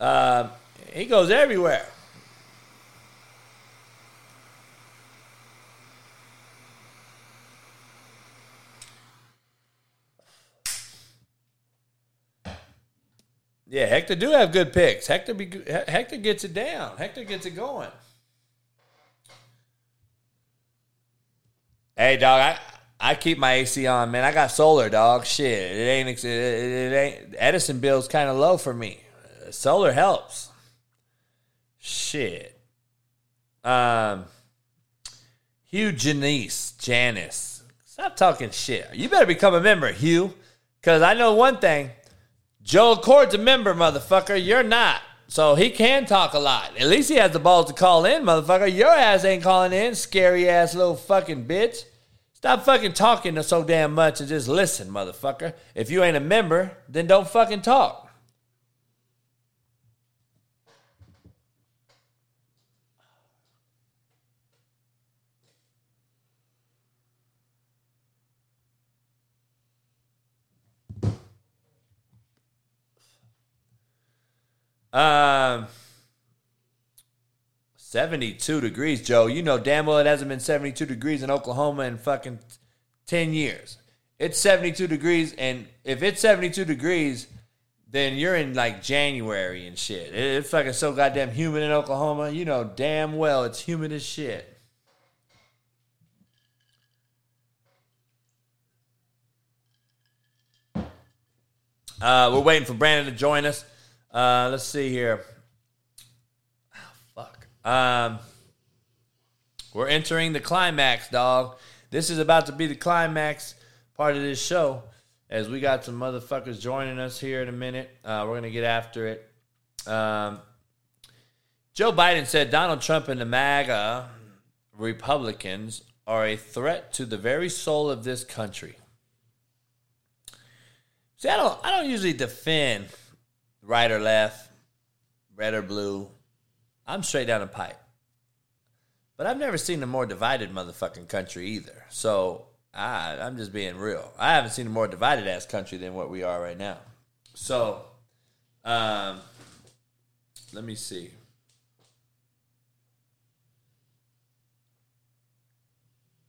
Speaker 1: Uh, he goes everywhere. Yeah, Hector do have good picks. Hector be Hector gets it down. Hector gets it going. Hey, dog, I I keep my AC on, man. I got solar, dog. Shit, it ain't it, it ain't Edison bill's kind of low for me. Solar helps. Shit. Um, Hugh Janice Janice, stop talking shit. You better become a member, Hugh, because I know one thing. Joe Cord's a member, motherfucker. You're not. So he can talk a lot. At least he has the balls to call in, motherfucker. Your ass ain't calling in, scary ass little fucking bitch. Stop fucking talking so damn much and just listen, motherfucker. If you ain't a member, then don't fucking talk. Um, 72 degrees, Joe. You know damn well it hasn't been 72 degrees in Oklahoma in fucking 10 years. It's 72 degrees, and if it's 72 degrees, then you're in like January and shit. It's fucking so goddamn humid in Oklahoma. You know damn well it's humid as shit. Uh, we're waiting for Brandon to join us. Uh, let's see here. Oh, fuck. Um, we're entering the climax, dog. This is about to be the climax part of this show. As we got some motherfuckers joining us here in a minute, uh, we're gonna get after it. Um, Joe Biden said Donald Trump and the MAGA Republicans are a threat to the very soul of this country. See, I don't, I don't usually defend right or left, red or blue. I'm straight down the pipe. But I've never seen a more divided motherfucking country either. So I, I'm just being real. I haven't seen a more divided ass country than what we are right now. So, um, let me see.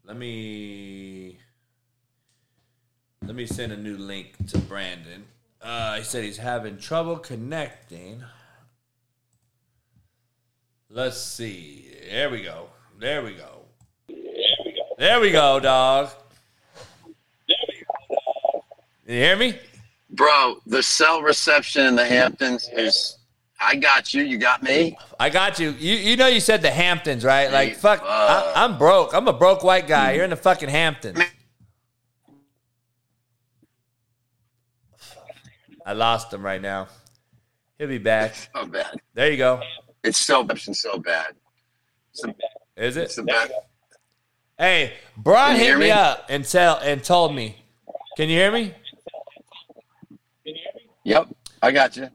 Speaker 1: Let me let me send a new link to Brandon. Uh, he said he's having trouble connecting. Let's see. There we go. There we go. There we go, dog. You hear me?
Speaker 9: Bro, the cell reception in the Hamptons is. I got you. You got me.
Speaker 1: I got you. You you know you said the Hamptons, right? Like
Speaker 9: Hey,
Speaker 1: fuck.
Speaker 9: uh,
Speaker 1: I, I'm broke. I'm a broke white guy. You're in the fucking Hamptons. I lost him right now. He'll be back.
Speaker 9: So bad.
Speaker 1: There you go.
Speaker 9: It's so it's so bad. It's the,
Speaker 1: Is
Speaker 9: it's
Speaker 1: it?
Speaker 9: the bad.
Speaker 1: Hey,
Speaker 9: Brian
Speaker 1: hit
Speaker 9: hear
Speaker 1: me
Speaker 9: me?
Speaker 1: up and tell and told me. Can you hear me?
Speaker 9: Yep, I got you.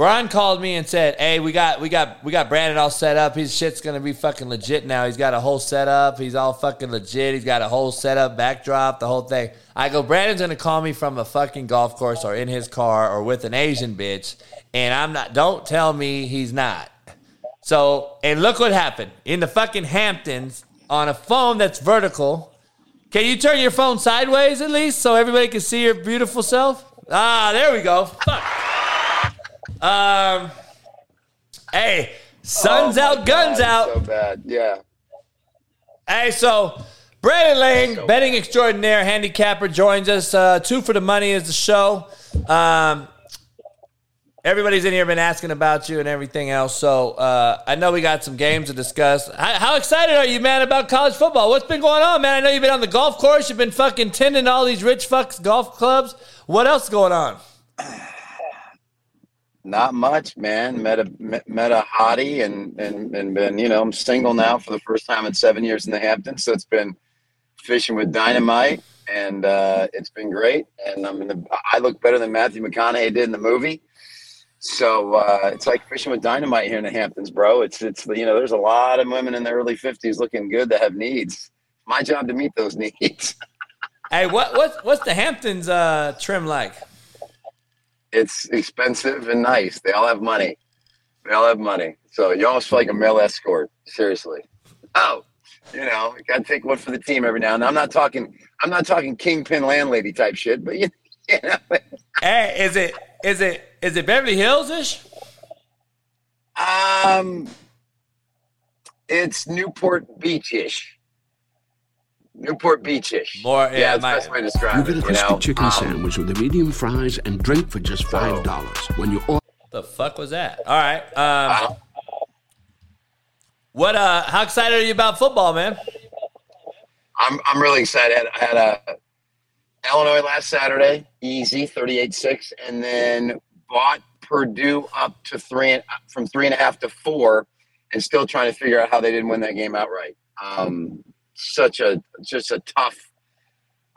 Speaker 1: Brian called me and said, "Hey, we got we got we got Brandon all set up. His shit's gonna be fucking legit now. He's got a whole setup. He's all fucking legit. He's got a whole setup, backdrop, the whole thing." I go, Brandon's gonna call me from a fucking golf course or in his car or with an Asian bitch, and I'm not. Don't tell me he's not. So, and look what happened in the fucking Hamptons on a phone that's vertical. Can you turn your phone sideways at least so everybody can see your beautiful self? Ah, there we go. Fuck. Um, hey, sun's
Speaker 9: Oh
Speaker 1: out, guns
Speaker 9: God,
Speaker 1: out.
Speaker 9: So bad. Yeah.
Speaker 1: Hey, so Brandon Lang, betting extraordinaire, handicapper, joins us. Uh, two for the money is the show. Um, everybody's in here been asking about you and everything else. So uh, I know we got some games to discuss. How, how excited are you, man, about college football? What's been going on, man? I know you've been on the golf course. You've been fucking tending all these rich fucks golf clubs. What else is going on?
Speaker 9: Not much, man. Met a met, a hottie and and and been you know I'm single now for the first time in seven years in the Hamptons. So it's been fishing with dynamite, and uh, it's been great. And I'm in the I look better than Matthew McConaughey did in the movie. So uh, it's like fishing with dynamite here in the Hamptons, bro. It's it's you know there's a lot of women in their early 50s looking good that have needs. My job to meet those needs.
Speaker 1: Hey, what what's what's the Hamptons uh, trim like?
Speaker 9: It's expensive and nice. They all have money. They all have money. So you almost feel like a male escort. Seriously. Oh, you know, you gotta take one for the team every now and then. I'm not talking. I'm not talking kingpin landlady type shit, but you, you know.
Speaker 1: Hey, is it is it is it Beverly Hills ish?
Speaker 9: Um, it's Newport Beach-ish. Newport Beach-ish.
Speaker 1: More, yeah,
Speaker 9: yeah, that's
Speaker 1: my-
Speaker 9: the best way to describe
Speaker 10: You get a crispy
Speaker 9: you know?
Speaker 10: chicken
Speaker 9: Um,
Speaker 10: sandwich with a medium fries and drink for just five dollars. When you order,
Speaker 1: The fuck was that? All right. Um, what? Uh, how excited are you about football, man?
Speaker 9: I'm I'm really excited. I had a Illinois last Saturday, easy, 38-6, and then bought Purdue up to three and from three and a half to four, and still trying to figure out how they didn't win that game outright. Um, such a just a tough,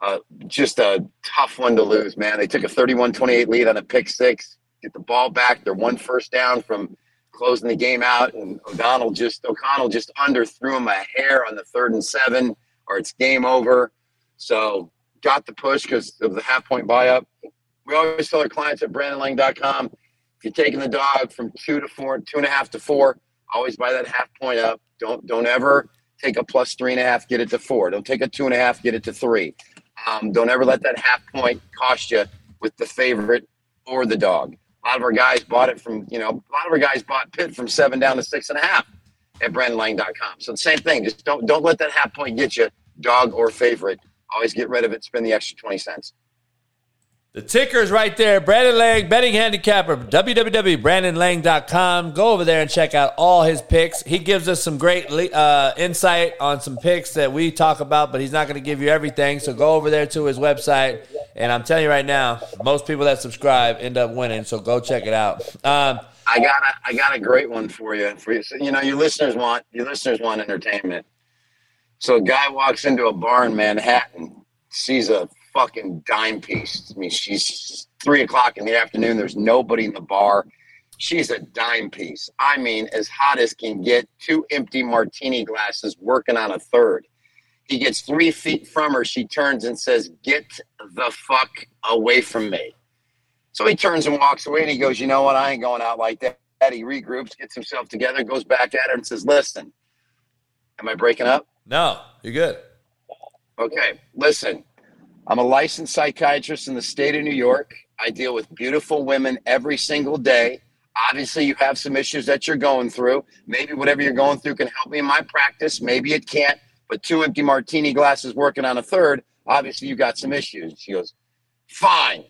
Speaker 9: uh, just a tough one to lose, man. They took a 31-28 lead on a pick six, get the ball back. They're one first down from closing the game out, and O'Donnell just O'Connell just underthrew him a hair on the third and seven, or it's game over. So got the push because of the half point buy up. We always tell our clients at brandonlang.com if you're taking the dog from two to four, two and a half to four, always buy that half point up. Don't don't ever take a plus three and a half, get it to four. Don't take a two and a half, get it to three. Um, don't ever let that half point cost you with the favorite or the dog. A lot of our guys bought it from, you know, a lot of our guys bought Pitt from seven down to six and a half at brandonlang.com. So the same thing. Just don't don't let that half point get you, dog or favorite. Always get rid of it. Spend the extra twenty cents.
Speaker 1: The ticker's right there. Brandon Lang, betting handicapper, www.brandonlang.com. Go over there and check out all his picks. He gives us some great uh, insight on some picks that we talk about, but he's not going to give you everything. So go over there to his website. And I'm telling you right now, most people that subscribe end up winning. So go check it out. Um,
Speaker 9: I got a I got a great one for you. For you, so, you know, your listeners want your listeners want entertainment. So a guy walks into a bar in Manhattan, sees a fucking dime piece. I mean, she's three o'clock in the afternoon. There's nobody in the bar. She's a dime piece. I mean, as hot as can get. Two empty martini glasses, working on a third. He gets three feet from her. She turns and says, "Get the fuck away from me." So he turns and walks away and he goes, You know what? I ain't going out like that. He regroups, gets himself together, goes back at her and says, Listen, am I breaking up?
Speaker 1: no, you're good.
Speaker 9: Okay, listen. I'm a licensed psychiatrist in the state of New York. I deal with beautiful women every single day. Obviously, you have some issues that you're going through. Maybe whatever you're going through can help me in my practice. Maybe it can't. But two empty martini glasses working on a third, obviously, you got some issues. She goes, Fine.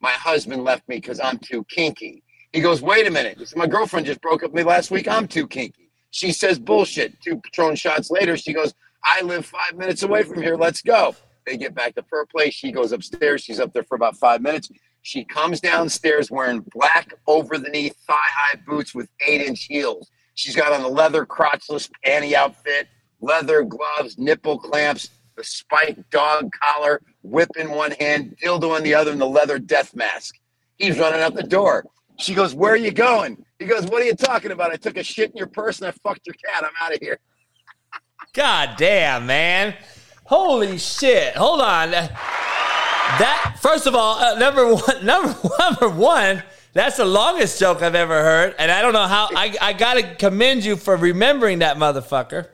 Speaker 9: My husband left me because I'm too kinky. He goes, Wait a minute. My girlfriend just broke up with me last week. I'm too kinky. She says, Bullshit. Two Patron shots later, she goes, I live five minutes away from here. Let's go. They get back to her place. She goes upstairs. She's up there for about five minutes. She comes downstairs wearing black over the knee thigh high boots with eight inch heels. She's got on a leather crotchless panty outfit, leather gloves, nipple clamps, the spiked dog collar, whip in one hand, dildo in the other, and the leather death mask. He's running out the door. She goes, Where are you going? He goes, What are you talking about? I took a shit in your purse and I fucked your cat. I'm out of here.
Speaker 1: God damn, man. Holy shit. Hold on. That first of all, uh, number one, number number one, that's the longest joke I've ever heard, and I don't know how. I I gotta commend you for remembering that motherfucker.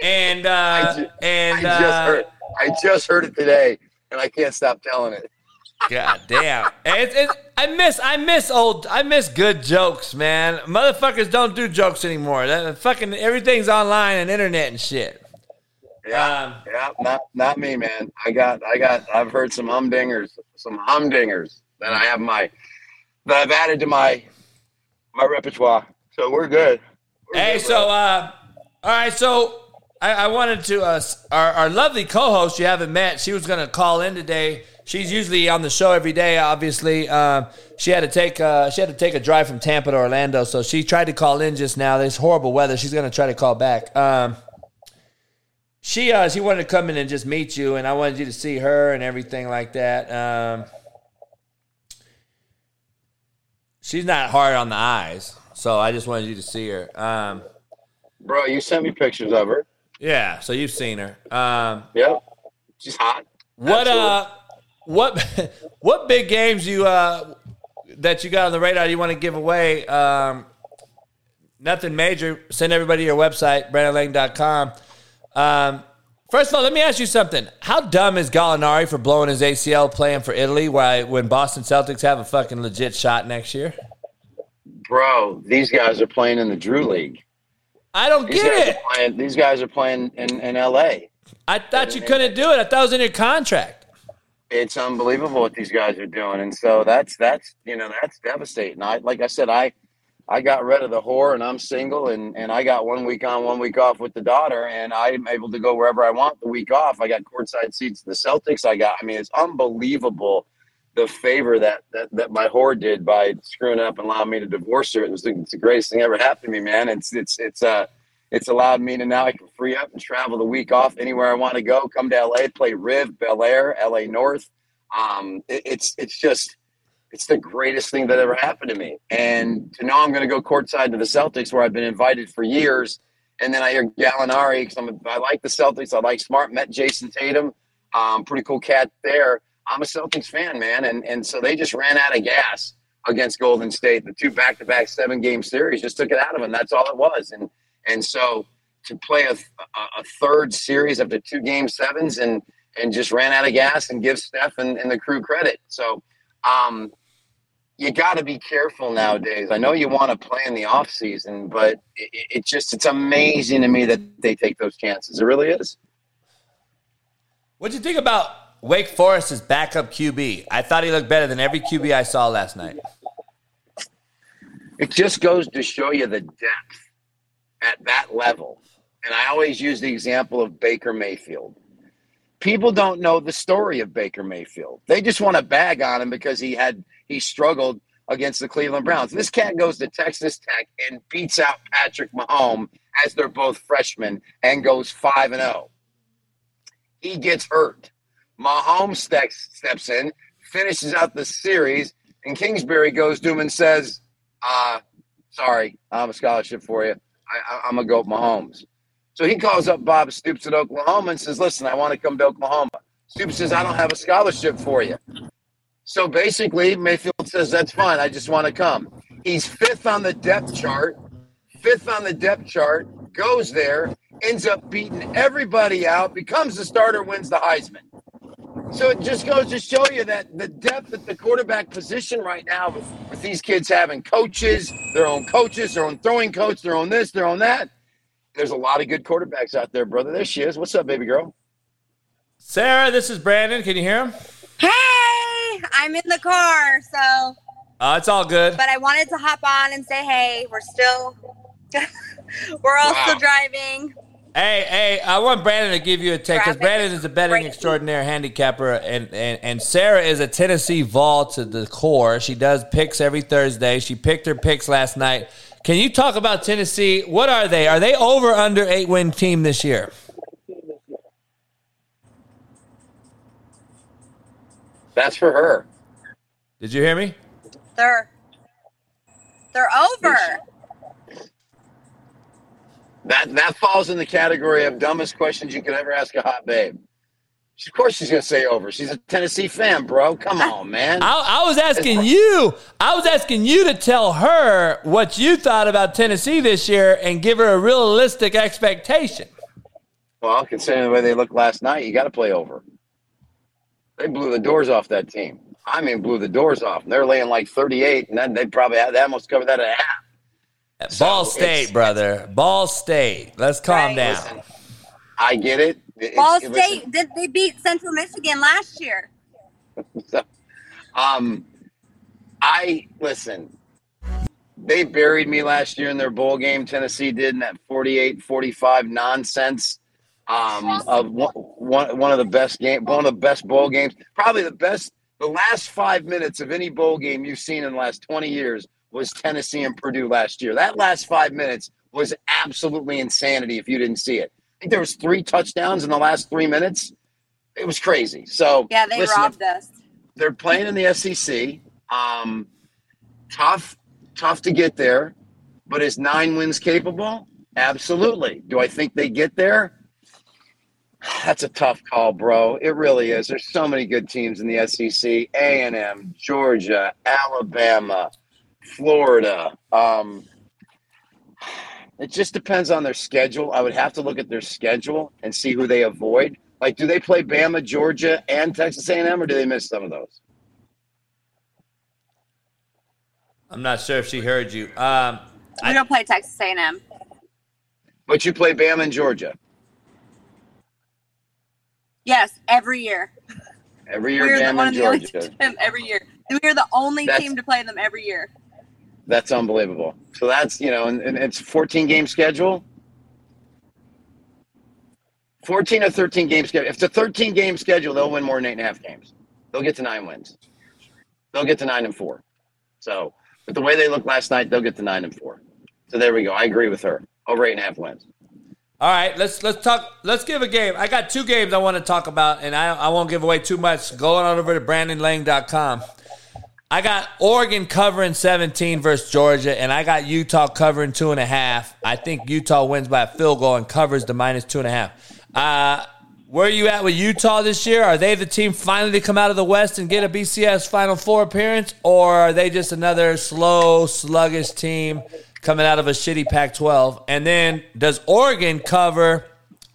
Speaker 1: And uh,
Speaker 9: ju-
Speaker 1: and
Speaker 9: I just
Speaker 1: uh,
Speaker 9: heard I just heard it today and I can't stop telling it.
Speaker 1: God damn. It's, it's, I miss I miss old I miss good jokes, man. Motherfuckers don't do jokes anymore. That fucking everything's online and internet and shit.
Speaker 9: Yeah,
Speaker 1: Um,
Speaker 9: yeah, not not me, man. I got I got I've heard some humdingers, some humdingers that I have my that I've added to my my repertoire. So we're good. We're
Speaker 1: Hey,
Speaker 9: good,
Speaker 1: so uh, all right, so I, I wanted to uh, our our lovely co-host you haven't met. She was gonna call in today. She's usually on the show every day. Obviously, um, she had to take uh, she had to take a drive from Tampa to Orlando, so she tried to call in just now. There's horrible weather. She's gonna try to call back. Um, she uh, she wanted to come in and just meet you, and I wanted you to see her and everything like that. Um, she's not hard on the eyes, so I just wanted you to see her. Um,
Speaker 9: bro, you sent me pictures of her.
Speaker 1: yeah, so you've seen her. Um,
Speaker 9: Yep, she's hot.
Speaker 1: what uh, what what big games you uh that you got on the radar you want to give away? Um, nothing major. Send everybody to your website, brandonlang.com. Um, first of all, let me ask you something. How dumb is Gallinari for blowing his ACL playing for Italy? Why when Boston Celtics have a fucking legit shot next year?
Speaker 9: Bro, these guys are playing in the Drew League.
Speaker 1: I don't
Speaker 9: These
Speaker 1: get it.
Speaker 9: Playing, these guys are playing in, in LA.
Speaker 1: I thought you couldn't do it. I thought it was in your contract.
Speaker 9: It's unbelievable what these guys are doing, and so that's that's you know that's devastating. I like I said, I I got rid of the whore, and I'm single, and and I got one week on, one week off with the daughter, and I'm able to go wherever I want the week off. I got courtside seats to the Celtics. I got, I mean, it's unbelievable the favor that that, that my whore did by screwing up and allowing me to divorce her. It was the, it's the greatest thing ever happened to me, man. It's it's it's uh it's allowed me to now I can free up and travel the week off anywhere I want to go. Come to LA, play Riv, Bel Air, LA North. Um, it, it's it's just it's the greatest thing that ever happened to me. And to know I'm going to go courtside to the Celtics, where I've been invited for years, and then I hear Gallinari because I'm I like the Celtics. I like Smart. Met Jayson Tatum, um, pretty cool cat there. I'm a Celtics fan, man, and and so they just ran out of gas against Golden State. The two back-to-back seven-game series just took it out of them. That's all it was, and and so to play a, a, a third series after two game sevens and and just ran out of gas and give Steph and, and the crew credit. So um, you got to be careful nowadays. I know you want to play in the off season, but it, it just it's amazing to me that they take those chances. It really is.
Speaker 1: What'd you think about Wake Forest's backup QB? I thought he looked better than every QB I saw last night.
Speaker 9: It just goes to show you the depth at that level. And I always use the example of Baker Mayfield. People don't know the story of Baker Mayfield. They just want to bag on him because he had he struggled against the Cleveland Browns. This cat goes to Texas Tech and beats out Patrick Mahomes as they're both freshmen and goes 5 and 0. He gets hurt. Mahomes steps, in, finishes out the series, and Kingsbury goes to him and says, uh, sorry, I have a scholarship for you. I, I'm going to go with Mahomes. So he calls up Bob Stoops at Oklahoma and says, listen, I want to come to Oklahoma. Stoops says, I don't have a scholarship for you. So basically, Mayfield says, that's fine. I just want to come. He's fifth on the depth chart, fifth on the depth chart, goes there, ends up beating everybody out, becomes the starter, wins the Heisman. So it just goes to show you that the depth at the quarterback position right now, with, with these kids having coaches, their own coaches, their own throwing coach, their own this, their own that. There's a lot of good quarterbacks out there, brother. There she is. What's up, baby girl?
Speaker 1: Sara, this is Brandon. Can you hear him?
Speaker 11: Hey, I'm in the car, so
Speaker 1: Uh, it's all good.
Speaker 11: but I wanted to hop on and say hey. We're still we're all still driving.
Speaker 1: Hey, hey, I want Brandon to give you a take because Brandon is a betting extraordinaire handicapper, and, and, and Sara is a Tennessee Vol to the core. She does picks every Thursday. She picked her picks last night. Can you talk about Tennessee? What are they? Are they over under eight win team this year?
Speaker 9: That's for her.
Speaker 1: Did you hear me?
Speaker 11: They're they're over.
Speaker 9: That that falls in the category of dumbest questions you could ever ask a hot babe. Of course, she's gonna say over. She's a Tennessee fan, bro. Come on, man.
Speaker 1: I, I was asking you. I was asking you to tell her what you thought about Tennessee this year and give her a realistic expectation.
Speaker 9: Well, considering the way they looked last night, you got to play over. They blew the doors off that team. I mean, blew the doors off. And They're laying like 38, and then they probably had they almost covered that at half.
Speaker 1: Ball
Speaker 9: So
Speaker 1: State, brother. Ball State. Let's calm down.
Speaker 9: Listen, I get it. It's-
Speaker 11: Ball
Speaker 9: listen,
Speaker 11: State did they beat Central Michigan last year?
Speaker 9: So, um, I, I listen. They buried me last year in their bowl game. Tennessee did in that 48-45 nonsense um, of one, one one of the best game, one of the best bowl games, probably the best. The last five minutes of any bowl game you've seen in the last 20 years was Tennessee and Purdue last year. That last five minutes was absolutely insanity if you didn't see it. I think there was three touchdowns in the last three minutes. It was crazy. So
Speaker 11: Yeah, they
Speaker 9: listen,
Speaker 11: robbed us.
Speaker 9: they're playing in the SEC. Um, tough, tough to get there, but is nine wins capable? Absolutely. Do I think they get there? That's a tough call, bro. It really is. There's so many good teams in the SEC: A and M, Georgia, Alabama, Florida. Um, it just depends on their schedule. I would have to look at their schedule and see who they avoid. Like, do they play Bama, Georgia, and Texas A&M, or do they miss some of those?
Speaker 1: I'm not sure if she heard you. Um,
Speaker 11: We don't play Texas A&M.
Speaker 9: But you play Bama and Georgia
Speaker 11: Yes, every year.
Speaker 9: every year.
Speaker 11: We're the,
Speaker 9: Bama
Speaker 11: one
Speaker 9: and
Speaker 11: of the only
Speaker 9: Georgia.
Speaker 11: team every year. We're the only
Speaker 9: That's-
Speaker 11: team to play them every year.
Speaker 9: That's unbelievable. So that's you know, and, and it's a 14 game schedule. 14 or 13 game schedule. If it's a 13 game schedule, they'll win more than eight and a half games. They'll get to nine wins. They'll get to nine and four. So, but the way they looked last night, they'll get to nine and four. So there we go. I agree with her. Over eight and a half wins.
Speaker 1: All right, let's let's talk. Let's give a game. I got two games I want to talk about, and I, I won't give away too much. Going on over to BrandonLang.com. I got Oregon covering 17 versus Georgia, and I got Utah covering two and a half. I think Utah wins by a field goal and covers the minus two and a half. Uh, where are you at with Utah this year? Are they the team finally to come out of the West and get a BCS Final Four appearance, or are they just another slow, sluggish team coming out of a shitty Pac 12? And then does Oregon cover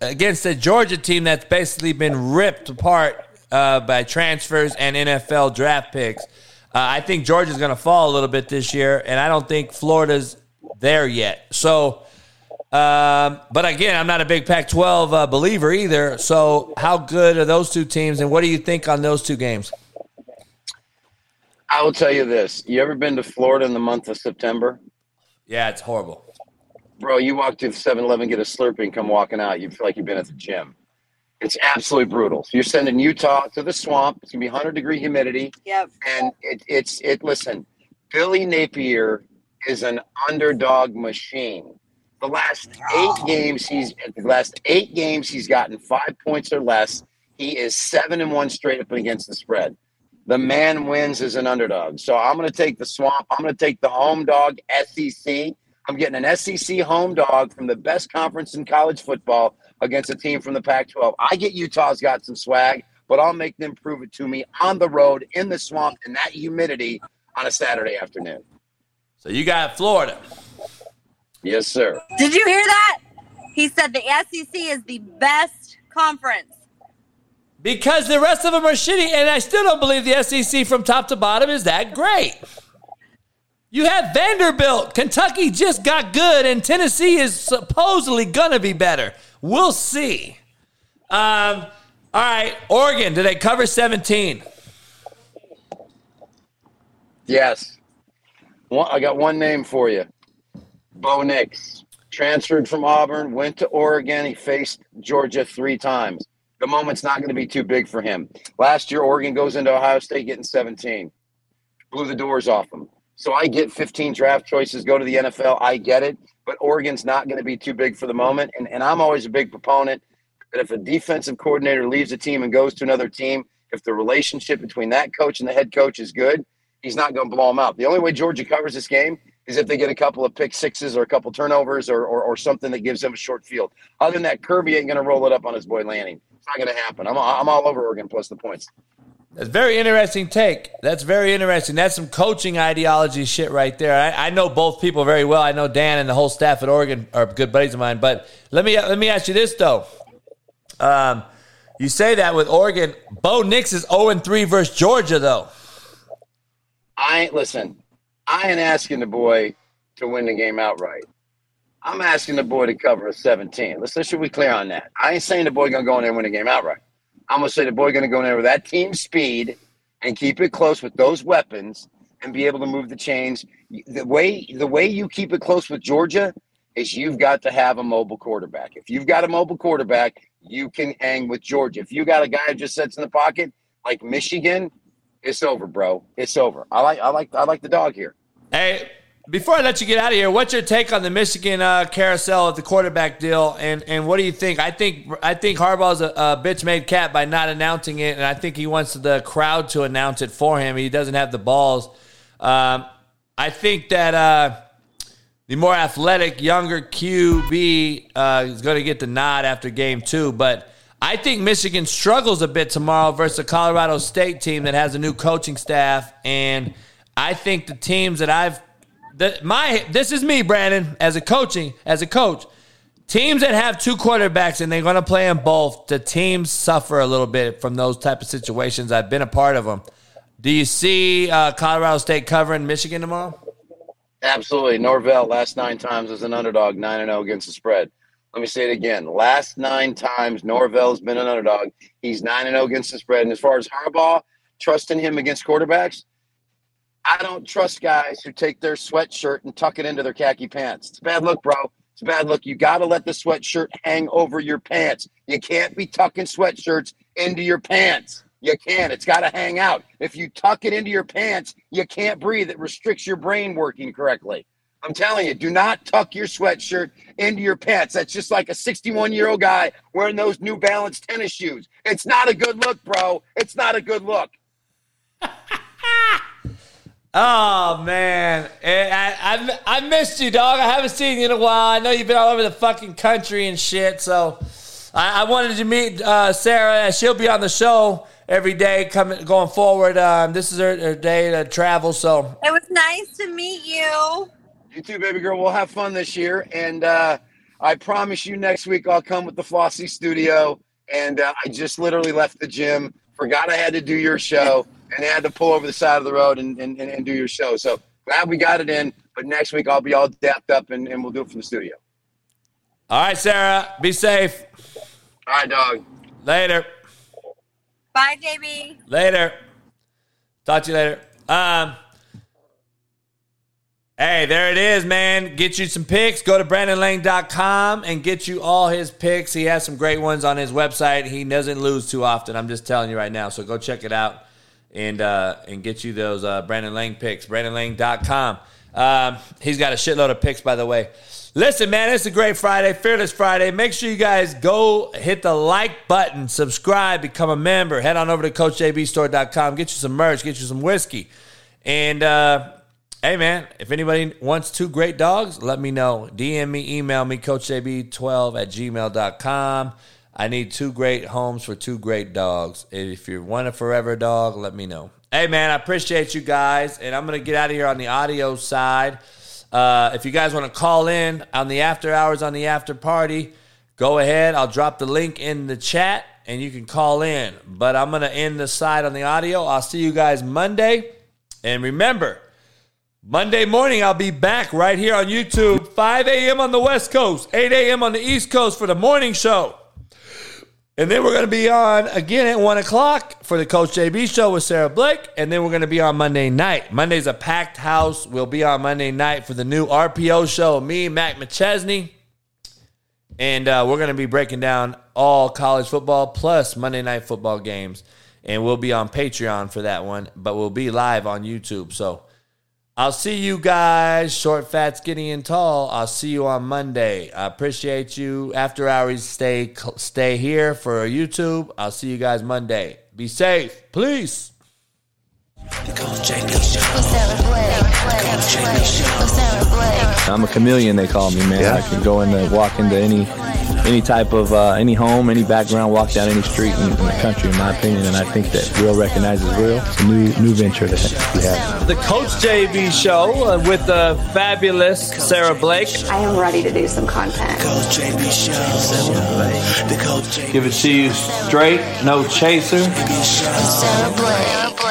Speaker 1: against a Georgia team that's basically been ripped apart uh, by transfers and NFL draft picks? Uh, I think Georgia's going to fall a little bit this year, and I don't think Florida's there yet. So, um, but again, I'm not a big Pac 12 uh, believer either. So, how good are those two teams, and what do you think on those two games?
Speaker 9: I will tell you this. You ever been to Florida in the month of September?
Speaker 1: Yeah, it's horrible.
Speaker 9: Bro, you walk to the 7 Eleven, get a Slurpee, and come walking out. You feel like you've been at the gym. It's absolutely brutal. So you're sending Utah to the swamp. It's gonna be 100 degree humidity.
Speaker 11: Yep.
Speaker 9: And it, it's it. Listen, Billy Napier is an underdog machine. The last eight games, he's the last eight games he's gotten five points or less. He is seven and one straight up against the spread. The man wins as an underdog. So I'm going to take the swamp. I'm going to take the home dog SEC. I'm getting an SEC home dog from the best conference in college football against a team from the Pac 12. I get Utah's got some swag, but I'll make them prove it to me on the road in the swamp in that humidity on a Saturday afternoon.
Speaker 1: So you got Florida.
Speaker 9: Yes, sir.
Speaker 11: Did you hear that? He said the SEC is the best conference.
Speaker 1: Because the rest of them are shitty, and I still don't believe the SEC from top to bottom is that great. You have Vanderbilt. Kentucky just got good, and Tennessee is supposedly going to be better. We'll see. Um, all right, Oregon, do they cover 17?
Speaker 9: Yes. I got one name for you. Bo Nix. Transferred from Auburn, went to Oregon. He faced Georgia three times. The moment's not going to be too big for him. Last year, Oregon goes into Ohio State getting 17. Blew the doors off them. So I get 15 draft choices, go to the NFL. I get it. But Oregon's not going to be too big for the moment. And, and I'm always a big proponent that if a defensive coordinator leaves a team and goes to another team, if the relationship between that coach and the head coach is good, he's not going to blow them out. The only way Georgia covers this game is if they get a couple of pick sixes or a couple turnovers or, or, or something that gives them a short field. Other than that, Kirby ain't going to roll it up on his boy Lanning. It's not going to happen. I'm, I'm all over Oregon plus the points.
Speaker 1: That's very interesting take. That's very interesting. That's some coaching ideology shit right there. I, I know both people very well. I know Dan and the whole staff at Oregon are good buddies of mine. But let me let me ask you this though. Um, you say that with Oregon. Bo Nix is 0 3 versus Georgia though.
Speaker 9: I ain't listen. I ain't asking the boy to win the game outright. I'm asking the boy to cover a 17. Let's let's should be clear on that. I ain't saying the boy gonna go in there and win the game outright. I'm gonna say the boy gonna go in there with that team speed and keep it close with those weapons and be able to move the chains. The way the way you keep it close with Georgia is you've got to have a mobile quarterback. If you've got a mobile quarterback, you can hang with Georgia. If you got a guy who just sits in the pocket like Michigan, it's over, bro. It's over. I like I like I like the dog here.
Speaker 1: Hey, before I let you get out of here, what's your take on the Michigan uh, carousel of the quarterback deal, and and what do you think? I think I think Harbaugh's a, a bitch made cat by not announcing it, and I think he wants the crowd to announce it for him. He doesn't have the balls. Um, I think that uh, the more athletic, younger QB uh, is going to get the nod after game two, but. I think Michigan struggles a bit tomorrow versus a Colorado State team that has a new coaching staff, and I think the teams that I've the, my this is me, Brandon, as a coaching as a coach. Teams that have two quarterbacks and they're going to play them both, the teams suffer a little bit from those type of situations. I've been a part of them. Do you see uh, Colorado State covering Michigan tomorrow?
Speaker 9: Absolutely. Norvell last nine times as an underdog, nine and zero against the spread. Let me say it again. Last nine times Norvell's been an underdog. He's nine and zero against the spread. And as far as Harbaugh, trusting him against quarterbacks, I don't trust guys who take their sweatshirt and tuck it into their khaki pants. It's a bad look, bro. It's a bad look. You got to let the sweatshirt hang over your pants. You can't be tucking sweatshirts into your pants. You can't. It's got to hang out. If you tuck it into your pants, you can't breathe. It restricts your brain working correctly. I'm telling you, do not tuck your sweatshirt into your pants. That's just like a 61 year old guy wearing those New Balance tennis shoes. It's not a good look, bro. It's not a good look.
Speaker 1: Oh man, Eh, I, I I missed you, dog. I haven't seen you in a while. I know you've been all over the fucking country and shit. So I, I wanted to meet uh, Sara. She'll be on the show every day coming going forward. Um, this is her, her day to travel. So
Speaker 11: It was nice to meet you.
Speaker 9: You too, baby girl. We'll have fun this year. And uh, I promise you next week I'll come with the Flossy studio. And uh, I just literally left the gym, forgot I had to do your show, and they had to pull over the side of the road and, and, and, and do your show. So glad we got it in. But next week I'll be all dapped up and, and we'll do it from the studio.
Speaker 1: all right, Sara, be safe.
Speaker 9: All right, dog.
Speaker 1: Later.
Speaker 11: Bye, JB.
Speaker 1: Later. Talk to you later. Um, hey, there it is, man. Get you some picks. Go to BrandonLang.com and get you all his picks. He has some great ones on his website. He doesn't lose too often. I'm just telling you right now. So go check it out and uh, and get you those uh, Brandon Lang picks. BrandonLang.com. Um, he's got a shitload of picks, by the way. Listen, man, it's a great Friday, Fearless Friday. Make sure you guys go hit the like button, subscribe, become a member. Head on over to CoachJBStore.com. Get you some merch, get you some whiskey. And uh, hey, man, if anybody wants two great dogs, let me know. DM me, email me, CoachJB12 at gmail.com. I need two great homes for two great dogs. If you want a forever dog, let me know. Hey, man, I appreciate you guys. And I'm going to get out of here on the audio side. Uh, if you guys want to call in on the after hours, on the after party, go ahead. I'll drop the link in the chat and you can call in. But I'm going to end the side on the audio. I'll see you guys Monday. And remember, Monday morning, I'll be back right here on YouTube, 5 a.m. on the West Coast, 8 a.m. on the East Coast for the morning show. And then we're going to be on again at 1 o'clock for the Coach JB show with Sara Blake. And then we're going to be on Monday night. Monday's a packed house. We'll be on Monday night for the new RPO show. Me, Mac McChesney. And uh, we're going to be breaking down all college football plus Monday night football games. And we'll be on Patreon for that one, but we'll be live on YouTube. So I'll see you guys, short, fat, skinny, and tall. I'll see you on Monday. I appreciate you. After hours, stay stay here for YouTube. I'll see you guys Monday. Be safe, please.
Speaker 12: I'm a chameleon, they call me, man. I can go in and walk into any any type of uh, any home, any background, walk down any street in, in the country, in my opinion. And I think that real recognizes real. It's a new new venture that we have.
Speaker 1: The Coach JB show uh, with the fabulous Sara Blake.
Speaker 5: I am ready to do some content.
Speaker 1: Give it to you straight, no chaser.
Speaker 6: Sara Blake.